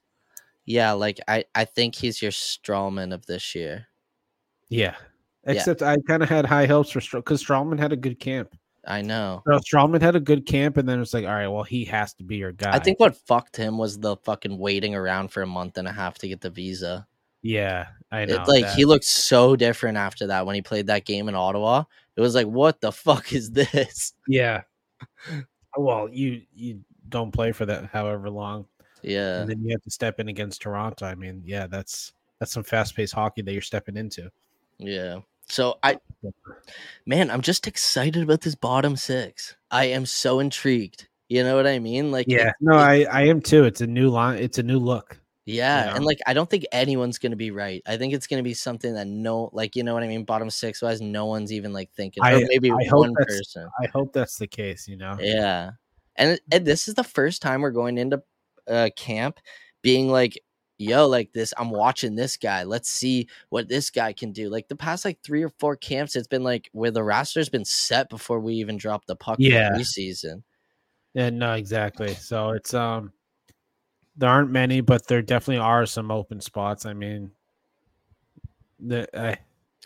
Yeah, like I I think he's your Strawman of this year. Yeah, Yeah. except I kind of had high hopes for because Strawman had a good camp. I know. So Strawman had a good camp, and then it's like, all right, well, he has to be your guy. I think what fucked him was the fucking waiting around for a month and a half to get the visa. Yeah, I know. It, like that. he looked so different after that when he played that game in Ottawa. It was like, what the fuck is this? Yeah. Well, you you don't play for that however long, Yeah, and then you have to step in against Toronto. I mean, yeah, that's that's some fast paced hockey that you're stepping into. yeah. So I, man, I'm just excited about this bottom six. I am so intrigued. You know what I mean? Like, Yeah, it- no, it- I I am too. It's a new line. It's a new look. yeah, know? and like, I don't think anyone's gonna be right. I think it's gonna be something that no, like, you know what I mean? Bottom six wise, no one's even like thinking, or I- maybe I hope one that's- person. I hope that's the case. You know. Yeah. And, and this is the first time we're going into uh, camp being like, yo, like this, I'm watching this guy. Let's see what this guy can do. Like the past like three or four camps, it's been like where the roster's been set before we even drop the puck Yeah. in the preseason. Yeah, no, exactly. So it's um, there aren't many, but there definitely are some open spots. I mean, the I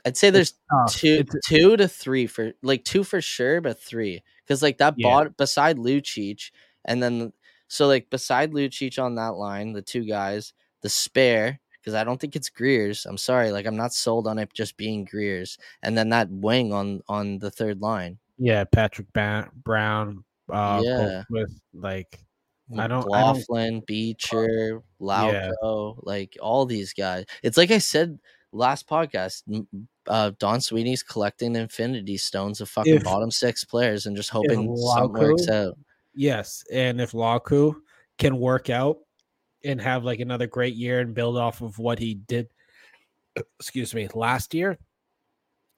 I'd say there's two two to three for like two for sure, but three because like that Yeah. bought beside Lucic, and then so like beside Lucic on that line, the two guys, the spare because I don't think it's Greer's. I'm sorry, like I'm not sold on it just being Greer's, and then that wing on on the third line. yeah, Patrick ba- Brown. Uh, Yeah. with like I don't- I don't- McLaughlin, Beecher, Lauko, like all these guys. It's like I said last podcast. Uh, Don Sweeney's collecting Infinity Stones of fucking If- bottom six players and just hoping something works out. Yes, and if Lauko can work out and have like another great year and build off of what he did, excuse me, last year,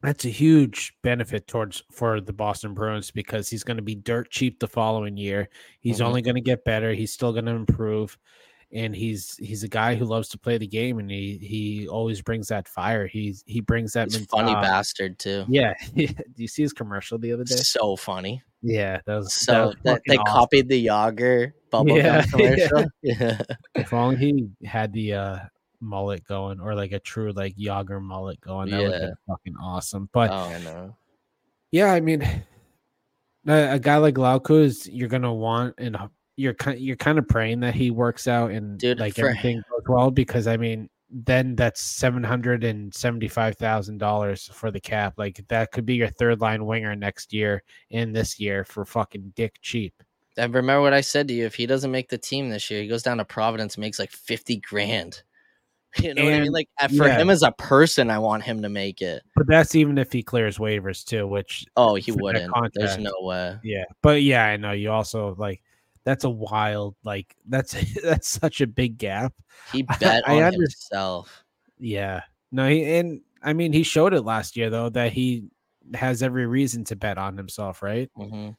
that's a huge benefit towards for the Boston Bruins because he's going to be dirt cheap the following year. He's Mhm. only going to get better. He's still going to improve, and he's he's a guy who loves to play the game, and he he always brings that fire. He's he brings that He's funny uh, bastard too. Yeah, do you see his commercial the other day? So funny. Yeah, that was So was that, fucking they awesome. copied the Jagr bubble Yeah, commercial. Yeah. If only he had the uh mullet going or like a true like Jagr mullet going, that would have been fucking awesome. But oh, I know. yeah, I mean, a, a guy like Lauko is you're gonna want and you're kind you're kind of praying that he works out and Dude, like everything goes well because I mean then that's seven hundred and seventy five thousand dollars for the cap. Like that could be your third line winger next year and this year for fucking dick cheap. And remember what I said to you. If he doesn't make the team this year, he goes down to Providence, makes like fifty grand. You know what I mean? Like uh, for yeah. him as a person, I want him to make it. But that's even if he clears waivers too, which Oh, he wouldn't. There's no way. Yeah, but yeah, I know you also like that's a wild like that's that's such a big gap. He bet I on underst- himself. Yeah, no, he, and I mean he showed it last year though that he has every reason to bet on himself, right? hmm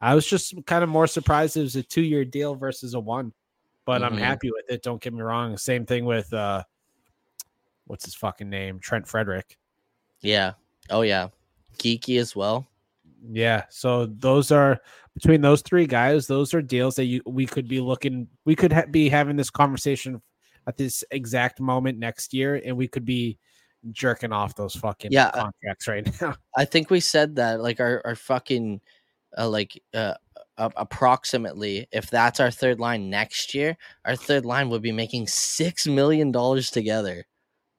I was just kind of more surprised it was a two year deal versus a one, but I'm Mhm. happy with it. Don't get me wrong. Same thing with uh, what's his fucking name, Trent Frederic. Yeah. Oh yeah. Geekie as well. Yeah, so those are between those three guys. Those are deals that you we could be looking. We could ha- be having this conversation at this exact moment next year, and we could be jerking off those fucking Yeah, uh, contracts right now. I think we said that like our our fucking uh, like uh a- approximately if that's our third line next year, our third line would be making six million dollars together.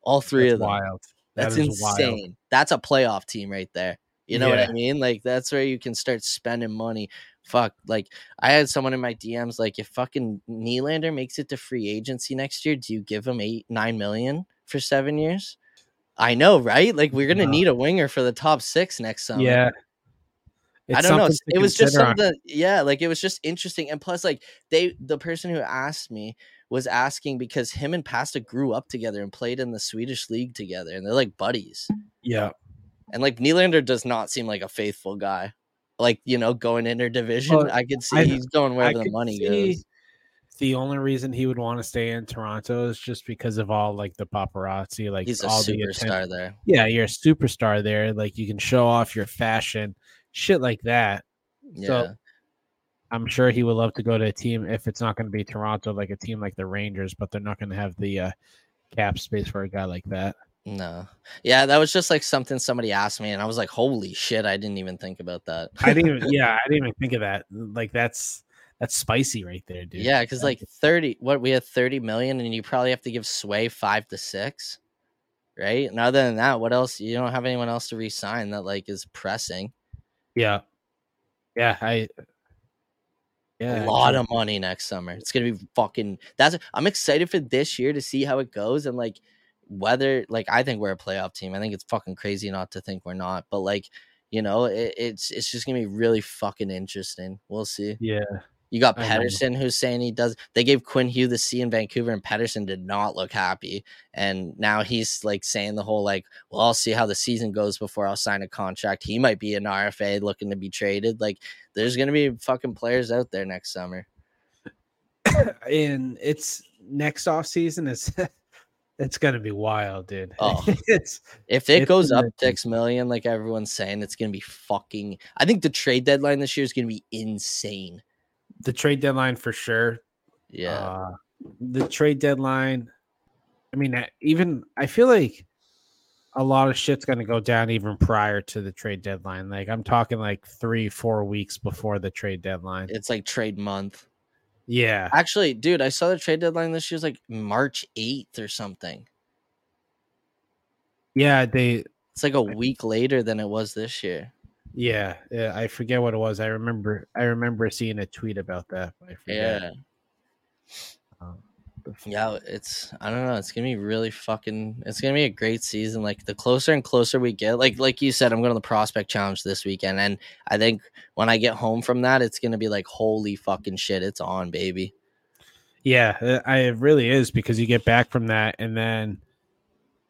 All three That's of them. wild. That That's is wild. insane. That's a playoff team right there. You know what I mean? Like that's where you can start spending money. Fuck. Like I had someone in my DMs like if fucking Nylander makes it to free agency next year, do you give him eight, nine million for seven years? I know, right? Like we're gonna No. need a winger for the top six next summer. Yeah, I don't know. It was just consider on- something. Yeah, like it was just interesting. And plus, like they, the person who asked me was asking because him and Pasta grew up together and played in the Swedish league together, and they're like buddies. Yeah, And like Nylander does not seem like a faithful guy. Like you know, going interdivision, Well, I could see I- he's going I the money goes. The only reason he would want to stay in Toronto is just because of all like the paparazzi, like He's a all the superstar attention. there. Yeah, you're a superstar there. Like you can show off your fashion, shit like that. Yeah, So I'm sure he would love to go to a team if it's not going to be Toronto, like a team like the Rangers, but they're not going to have the uh, cap space for a guy like that. No, yeah, that was just like something somebody asked me, and I was like, "Holy shit!" I didn't even think about that. I didn't even, yeah, I didn't even think of that. Like that's that's spicy right there, dude. Yeah, because like thirty, what we had thirty million, and you probably have to give Sway five to six, right? And other than that, what else? You don't have anyone else to resign that like is pressing. yeah, yeah. I yeah, a lot of money next summer. It's gonna be fucking. That's. I'm excited for this year to see how it goes and like whether like I think we're a playoff team. I think it's fucking crazy not to think we're not, but like you know, it, it's it's just gonna be really fucking interesting. We'll see. yeah. You got. Pettersson who's saying he does. They gave Quinn Hughes the C in Vancouver, and Pettersson did not look happy. And now he's like saying the whole like, "Well, I'll see how the season goes before I'll sign a contract." He might be an RFA looking to be traded. Like, there's gonna be fucking players out there next summer. and it's next off season is it's gonna be wild, dude. Oh. it's If it goes up six million, like everyone's saying, it's gonna be fucking. I think the trade deadline this year is gonna be insane. the trade deadline for sure. Yeah, Uh, the trade deadline. I mean, even I feel like a lot of shit's going to go down even prior to the trade deadline. Like I'm talking like three, four weeks before the trade deadline. It's like trade month. Yeah, Actually, dude, I saw the trade deadline this year was like March 8th or something. yeah, they, It's like a week later than it was this year. yeah, yeah. I forget what it was. I remember, I remember seeing a tweet about that. I forget. Yeah. Yeah, it's I don't know. It's gonna be really fucking. It's gonna be a great season. Like the closer and closer we get, like like you said, I'm going to the prospect challenge this weekend, and I think when I get home from that, it's gonna be like holy fucking shit, it's on, baby. Yeah, uh, I it really is because you get back from that, and then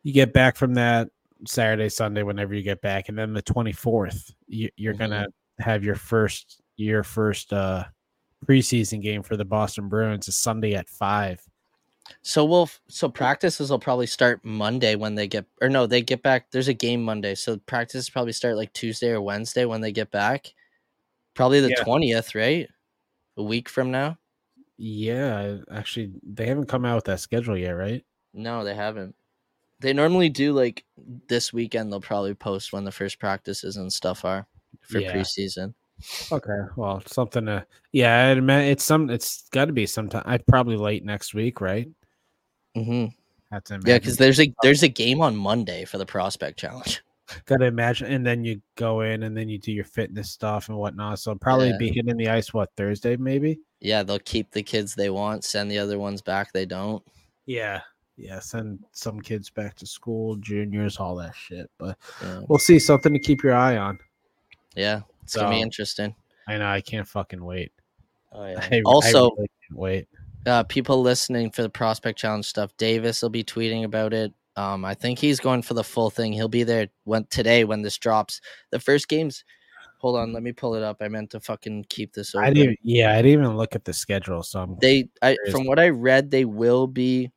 you get back from that Saturday, Sunday, whenever you get back, and then the twenty fourth, you, you're Mhm. gonna have your first your first uh preseason game for the Boston Bruins, is Sunday at five. So we'll so practices will probably start Monday when they get or no, they get back. There's a game Monday, so practices probably start like Tuesday or Wednesday when they get back. Probably the Yeah. twentieth, right? A week from now. Yeah, actually, they haven't come out with that schedule yet, right? No, they haven't. They normally do like this weekend. They'll probably post when the first practices and stuff are for Yeah. preseason. Okay, well, something to yeah, I'd it's some it's got to be sometime. I probably late next week, right? Mm-hmm. To Yeah, because there's a there's a game on Monday for the prospect challenge. Gotta imagine, and then you go in, and then you do your fitness stuff and whatnot. So probably Yeah. be hitting the ice what Thursday, maybe. Yeah, they'll keep the kids they want, send the other ones back they don't. Yeah, yeah. Send some kids back to school, juniors, all that shit. But Yeah, we'll see. Something to keep your eye on. yeah it's gonna be interesting. I know. I can't fucking wait. Oh yeah. I Also, really can't wait. uh, people listening for the prospect challenge stuff, Davis will be tweeting about it. Um, I think he's going for the full thing. He'll be there when today when this drops. The first games. Hold on, let me pull it up. I meant to fucking keep this. I didn't. Yeah, I didn't even look at the schedule. So I'm, They, I, from what I read, they will be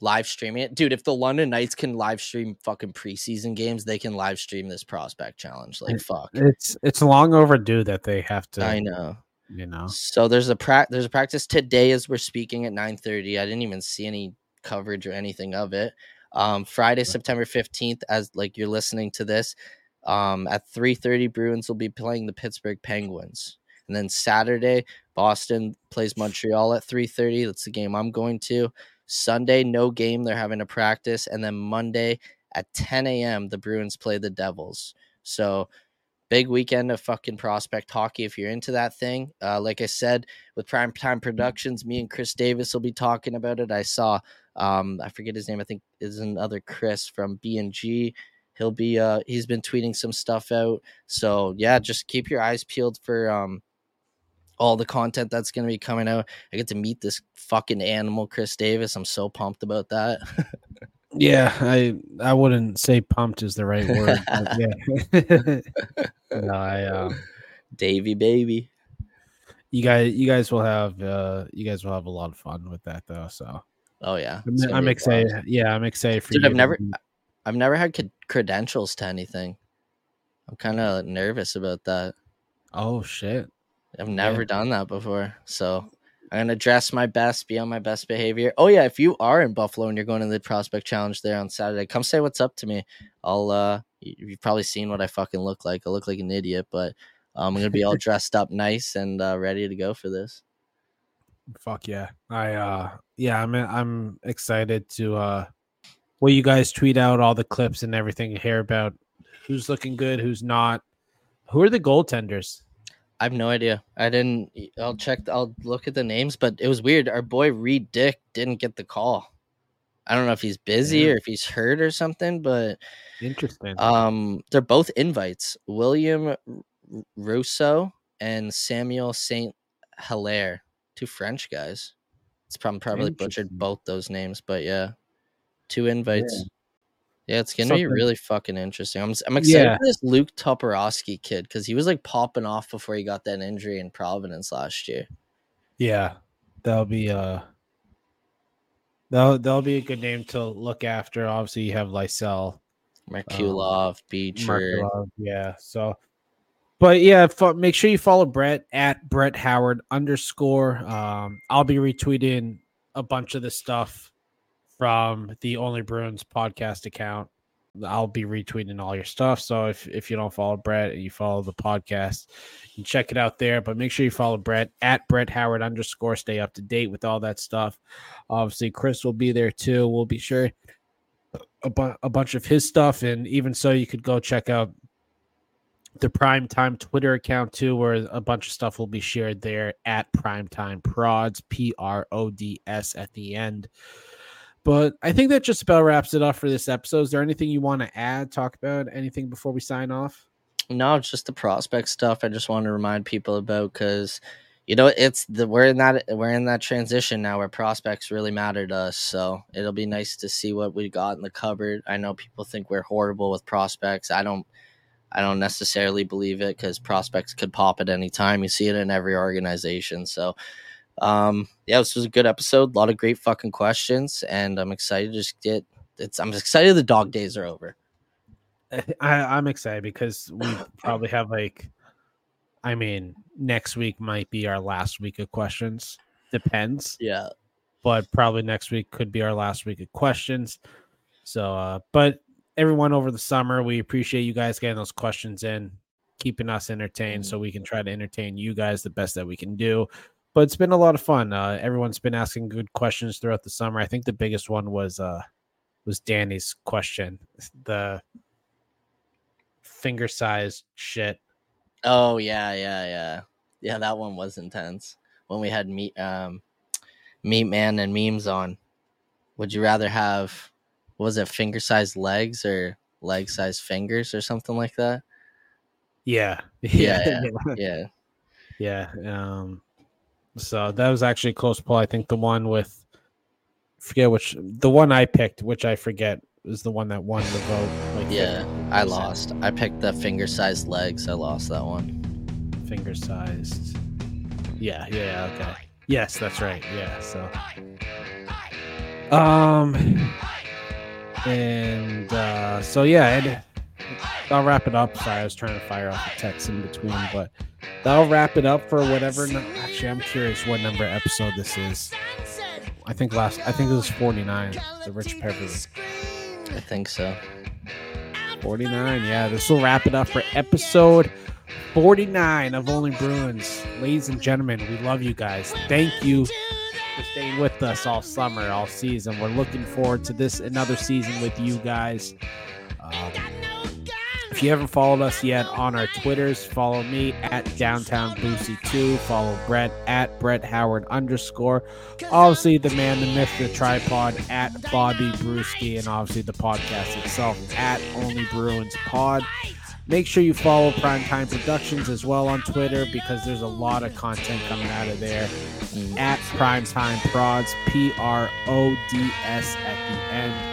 live streaming it, dude. If the London Knights can live stream fucking preseason games, they can live stream this prospect challenge. Like fuck, it's it's long overdue that they have to. I know. You know. So there's a pra- there's a practice today as we're speaking at 9:30. I didn't even see any coverage or anything of it. Um, Friday, September 15th, as like you're listening to this, um, at 3:30, Bruins will be playing the Pittsburgh Penguins, and then Saturday, Boston plays Montreal at 3:30. That's the game I'm going to. Sunday, no game. They're having a practice, and then Monday at 10 a.m. the Bruins play the Devils. So big weekend of fucking prospect hockey if you're into that thing. Uh, like I said, with Primetime Productions, me and Chris Davis will be talking about it. I saw, um, I forget his name. I think is another Chris from B and G. He'll be, uh, he's been tweeting some stuff out. So yeah, just keep your eyes peeled for um all the content that's going to be coming out. I get to meet this fucking animal, Chris Davis. I'm so pumped about that. Yeah, I I wouldn't say pumped is the right word. yeah. no, I um, Davy baby. you guys you guys will have uh you guys will have a lot of fun with that though. So Oh yeah, I'm, I'm excited. blast. Yeah, I'm excited for Dude, you. I've never- meet- I've never had cred- credentials to anything. I'm kind of nervous about that. Oh shit! I've never done that before. So I'm gonna dress my best, be on my best behavior. Oh yeah, if you are in Buffalo and you're going to the prospect challenge there on Saturday, come say what's up to me. I'll uh you've probably seen what I fucking look like. I look like an idiot, but um, I'm gonna be all dressed up nice and uh, ready to go for this. Fuck yeah! I uh yeah I'm I'm excited to uh well you guys tweet out all the clips and everything hear about who's looking good, who's not. Who are the goaltenders? I have no idea. I didn't. I'll check. I'll look at the names, but it was weird. Our boy Reid Dyck didn't get the call. I don't know if he's busy Yeah. or if he's hurt or something, but Interesting. um, they're both invites. William Rousseau and Samuel Saint Hilaire, two French guys. It's probably probably butchered both those names, but yeah, two invites. Yeah, it's gonna be really fucking interesting. I'm I'm excited Yeah. for this Luke Toporowski kid because he was like popping off before he got that injury in Providence last year. Yeah, that'll be uh that'll that'll be a good name to look after. Obviously, you have Lysell, Merkulov, Beecher. Markelov, yeah. So, but yeah, fo- make sure you follow Brett at Brett Howard underscore. Um, I'll be retweeting a bunch of the stuff from the Only Bruins podcast account. I'll be retweeting all your stuff. So if if you don't follow Brett and you follow the podcast, you check it out there. But make sure you follow Brett at Brett Howard underscore. Stay up to date with all that stuff. Obviously, Chris will be there too. We'll be sure a, bu- a bunch of his stuff, and even so, you could go check out the Primetime Twitter account too, where a bunch of stuff will be shared there at Primetime Prods, P R O D S at the end. But I think that just about wraps it up for this episode. Is there anything you want to add, talk about, anything before we sign off? No, it's just the prospect stuff. I just want to remind people about because you know it's the we're in that we're in that transition now where prospects really matter to us. So it'll be nice to see what we got in the cupboard. I know people think we're horrible with prospects. I don't. I don't necessarily believe it because prospects could pop at any time. You see it in every organization. So, um, yeah, this was a good episode. A lot of great fucking questions, and I'm excited to just get. It's. I'm excited the dog days are over. I, I'm excited because we probably have like, I mean, next week might be our last week of questions. Depends, Yeah. but probably next week could be our last week of questions. So, uh, but everyone over the summer, we appreciate you guys getting those questions in, keeping us entertained, so we can try to entertain you guys the best that we can do. But it's been a lot of fun. Uh, everyone's been asking good questions throughout the summer. I think the biggest one was uh, was Danny's question. The finger size shit. Oh yeah, yeah, yeah, yeah. That one was intense when we had meat, um, meat man and memes on. Would you rather have, what was it finger sized legs or leg sized fingers or something like that? Yeah. Yeah, Yeah, yeah. Um so that was actually a close pull. I think the one with forget which the one I picked, which I forget is the one that won the vote. Like yeah. I lost. I picked the finger sized legs. I lost that one. finger sized. Yeah, yeah, okay. Yes, that's right. Yeah, so um and uh so yeah, I'll wrap it up. Sorry, I was trying to fire off a text in between, but that'll wrap it up for whatever. nu- Actually, I'm curious what number episode this is. I think last. I think this is 49. The Rich Beverly. I think so. 49. Yeah, this will wrap it up for episode 49 of Only Bruins. Ladies and gentlemen, we love you guys. Thank you for staying with us all summer, all season. We're looking forward to this another season with you guys. Um, if you haven't followed us yet on our Twitters, follow me at Downtown Boosy2. Follow Brett at Brett Howard underscore. Obviously, the man, the myth, the tripod at Bobbie Brewski, and obviously the podcast itself at Only Bruins Pod. Make sure you follow Primetime Productions as well on Twitter because there's a lot of content coming out of there. At Primetime Prods, P R O D S at the end.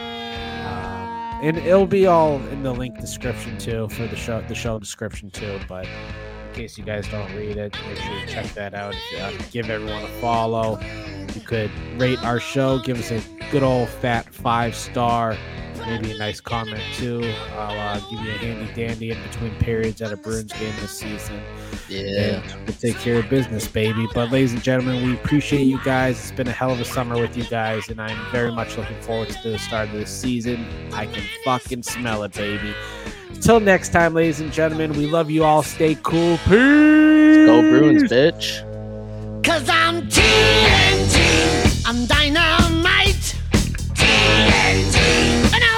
And it'll be all in the link description too for the show, the show description too. But in case you guys don't read it, make sure you check that out. Uh, give everyone a follow. You could rate our show, give us a good old fat five star, maybe a nice comment too. I'll uh, give you a handy dandy in between periods at a Bruins game this season. Yeah. And we'll take care of business, baby. But, ladies and gentlemen, we appreciate you guys. It's been a hell of a summer with you guys, and I'm very much looking forward to the start of this season. I can fucking smell it, baby. Until next time, ladies and gentlemen, we love you all. Stay cool. Peace. Go Bruins, bitch. Cause I'm TNT, I'm dynamite. TNT.